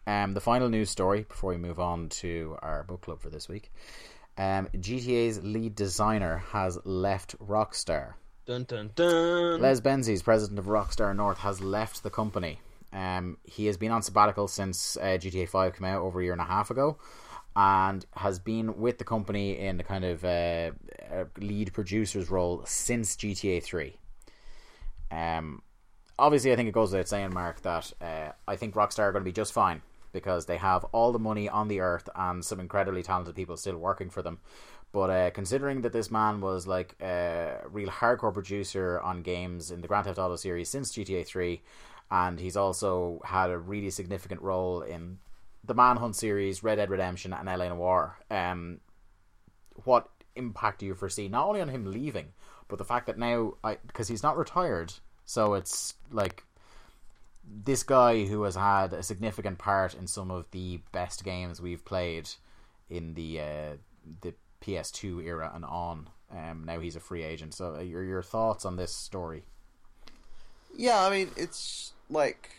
A: Um the final news story before we move on to our book club for this week. Um GTA's lead designer has left Rockstar
E: Dun dun dun.
A: Les Benzies, president of Rockstar North, has left the company. Um, he has been on sabbatical since uh, GTA 5 came out over a year and a half ago and has been with the company in the kind of uh, uh, lead producer's role since GTA 3. Um, obviously, I think it goes without saying, Mark, that uh, I think Rockstar are going to be just fine because they have all the money on the earth and some incredibly talented people still working for them. But uh, considering that this man was like a real hardcore producer on games in the Grand Theft Auto series since GTA 3, and he's also had a really significant role in the Manhunt series, Red Dead Redemption, and LA Noire. Um, what impact do you foresee not only on him leaving, but the fact that now, because he's not retired, so it's like this guy who has had a significant part in some of the best games we've played in the uh, the PS2 era and on. Um, now he's a free agent. So, uh, your your thoughts on this story?
C: Yeah, I mean, it's like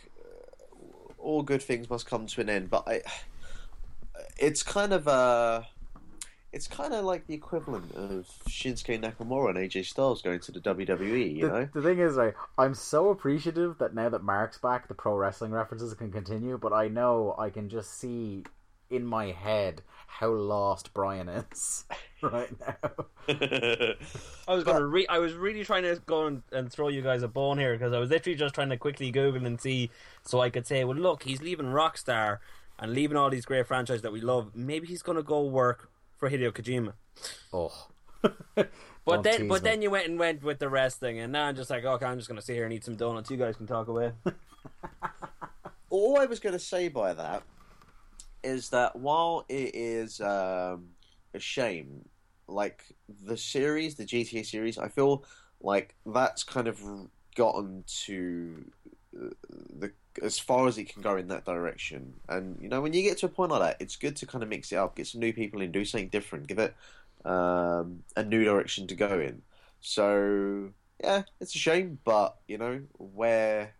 C: all good things must come to an end, but I, it's kind of uh it's kind of like the equivalent of Shinsuke Nakamura and AJ Styles going to the WWE. You
A: the,
C: know,
A: the thing is, right, I'm so appreciative that now that Mark's back, the pro wrestling references can continue. But I know I can just see in my head how lost Brian is right now.
E: I was gonna re- I was really trying to go and, and throw you guys a bone here because I was literally just trying to quickly Google and see so I could say, well, look, he's leaving Rockstar and leaving all these great franchises that we love. Maybe he's gonna go work for Hideo Kojima.
A: Oh,
E: But
A: Don't
E: then, but
A: me.
E: then you went and went with the wrestling, and now I'm just like, okay, I'm just gonna sit here and eat some donuts. You guys can talk away.
C: all I was going to say by that is that while it is um, a shame, like the series, the GTA series, I feel like that's kind of gotten to uh, the as far as it can go in that direction. And you know, when you get to a point like that, it's good to kind of mix it up, get some new people in, do something different, give it um, a new direction to go in. So yeah, it's a shame, but you know where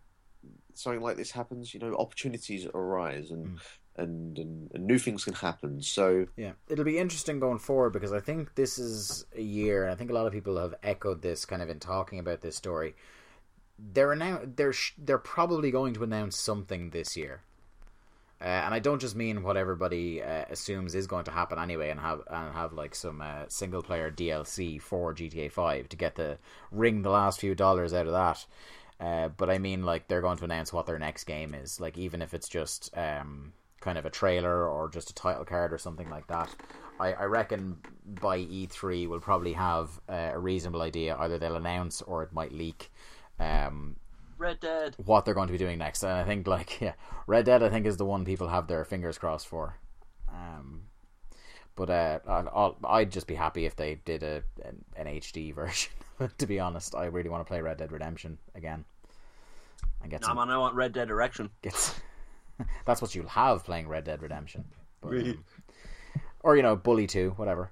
C: something like this happens, you know, opportunities arise and
A: Mm.
C: And, and, and new things can happen. So
A: Yeah, it'll be interesting going forward because I think this is a year, and I think a lot of people have echoed this kind of in talking about this story. They're now they're they're probably going to announce something this year, uh, and I don't just mean what everybody uh, assumes is going to happen anyway, and have and have like some uh, single player DLC for GTA Five to get the ring the last few dollars out of that. Uh, but I mean, like they're going to announce what their next game is, like even if it's just um, kind of a trailer or just a title card or something like that. I, I reckon by E3 we'll probably have uh, a reasonable idea. Either they'll announce or it might leak um,
E: Red Dead.
A: what they're going to be doing next. And I think like yeah, Red Dead I think is the one people have their fingers crossed for. Um, but uh, I'll, I'll, I'd just be happy if they did a an, an HD version. to be honest, I really want to play Red Dead Redemption again. And get
E: Nah,
A: some,
E: man, I want Red Dead Erection.
A: gets that's what you'll have playing Red Dead Redemption. But, um, or you know, Bully Two, whatever.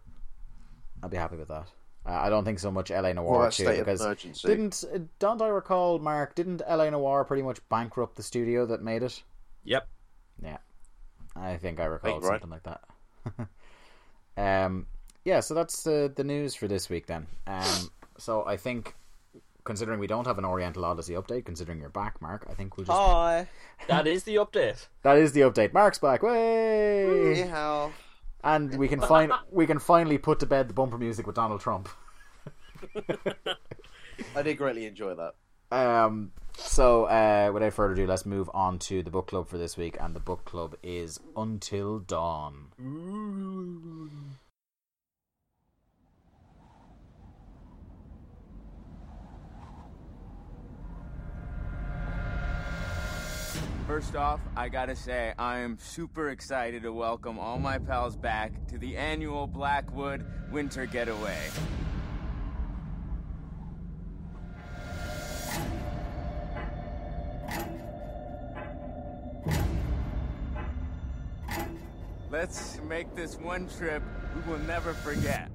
A: I'll be happy with that. Uh, I don't think so much LA
C: What
A: Noir
C: about
A: Two
C: State of
A: because
C: Emergency?
A: didn't uh, don't I recall Mark? Didn't LA Noire pretty much bankrupt the studio that made it?
E: Yep.
A: Yeah, I think I recall
C: Think right.
A: something like that. um, yeah, so that's the the news for this week then. Um, so I think. Considering we don't have an Oriental Odyssey update, considering you're back, Mark, I think we'll just
C: Hi,
E: That is the update.
A: that is the update. Mark's back, way!
C: Hey, how?
A: and we can find we can finally put to bed the bumper music with Donald Trump.
C: I did greatly enjoy that.
A: Um, So, uh, without further ado, let's move on to the book club for this week, and the book club is Until Dawn.
F: First off, I gotta say, I am super excited to welcome all my pals back to the annual Blackwood Winter Getaway. Let's make this one trip we will never forget.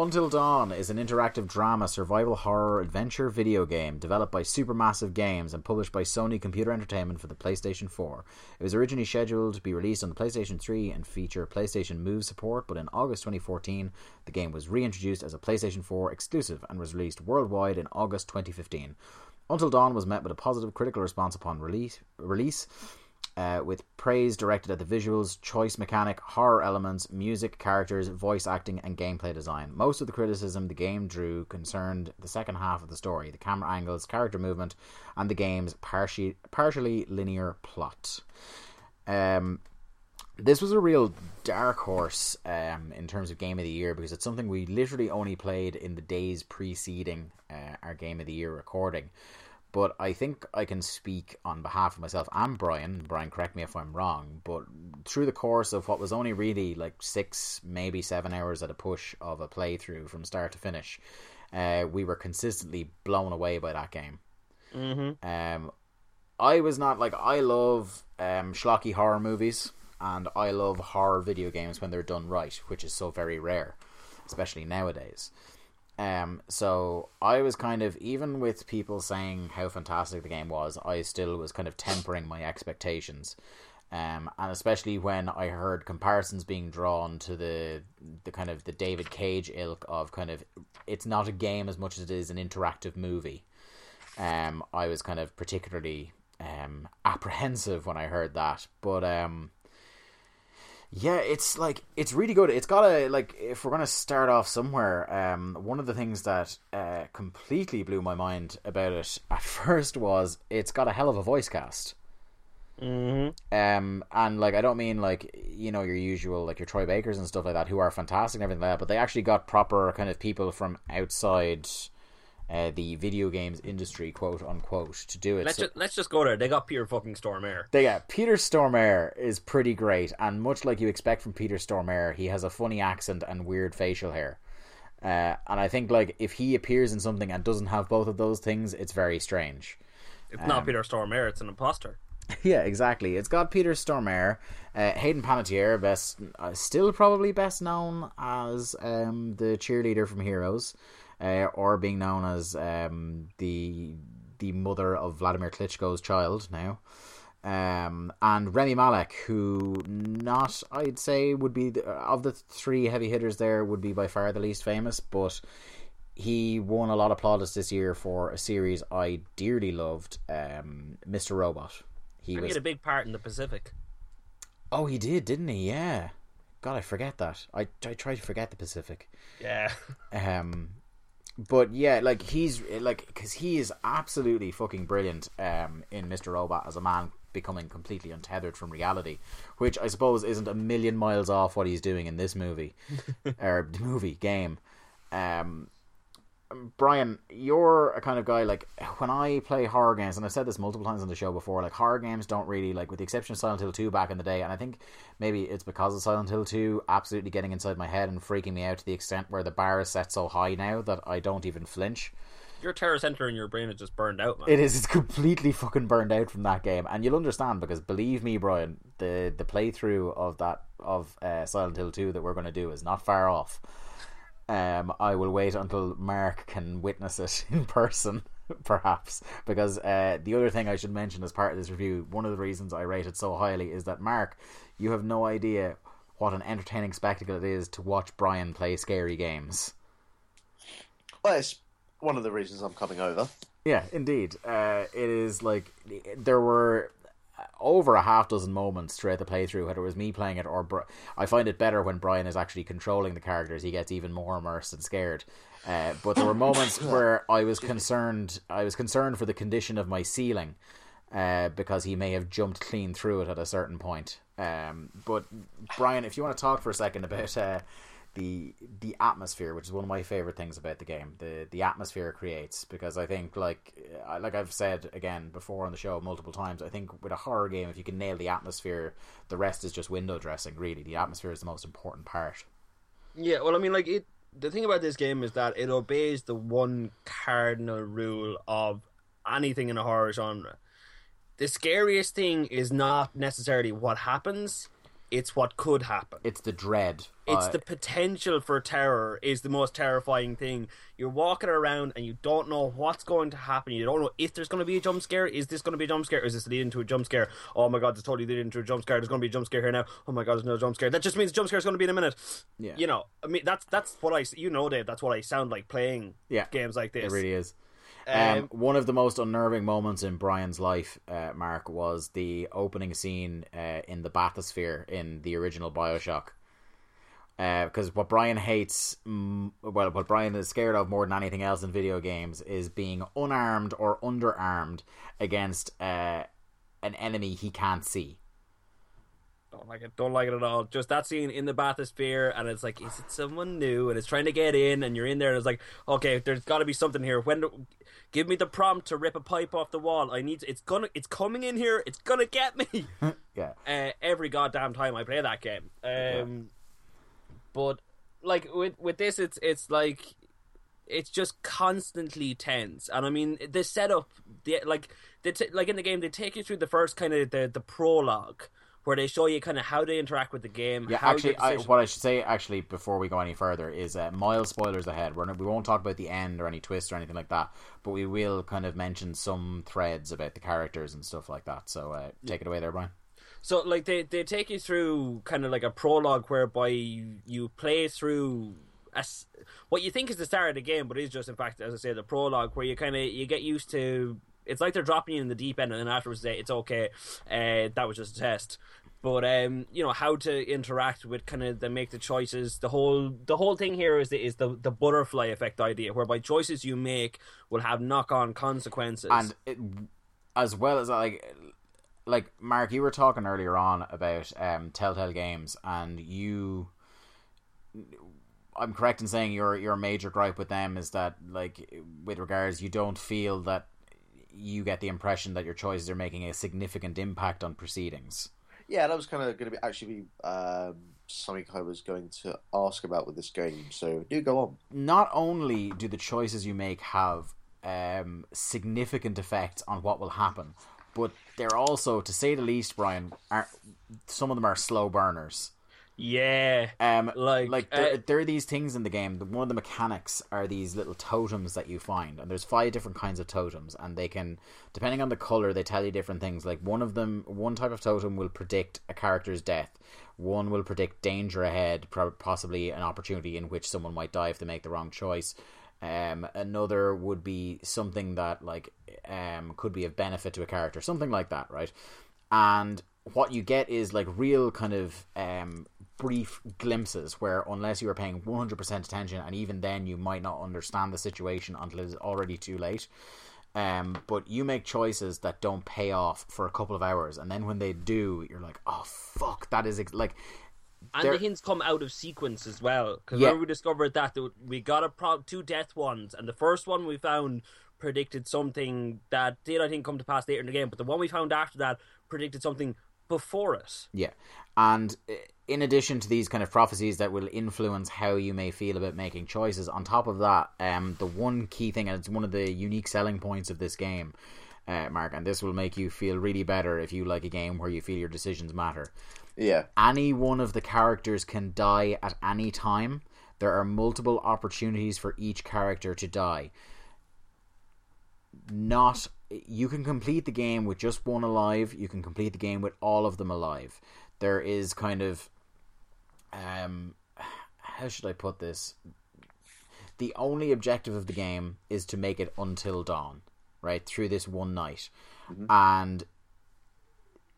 A: Until Dawn is an interactive drama survival horror adventure video game developed by Supermassive Games and published by Sony Computer Entertainment for the PlayStation 4. It was originally scheduled to be released on the PlayStation 3 and feature PlayStation Move support, but in August 2014, the game was reintroduced as a PlayStation 4 exclusive and was released worldwide in August 2015. Until Dawn was met with a positive critical response upon release, release uh, with praise directed at the visuals, choice mechanic, horror elements, music, characters, voice acting, and gameplay design. Most of the criticism the game drew concerned the second half of the story, the camera angles, character movement, and the game's partially, partially linear plot. Um, this was a real dark horse um, in terms of game of the year because it's something we literally only played in the days preceding uh, our game of the year recording. But I think I can speak on behalf of myself and Brian. Brian, correct me if I'm wrong. But through the course of what was only really like six, maybe seven hours at a push of a playthrough from start to finish, uh, we were consistently blown away by that game.
E: Mm-hmm.
A: Um, I was not like I love um, schlocky horror movies, and I love horror video games when they're done right, which is so very rare, especially nowadays. Um, so I was kind of even with people saying how fantastic the game was, I still was kind of tempering my expectations. Um, and especially when I heard comparisons being drawn to the the kind of the David Cage ilk of kind of it's not a game as much as it is an interactive movie. Um, I was kind of particularly um, apprehensive when I heard that, but um, yeah, it's like it's really good. It's got a like if we're gonna start off somewhere, um, one of the things that uh, completely blew my mind about it at first was it's got a hell of a voice cast.
E: Mm-hmm.
A: Um, and like I don't mean like you know your usual like your Troy Bakers and stuff like that who are fantastic and everything like that, but they actually got proper kind of people from outside uh, the video games industry, quote unquote, to do it.
E: Let's
A: So-
E: just let's just go there. They got Peter fucking Stormare.
A: they got Peter Stormare is pretty great, and much like you expect from Peter Stormare, he has a funny accent and weird facial hair. Uh, and I think like if he appears in something and doesn't have both of those things, it's very strange.
E: It's
A: Um,
E: not Peter Stormare. It's an imposter.
A: yeah, exactly. It's got Peter Stormare, uh, Hayden Panettiere, best uh, still probably best known as um, the cheerleader from Heroes, uh, or being known as um, the the mother of Wladimir Klitschko's child now. Um, and Rami Malek, who not I'd say would be the, of the three heavy hitters there would be by far the least famous, but he won a lot of plaudits this year for a series I dearly loved, um, Mr. Robot. He
E: He
A: was
E: had a big part in the Pacific.
A: Oh, he did, didn't he? Yeah. God, I forget that. I I try to forget the Pacific.
E: Yeah.
A: Um, but yeah, like he's like because he is absolutely fucking brilliant. Um, in Mister Robot as a man becoming completely untethered from reality, which I suppose isn't a million miles off what he's doing in this movie or the movie game. Um, Brian, you're a kind of guy like when I play horror games, and I've said this multiple times on the show before. Like horror games don't really like, with the exception of Silent Hill Two back in the day, and I think maybe it's because of Silent Hill Two absolutely getting inside my head and freaking me out to the extent where the bar is set so high now that I don't even flinch.
B: your terror center in your brain is just burned out, man.
A: It is. It's completely fucking burned out from that game, and you'll understand because believe me, Brian, the the playthrough of that of uh, Silent Hill two that we're going to do is not far off. Um, I will wait until Mark can witness it in person, perhaps, because uh, the other thing I should mention as part of this review, one of the reasons I rate it so highly is that Mark, you have no idea what an entertaining spectacle it is to watch Brian play scary games.
C: Well, it's one of the reasons I'm coming over.
A: Yeah, indeed. Uh, it is like there were over a half dozen moments throughout the playthrough, whether it was me playing it or Bri- I find it better when Brian is actually controlling the characters. He gets even more immersed and scared. Uh, but there were moments where I was concerned. I was concerned for the condition of my ceiling uh, because he may have jumped clean through it at a certain point. Um, but Brian, if you want to talk for a second about uh, the the atmosphere, which is one of my favorite things about the game, the the atmosphere it creates, because I think like uh, like I've said again before on the show multiple times, I think with a horror game, if you can nail the atmosphere, the rest is just window dressing. Really, the atmosphere is the most important part.
B: Yeah, well, I mean, like it. The thing about this game is that it obeys the one cardinal rule of anything in a horror genre. The scariest thing is not necessarily what happens; it's what could happen.
A: It's the dread.
B: It's
A: Uh,
B: the potential for terror is the most terrifying thing. You're walking around and you don't know what's going to happen. You don't know if there's going to be a jump scare. Is this going to be a jump scare? Is this leading to a jump scare? Oh my god, this totally leading into a jump scare. There's going to be a jump scare here now. Oh my god, there's no jump scare. That just means the jump scare is going to be in a minute.
A: Yeah.
B: You know, I mean, that's that's what I you know, Dave. That's what I sound like playing
A: Yeah,
B: games like this.
A: It really is. Um,
B: Um,
A: one of the most unnerving moments in Brian's life, uh, Mark, was the opening scene uh, in the bathysphere in the original Bioshock. Because what Brian hates, well, what Brian is scared of more than anything else in video games is being unarmed or underarmed against uh, an enemy he can't see.
B: Don't like it. Don't like it at all. Just that scene in the bathysphere, and it's like, is it someone new? And it's trying to get in, and you're in there, and it's like, okay, there's got to be something here. When, do, give me the prompt to rip a pipe off the wall. I need. To, it's gonna. It's coming in here. It's gonna get me.
A: Yeah.
B: uh, every goddamn time I play that game. Um, but like with with this, it's it's like it's just constantly tense, and I mean the setup, the like they t- like in the game they take you through the first kind of the the prologue where they show you kind of how they interact with the game.
A: Yeah,
B: how
A: actually, I, what I should say actually before we go any further is uh, mild spoilers ahead. We're we won't talk about the end or any twist or anything like that, but we will kind of mention some threads about the characters and stuff like that. So uh, take it away there, Brian.
B: So like they they take you through kind of like a prologue whereby you, you play through a what you think is the start of the game, but is just in fact, as I say, the prologue where you kind of you get used to. It's like they're dropping you in the deep end, and then afterwards say it's okay. Uh, that was just a test. But um, you know how to interact with kind of the make the choices. The whole the whole thing here is the is the the butterfly effect idea, whereby choices you make will have knock on consequences.
A: And it, as well as like, like Mark, you were talking earlier on about um, Telltale Games, and you. I'm correct in saying your your major gripe with them is that like with regards you don't feel that you get the impression that your choices are making a significant impact on proceedings.
C: Yeah, that was kind of going to be actually be um, something I was going to ask about with this game. So do go on.
A: not only do the choices you make have um, significant effects on what will happen, but they're also, to say the least, Brian, are some of them are slow burners.
B: Yeah,
A: Um,
B: Like,
A: like there,
B: uh,
A: there are these things in the game. One of the mechanics are these little totems that you find, and there's five different kinds of totems, and they can, depending on the color, they tell you different things. Like one of them, one type of totem will predict a character's death. One will predict danger ahead, possibly an opportunity in which someone might die if they make the wrong choice. Um, another would be something that like um could be of benefit to a character, something like that, right? and what you get is like real kind of um, brief glimpses where unless you are paying 100% attention and even then you might not understand the situation until it's already too late um, but you make choices that don't pay off for a couple of hours and then when they do you're like oh fuck that is ex-, like
B: and the hints come out of sequence as well. Because
A: Yeah.
B: we discovered that we got a pro- two death ones, and the first one we found predicted something that did I think come to pass later in the game, but the one we found after that predicted something
E: before it.
A: Yeah. And uh, in addition to these kind of prophecies that will influence how you may feel about making choices, on top of that, um, the one key thing, and it's one of the unique selling points of this game, uh, Mark, and this will make you feel really better if you like a game where you feel your decisions matter.
C: Yeah.
A: Any one of the characters can die at any time. There are multiple opportunities for each character to die. Not you can complete the game with just one alive. You can complete the game with all of them alive. There is kind of um how should I put this? The only objective of the game is to make it until dawn, right? Through this one night. And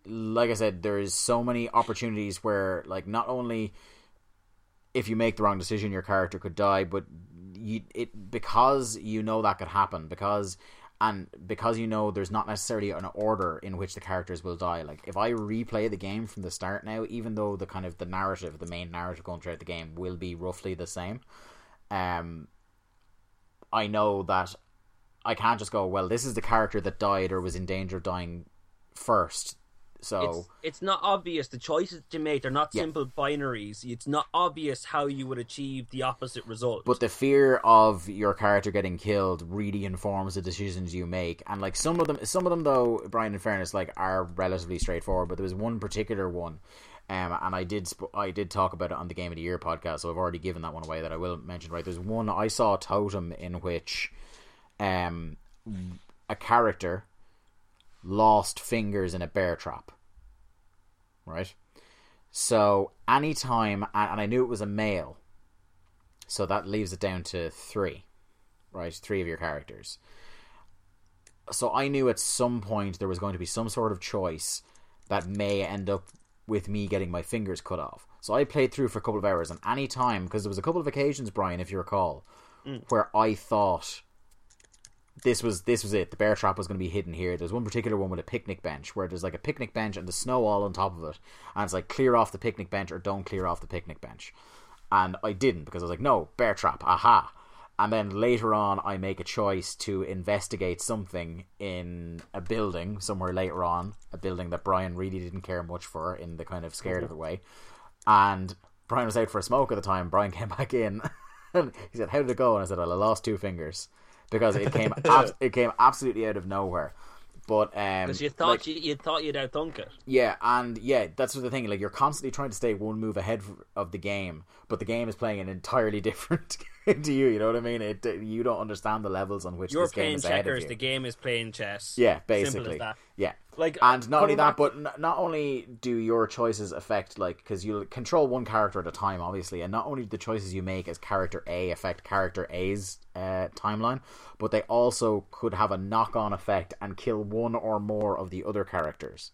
A: like I said, there is so many opportunities where, like, not only if you make the wrong decision, your character could die, but you it because you know that could happen because and because you know there's not necessarily an order in which the characters will die. Like if I replay the game from the start now, even though the kind of the narrative, the main narrative going throughout the game will be roughly the same, um, I know that I can't just go, well, this is the character that died or was in danger of dying first. So
E: It's it's not obvious the choices you make. They're not
A: Yeah.
E: simple binaries. It's not obvious how you would achieve the opposite result.
A: but the fear of your character getting killed really informs the decisions you make and like some of them some of them though brian in fairness like are relatively straightforward but there was one particular one um, and I did sp- I did talk about it on the Game of the Year podcast, so I've already given that one away that I will mention. Right, there's one I saw a Totem in which um, a character lost fingers in a bear trap. Right, so anytime, and, I knew it was a male, so that leaves it down to three, right? Three of your characters. So I knew at some point there was going to be some sort of choice that may end up with me getting my fingers cut off. So I played through for a couple of hours, and any time because there was a couple of occasions, Brian, if you recall, mm. where I thought this was this was it. The bear trap was going to be hidden here. There's one particular one with a picnic bench where there's like a picnic bench and the snow all on top of it, and it's like clear off the picnic bench or don't clear off the picnic bench. And I didn't because I was like, no, bear trap, aha. And then later on, I make a choice to investigate something in a building somewhere later on, a building that Brian really didn't care much for in the kind of scared mm-hmm. of it way. And Brian was out for a smoke at the time. Brian came back in, and he said, "How did it go?" And I said, "Well, I lost two fingers because it came ab- it came absolutely out of nowhere." But um,
E: because you thought
A: like-
E: you, you thought you'd outthunk it.
A: yeah, and yeah, that's what the thing. Like you're constantly trying to stay one move ahead of the game, but the game is playing an entirely different game to you. You know what I mean? It you don't understand the levels on which
E: You're
A: this game
E: playing
A: is ahead of you.
E: The game is playing chess.
A: Yeah,
E: Simple as
A: basically.
E: that.
A: Yeah.
E: Like,
A: and not only that,
E: back-
A: but n- not only do your choices affect like because you control one character at a time, obviously, and not only do the choices you make as character A affect character A's uh, timeline, but they also could have a knock-on effect and kill one or more of the other characters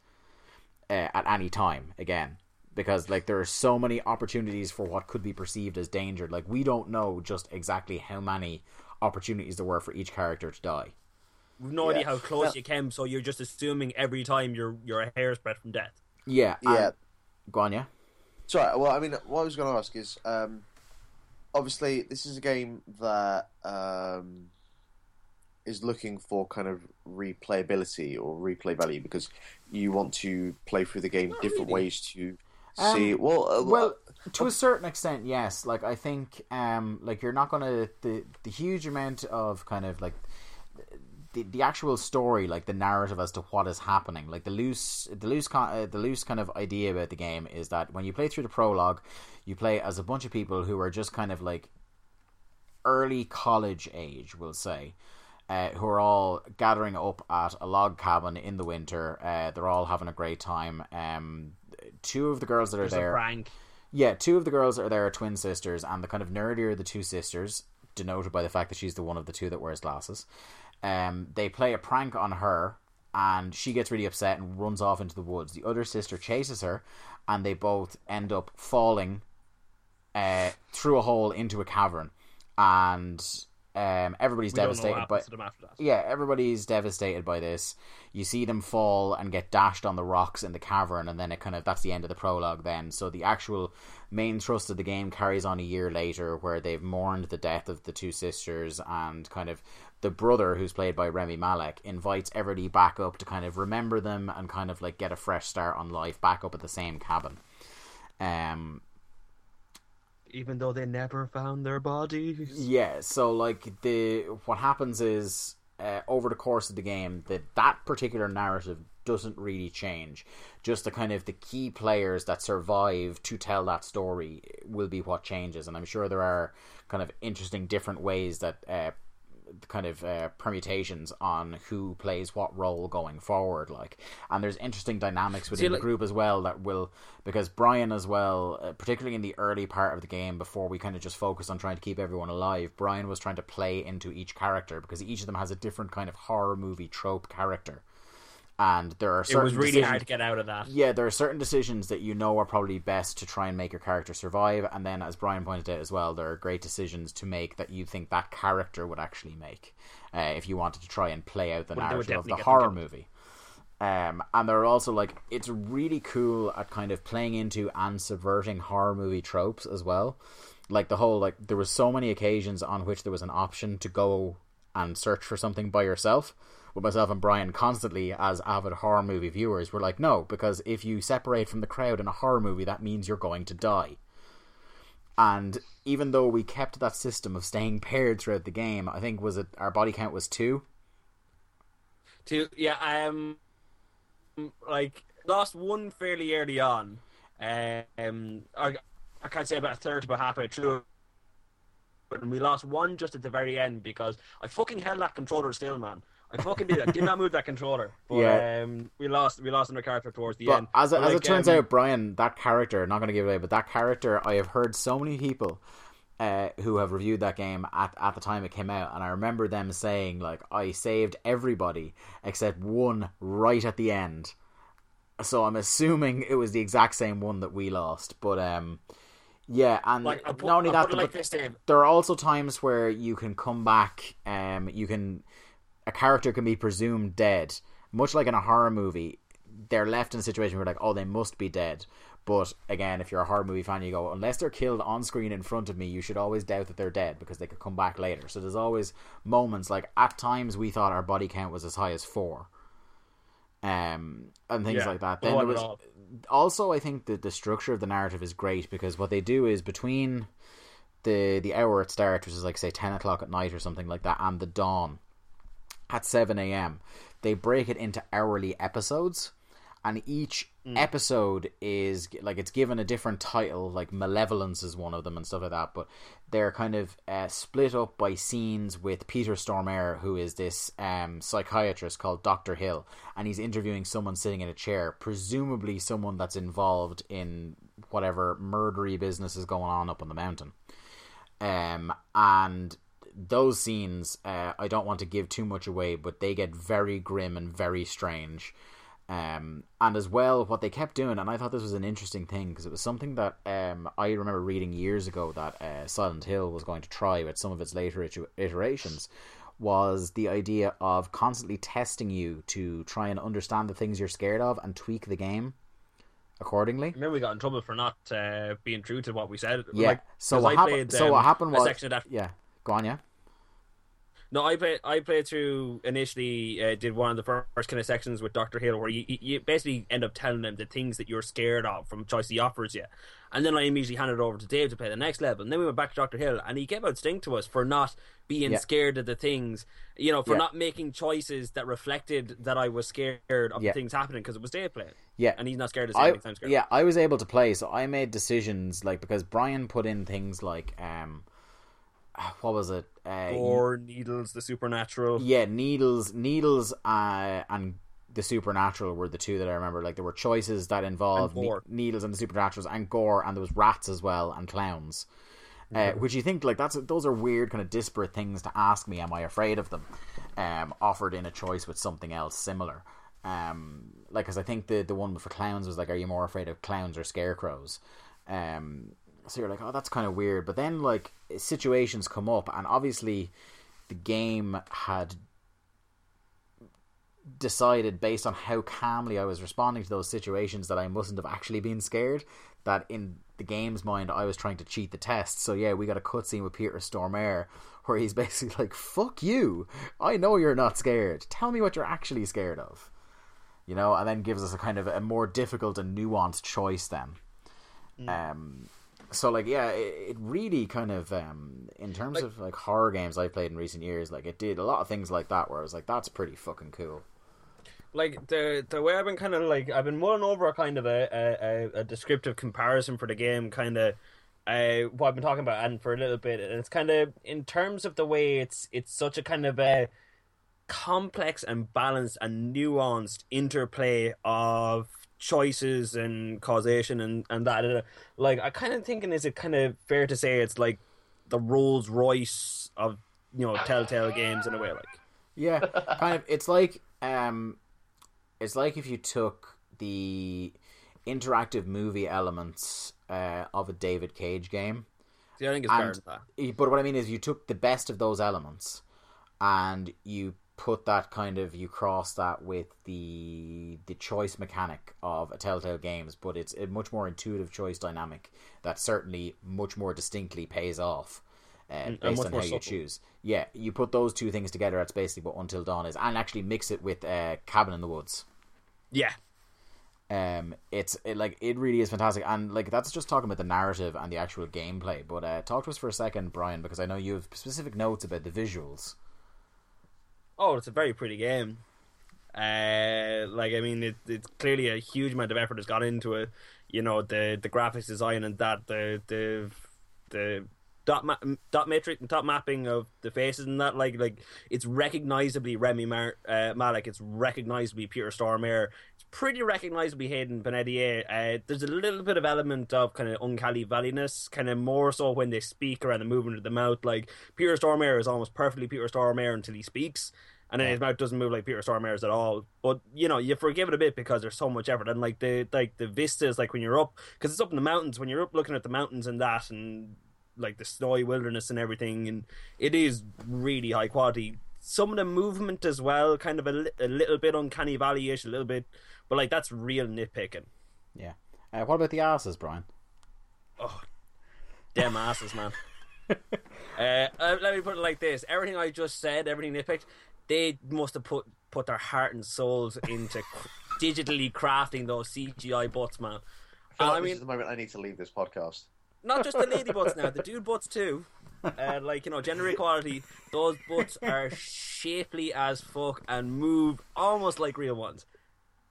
A: uh, at any time. Again, because like there are so many opportunities for what could be perceived as danger. Like we don't know just exactly how many opportunities there were for each character to die.
E: We've no idea how close
C: Well-
E: you came, so you're just assuming every time you're you're a hair's breadth from death.
A: Yeah,
C: Yeah.
A: and- go on, yeah.
C: Sorry. Well, I mean, what I was going to ask is, um, obviously, this is a game that um, is looking for kind of replayability or replay value because you want to play through the game different
E: really.
C: ways to
A: Um,
C: see. Well, uh,
A: Well, to a certain extent, yes. Like I think, um, like you're not gonna the the huge amount of kind of like the the actual story, like the narrative as to what is happening, like the loose the loose uh, the loose kind of idea about the game is that when you play through the prologue, you play as a bunch of people who are just kind of like early college age, we'll say. Uh, who are all gathering up at a log cabin in the winter. Uh, they're all having a great time. Um, two of the girls that are
E: There's
A: there,
E: a prank.
A: yeah, two of the girls that are there are twin sisters, and the kind of nerdier of the two sisters, denoted by the fact that she's the one of the two that wears glasses. Um, they play a prank on her, and she gets really upset and runs off into the woods. The other sister chases her, and they both end up falling uh, through a hole into a cavern, and um, everybody's
E: We don't know what
A: devastated by
E: to them after that.
A: yeah, everybody's devastated by this. You see them fall and get dashed on the rocks in the cavern, and then it kind of that's the end of the prologue. Then, so the actual main thrust of the game carries on a year later, where they've mourned the death of the two sisters and kind of the brother, who's played by Rami Malek, invites Everly back up to kind of remember them and kind of like get a fresh start on life back up at the same cabin. Um,
B: Even though they never found their bodies.
A: yeah, so like the what happens is uh, over the course of the game that that particular narrative doesn't really change. Just the kind of the key players that survive to tell that story will be what changes, and I'm sure there are kind of interesting different ways that. Uh, kind of uh, permutations on who plays what role going forward like. And there's interesting dynamics within
B: like-
A: the group as well that will because Brian as well uh, particularly in the early part of the game before we kind of just focused on trying to keep everyone alive Brian was trying to play into each character because each of them has a different kind of horror movie trope character and there are
B: It
A: certain
B: was really
A: decisions-
B: hard to get out of that.
A: yeah, there are certain decisions that you know are probably best to try and make your character survive, and then, as Brian pointed out as well, there are great decisions to make that you think that character would actually make uh, if you wanted to try and play out the
B: Well,
A: narrative of the horror movie. Um, and there are also like it's really cool at kind of playing into and subverting horror movie tropes as well. Like the whole like there was so many occasions on which there was an option to go and search for something by yourself. With myself and Brian constantly as avid horror movie viewers, we're like, no, because if you separate from the crowd in a horror movie, that means you're going to die. And even though we kept that system of staying paired throughout the game, I think was it our body count was two.
B: To yeah, um, like lost one fairly early on. Um, I I can't say about a third, about halfway through. But we lost one just at the very end because I fucking held that controller still, man. I fucking did. I did not move that controller. But,
A: Yeah.
B: Um, we lost. We lost another character towards the
A: But
B: end.
A: as, it,
B: But,
A: as
B: like,
A: it turns
B: um,
A: out, Brian, that character, not going to give it away, but that character, I have heard so many people uh, who have reviewed that game at, at the time it came out, and I remember them saying, like, I saved everybody except one right at the end. So I'm assuming it was the exact same one that we lost. But, um, yeah, and
B: Like, put,
A: not only that,
B: like
A: but
B: this,
A: there are also times where you can come back um you can a character can be presumed dead much like in a horror movie they're left in a situation where like oh they must be dead. But again if you're a horror movie fan you go unless they're killed on screen in front of me you should always doubt that they're dead because they could come back later. So there's always moments like at times we thought our body count was as high as four um and things
B: Yeah,
A: like that. then there was also I think that the structure of the narrative is great because what they do is between the the hour it starts, which is like say ten o'clock at night or something like that, and the dawn at seven a.m. They break it into hourly episodes, and each episode is like it's given a different title. Like Malevolence is one of them and stuff like that. But they're kind of uh, split up by scenes with Peter Stormare, who is this um, psychiatrist called Doctor Hill, and he's interviewing someone sitting in a chair, presumably someone that's involved in whatever murdery business is going on up on the mountain um, and those scenes uh, I don't want to give too much away, but they get very grim and very strange. Um, and as well, what they kept doing, and I thought this was an interesting thing because it was something that um, I remember reading years ago that uh, Silent Hill was going to try with some of its later iterations, was the idea of constantly testing you to try and understand the things you're scared of and tweak the game accordingly.
B: Remember, we got in trouble for not uh, being true to what we said.
A: Yeah.
B: Like,
A: so
B: 'cause
A: what
B: I
A: happened? so
B: um,
A: what happened was
B: section of that
A: yeah. Go on, yeah.
B: No, I played. I played through initially. Uh, did one of the first, kind of sections with Doctor Hill, where you, you- basically end up telling them the things that you're scared of from choice he offers you, and then I immediately handed it over to Dave to play the next level, and then we went back to Doctor Hill, and he gave out stink to us for not being
A: Yeah.
B: scared of the things, you know, for
A: Yeah.
B: not making choices that reflected that I was scared of
A: Yeah.
B: the things happening because it was Dave playing,
A: Yeah.
B: and he's not scared of the
A: I,
B: things I'm scared.
A: yeah, I was able to play, so I made decisions like because Brian put in things like um, what was it? Uh,
B: Or needles, the supernatural.
A: yeah, needles, needles, uh, and the supernatural were the two that I remember. Like there were choices that involved
B: And gore.
A: ne- needles and the supernaturals and gore, and there was rats as well and clowns. Uh, which you think like that's those are weird kind of disparate things to ask me. Am I afraid of them? Um, offered in a choice with something else similar. Um, like because I think the the one with for clowns was like, are you more afraid of clowns or scarecrows? Um, so you're like, oh, that's kind of weird. But then like situations come up, and obviously the game had decided based on how calmly I was responding to those situations that I mustn't have actually been scared. That in the game's mind, I was trying to cheat the test. So yeah, we got a cutscene with Peter Stormare where he's basically like, "Fuck you! I know you're not scared. Tell me what you're actually scared of." You know, and then gives us a kind of a more difficult and nuanced choice. Then, um, so like yeah, it, it really kind of um, in terms
B: Like-
A: of like horror games I've played in recent years, like it did a lot of things like that where I was like, "That's pretty fucking cool."
B: like the the way I've been kind of like I've been mulling over a kind of a a, a descriptive comparison for the game, kind of uh, what I've been talking about, and for a little bit, and it's kind of in terms of the way it's it's such a kind of a complex and balanced and nuanced interplay of choices and causation and and that uh, like I kind of thinking is it kind of fair to say it's like the Rolls Royce of you know Telltale games in a way like
A: Yeah, kind of. It's like um, it's like if you took the interactive movie elements uh, of a David Cage game.
B: See, I think it's
A: And, but what I mean is, you took the best of those elements, and you put that kind of you cross that with the the choice mechanic of a Telltale games, but it's a much more intuitive choice dynamic that certainly much more distinctly pays off. Uh,
B: and
A: based on how you choose, yeah, you put those two things together. That's basically what Until Dawn is, and actually mix it with uh, Cabin in the Woods
B: Yeah,
A: um it's it, like it really is fantastic and like that's just talking about the narrative and the actual gameplay but uh talk to us for a second brian because i know you have specific notes about the visuals
B: Oh, it's a very pretty game. Uh, like I mean, it, it's clearly a huge amount of effort has gone into it. You know, the the graphics design and that the the the dot ma- dot matrix and dot mapping of the faces and that like like it's recognizably Rami Mar- uh, Malek. It's recognizably Peter Stormare. Pretty recognizably Hayden Panettiere. Uh, there's a little bit of element of kind of uncanny valleyness, kind of more so when they speak around the movement of the mouth. Like Peter Stormare is almost perfectly Peter Stormare until he speaks and then his mouth doesn't move like Peter Stormare's at all. But you know, you forgive it a bit because there's so much effort, and like the like the vistas, like when you're up, because it's up in the mountains. When you're up looking at the mountains and that, and like the snowy wilderness and everything, and it is really high quality. Some of the movement as well, kind of a, a little bit uncanny valley-ish, a little bit, but like that's real nitpicking.
A: yeah uh, what about the asses brian
B: Oh, damn asses, man. uh, uh, let me put it like this: everything I just said, everything they picked, they must have put put their heart and souls into digitally crafting those CGI butts, man.
C: I feel like
B: I
C: this
B: mean,
C: is the moment I need to leave this podcast.
B: not just the lady butts now, the dude butts too. Uh, like you know, gender equality. Those butts are shapely as fuck and move almost like real ones.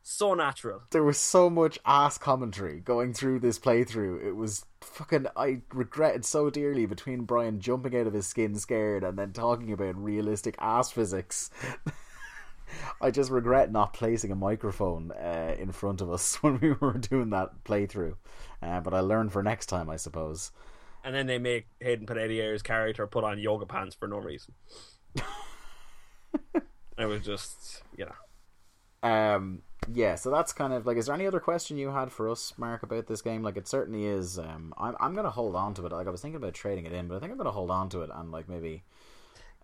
B: So natural.
A: there was so much ass commentary going through this playthrough it was fucking i regretted so dearly between brian jumping out of his skin scared and then talking about realistic ass physics I just regret not placing a microphone uh, in front of us when we were doing that playthrough, uh, but I learned for next time, I suppose.
B: And then they make Hayden Panettiere's character put on yoga pants for no reason. it was just, you know.
A: Um, yeah, so that's kind of like. Is there any other question you had for us, Mark, about this game? Like, it certainly is. Um, I'm I'm gonna hold on to it. Like, I was thinking about trading it in, but I think I'm gonna hold on to it and like maybe.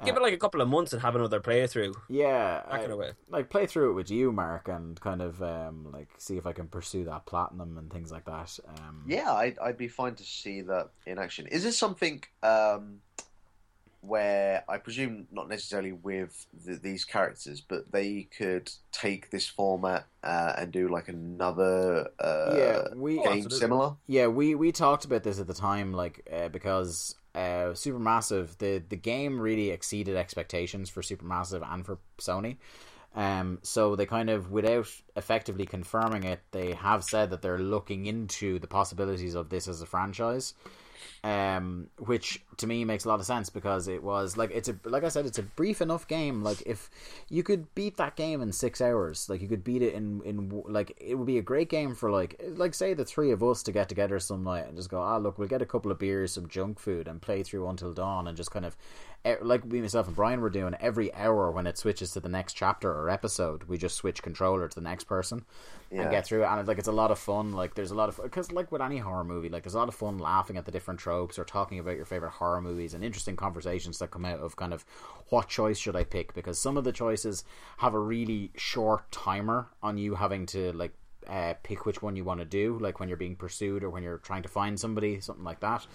B: Give it like a couple of months and have another playthrough.
A: Yeah,
B: That
A: I-
B: kind of way.
A: like play through it with you, Mark, and kind of um, like see if I can pursue that platinum and things like that. Um,
C: Yeah, I'd, I'd be fine to see that in action. Is this something um, where I presume not necessarily with the, these characters, but they could take this format uh, and do like another uh,
A: Yeah, we-
C: game
B: absolutely.
C: similar?
A: Yeah, we we talked about this at the time, like uh, because uh, Supermassive, the the game really exceeded expectations for Supermassive and for Sony. Um, so they kind of, without effectively confirming it, they have said that they're looking into the possibilities of this as a franchise. Um, which to me makes a lot of sense because it was like it's a like I said, it's a brief enough game. Like if you could beat that game in six hours, like you could beat it in in like it would be a great game for like like say the three of us to get together some night and just go ah look we'll get a couple of beers, some junk food, and play through until dawn and just kind of like me, myself, and Brian were doing every hour when it switches to the next chapter or episode, we just switch controller to the next person
C: Yeah.
A: and get through it. And it's like it's a lot of fun. Like there's a lot of because like with any horror movie, like there's a lot of fun laughing at the different tropes or talking about your favorite horror movies and interesting conversations that come out of kind of what choice should I pick because some of the choices have a really short timer on you having to like uh, pick which one you want to do, like when you're being pursued or when you're trying to find somebody, something like that.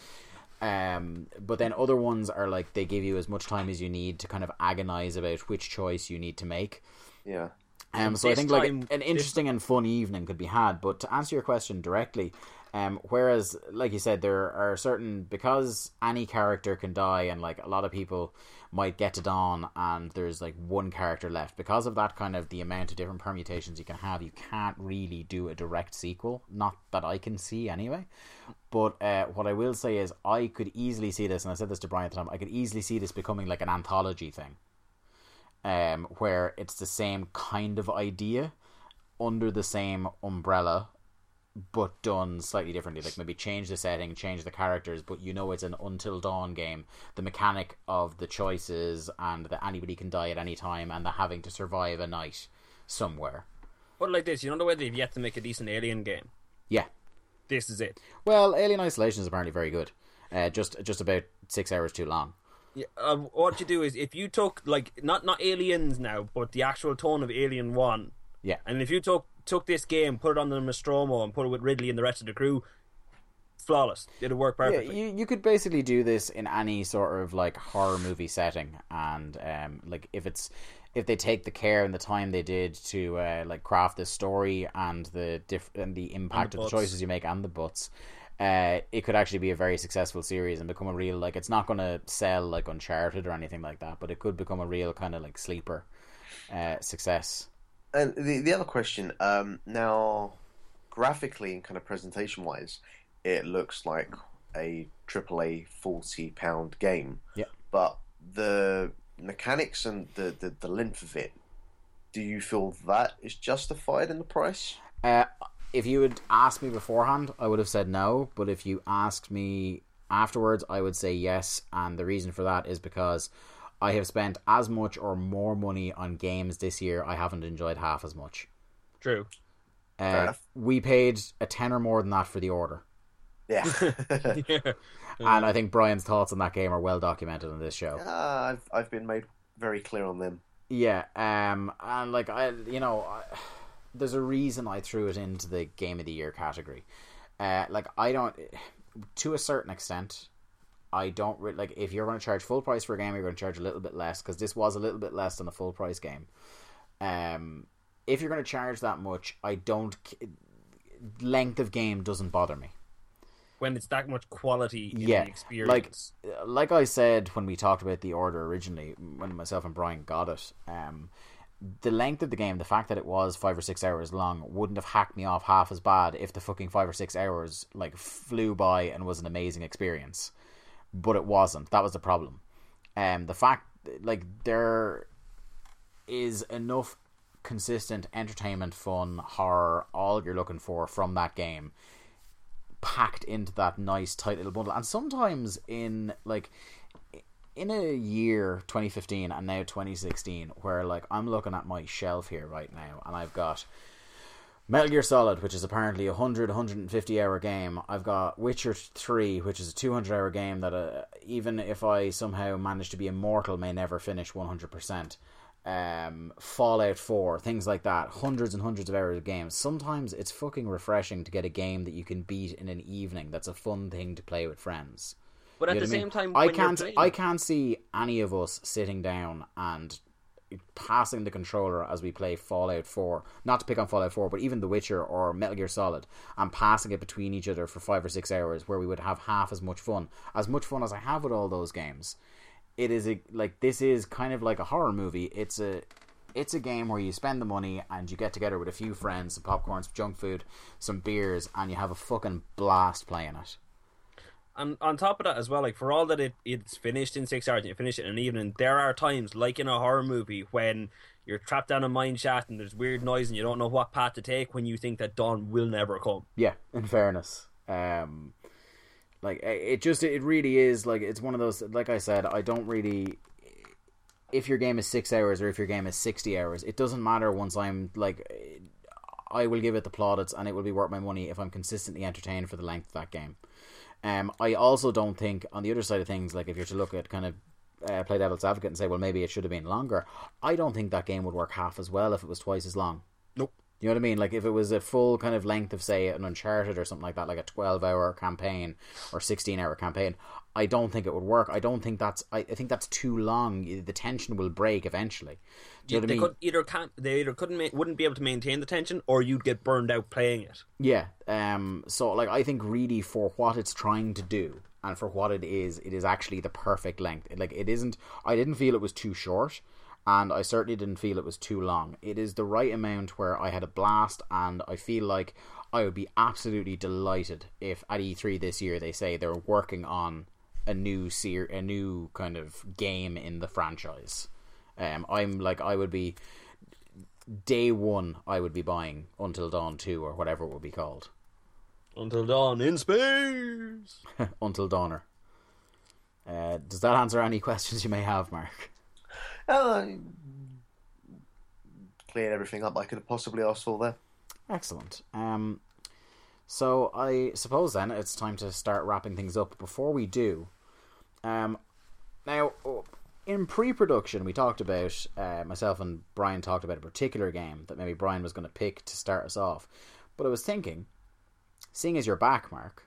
A: Um, but then other ones are like they give you as much time as you need to kind of agonize about which choice you need to make.
C: Yeah.
A: Um, so I
B: This
A: think like an interesting and fun evening could be had. But to answer your question directly, um, whereas like you said, there are certain because any character can die, and like a lot of people might get it on and there's like one character left. Because of that kind of the amount of different permutations you can have, you can't really do a direct sequel. Not that I can see anyway. But uh, what I will say is, I could easily see this, and I said this to Brian at the time. I could easily see this becoming like an anthology thing um, where it's the same kind of idea under the same umbrella, but done slightly differently. Like maybe change the setting, change the characters, but you know it's an Until Dawn game. The mechanic of the choices and that anybody can die at any time, and the having to survive a night somewhere.
B: But like this, you know the way they've yet to make a decent Alien game.
A: Yeah.
B: This is it.
A: Well, Alien Isolation is apparently very good. Uh, just just about six hours too long.
B: Yeah, uh, what you do is if you took like not not aliens now, but the actual tone of Alien One,
A: Yeah.
B: and if you took took this game, put it on the Nostromo, and put it with Ridley and the rest of the crew, flawless. It'd work
A: Yeah,
B: perfectly.
A: you, you could basically do this in any sort of like horror movie setting, and um, like if it's if they take the care and the time they did to uh, like craft the story and the diff- and the impact of the choices you make and the butts, uh, it could actually be a very successful series and become a real like it's not going to sell like Uncharted or anything like that, but it could become a real kind of like sleeper uh, success.
C: And the the other question, um, now, graphically and kind of presentation wise, it looks like a AAA forty pound game.
A: Yeah.
C: But the mechanics and the, the, the length of it, do you feel that is justified in the price?
A: Uh, if you had asked me beforehand, I would have said no. But if you asked me afterwards, I would say yes. And the reason for that is because I have spent as much or more money on games this year. I haven't enjoyed half as much.
B: True.
A: Uh,
C: enough.
A: we paid a ten or more than that for the order,
C: Yeah.
B: yeah.
A: and I think Brian's thoughts on that game are well documented on this show.
C: Ah, I've I've been made very clear on them.
A: Yeah, um, and like I, you know, I, there's a reason I threw it into the game of the year category. Uh, like I don't, to a certain extent, I don't re- like if you're going to charge full price for a game, you're going to charge a little bit less because this was a little bit less than a full price game. Um, if you're going to charge that much, I don't. Length of game doesn't bother me.
B: When it's that much quality in
A: Yeah,
B: the experience.
A: like like I said when we talked about the order originally, when myself and Brian got it, um, the length of the game, the fact that it was five or six hours long, wouldn't have hacked me off half as bad if the fucking five or six hours like flew by and was an amazing experience. But it wasn't. That was the problem. Um, the fact like there is enough consistent entertainment, fun, horror, all you're looking for from that game packed into that nice tight little bundle. And sometimes in like in a year 2015 and now 2016 where like I'm looking at my shelf here right now and I've got Metal Gear Solid, which is apparently a 100 150 hour game. I've got Witcher 3, which is a 200 hour game that uh, even if I somehow manage to be immortal may never finish 100%. Um, Fallout 4, things like that. Hundreds and hundreds of hours of games. Sometimes it's fucking refreshing to get a game that you can beat in an evening. That's a fun thing to play with friends.
B: but at the
A: I
B: same
A: mean?
B: time,
A: I can't. I can't see any of us sitting down and passing the controller as we play Fallout Four. Not to pick on Fallout Four, but even The Witcher or Metal Gear Solid, and passing it between each other for five or six hours, where we would have half as much fun, as much fun as I have with all those games. It is a like this is kind of like a horror movie. It's a it's a game where you spend the money and you get together with a few friends, some popcorn, some junk food, some beers, and you have a fucking blast playing it.
B: And on top of that as well, like for all that it, it's finished in six hours and you finish it in an evening, there are times, like in a horror movie, when you're trapped down a mine shaft and there's weird noise and you don't know what path to take when you think that dawn will never come.
A: Yeah, in fairness. Um, Like it just it really is like it's one of those like I said, I don't really if your game is 6 hours or if your game is 60 hours, it doesn't matter once I'm like I will give it the plaudits and it will be worth my money if I'm consistently entertained for the length of that game. Um, I also don't think on the other side of things, like if you're to look at kind of uh, play devil's advocate and say, well, maybe it should have been longer. I don't think that game would work half as well if it was twice as long.
E: Nope.
A: You know what I mean? Like if it was a full kind of length of say an Uncharted or something like that, like a twelve hour campaign or sixteen hour campaign, I don't think it would work. I don't think that's I, I think that's too long. The tension will break eventually. Do you know what I
E: they
A: mean?
E: could either can't they either couldn't ma- wouldn't be able to maintain the tension, or you'd get burned out playing it.
A: Yeah. Um. So, like, I think really for what it's trying to do and for what it is, it is actually the perfect length. Like, it isn't. I didn't feel it was too short, and I certainly didn't feel it was too long. It is the right amount where I had a blast, and I feel like I would be absolutely delighted if at E3 this year they say they're working on a new ser- a new kind of game in the franchise. Um, I'm like I would be day one. I would be buying Until Dawn two or whatever it would be called.
E: Until dawn in space.
A: Until Dawner. Uh, does that answer any questions you may have, Mark?
C: Uh, cleared everything up I could have possibly asked for there.
A: Excellent. Um, so I suppose then it's time to start wrapping things up. Before we do, um, now in pre-production we talked about uh, myself and Brian talked about a particular game that maybe Brian was going to pick to start us off. But I was thinking, seeing as you're back, Mark,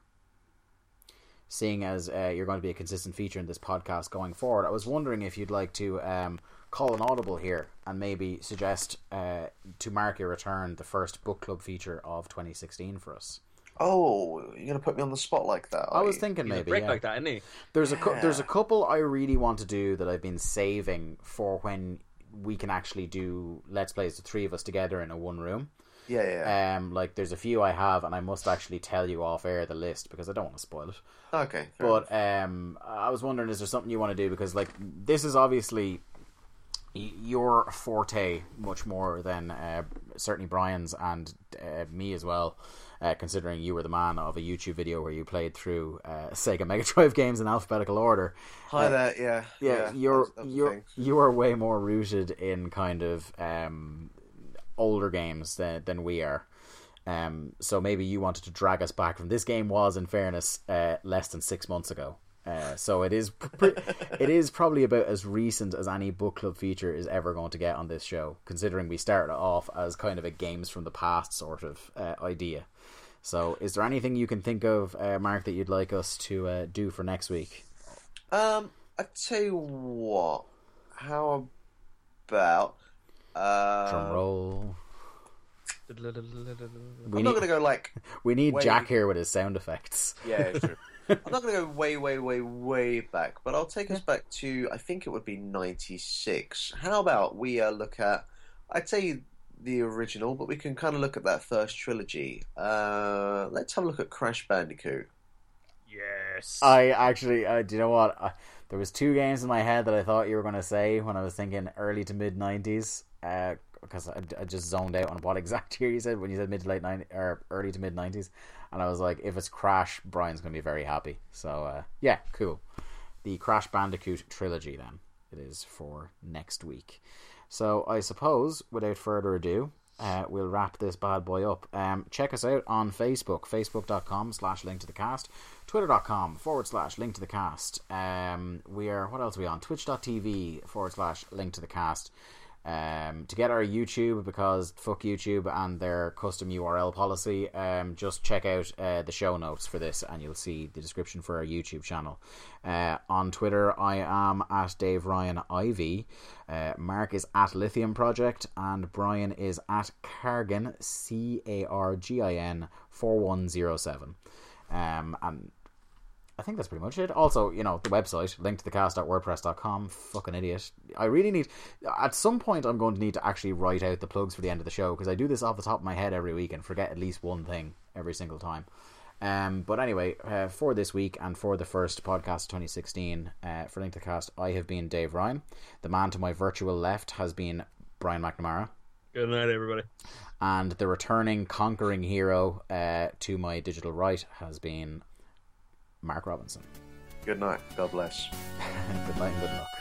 A: seeing as uh, you're going to be a consistent feature in this podcast going forward, I was wondering if you'd like to um, call an audible here and maybe suggest uh, to mark your return the first book club feature of 2016 for us.
C: Oh, you're going to put me on the spot like that?
A: I was
C: you?
A: thinking
E: He's
A: maybe
E: brick
A: yeah.
E: like that, isn't he?
A: There's a cou- there's a couple I really want to do that I've been saving for when we can actually do let's plays the three of us together in a one room.
C: Yeah, yeah.
A: Um, like there's a few I have, and I must actually tell you off air the list because I don't want to spoil it.
C: okay. fair enough.
A: But um, I was wondering, is there something you want to do? Because like this is obviously your forte much more than uh, certainly Brian's and uh, me as well. Uh, considering you were the man of a YouTube video where you played through uh, Sega Mega Drive games in alphabetical order.
C: Hi there. Yeah.
A: Yeah, you're
C: that was- that was the
A: you're you are way more rooted in kind of um, older games than than we are. Um, so maybe you wanted to drag us back from this game was, in fairness, uh, less than six months ago. Uh, so it is pre- it is probably about as recent as any book club feature is ever going to get on this show, considering we started off as kind of a games from the past sort of uh, idea. So, is there anything you can think of, uh, Mark, that you'd like us to uh, do for next week?
C: Um, I tell you what. How about? Uh,
A: Drum roll.
C: I'm
A: We
C: not going to go like.
A: we need
C: Wait.
A: Jack here with his sound effects.
C: Yeah, true. I'm not going to go way, way, way, way back, but I'll take us back to I think it would be '96. How about we uh, look at? I'd say the original, but we can kind of look at that first trilogy. Uh, let's have a look at Crash Bandicoot.
E: Yes.
A: I actually, uh, do you know what? I, there was two games in my head that I thought you were going to say when I was thinking early to mid nineties, because I, I just zoned out on what exact year you said when you said mid to late 90s or early to mid nineties, and I was like, if it's Crash, Brian's going to be very happy. So uh, yeah, cool. The Crash Bandicoot trilogy, then it is for next week. So I suppose, without further ado, uh, we'll wrap this bad boy up. Um, check us out on Facebook, facebook.com slash link to the cast, twitter.com forward slash link to the cast. Um, we are, what else are we on? Twitch.tv forward slash link to the cast. Um, to get our YouTube, because fuck YouTube and their custom URL policy, um, just check out uh, the show notes for this and you'll see the description for our YouTube channel. Uh, on Twitter, I am at Dave Ryan Ivy. Uh, Mark is at Lithium Project, and Brian is at Cargin C A R G I N four one zero seven. Um, and I think that's pretty much it. Also, you know, the website, link to the cast.wordpress.com. Fucking idiot. I really need, at some point, I'm going to need to actually write out the plugs for the end of the show because I do this off the top of my head every week and forget at least one thing every single time. Um, but anyway, uh, for this week and for the first podcast 2016 uh, for Link to the Cast, I have been Dave Ryan. The man to my virtual left has been Brian McNamara.
E: Good night, everybody.
A: And the returning conquering hero uh, to my digital right has been Mark Robinson.
C: Good night. God bless.
A: good night and good luck.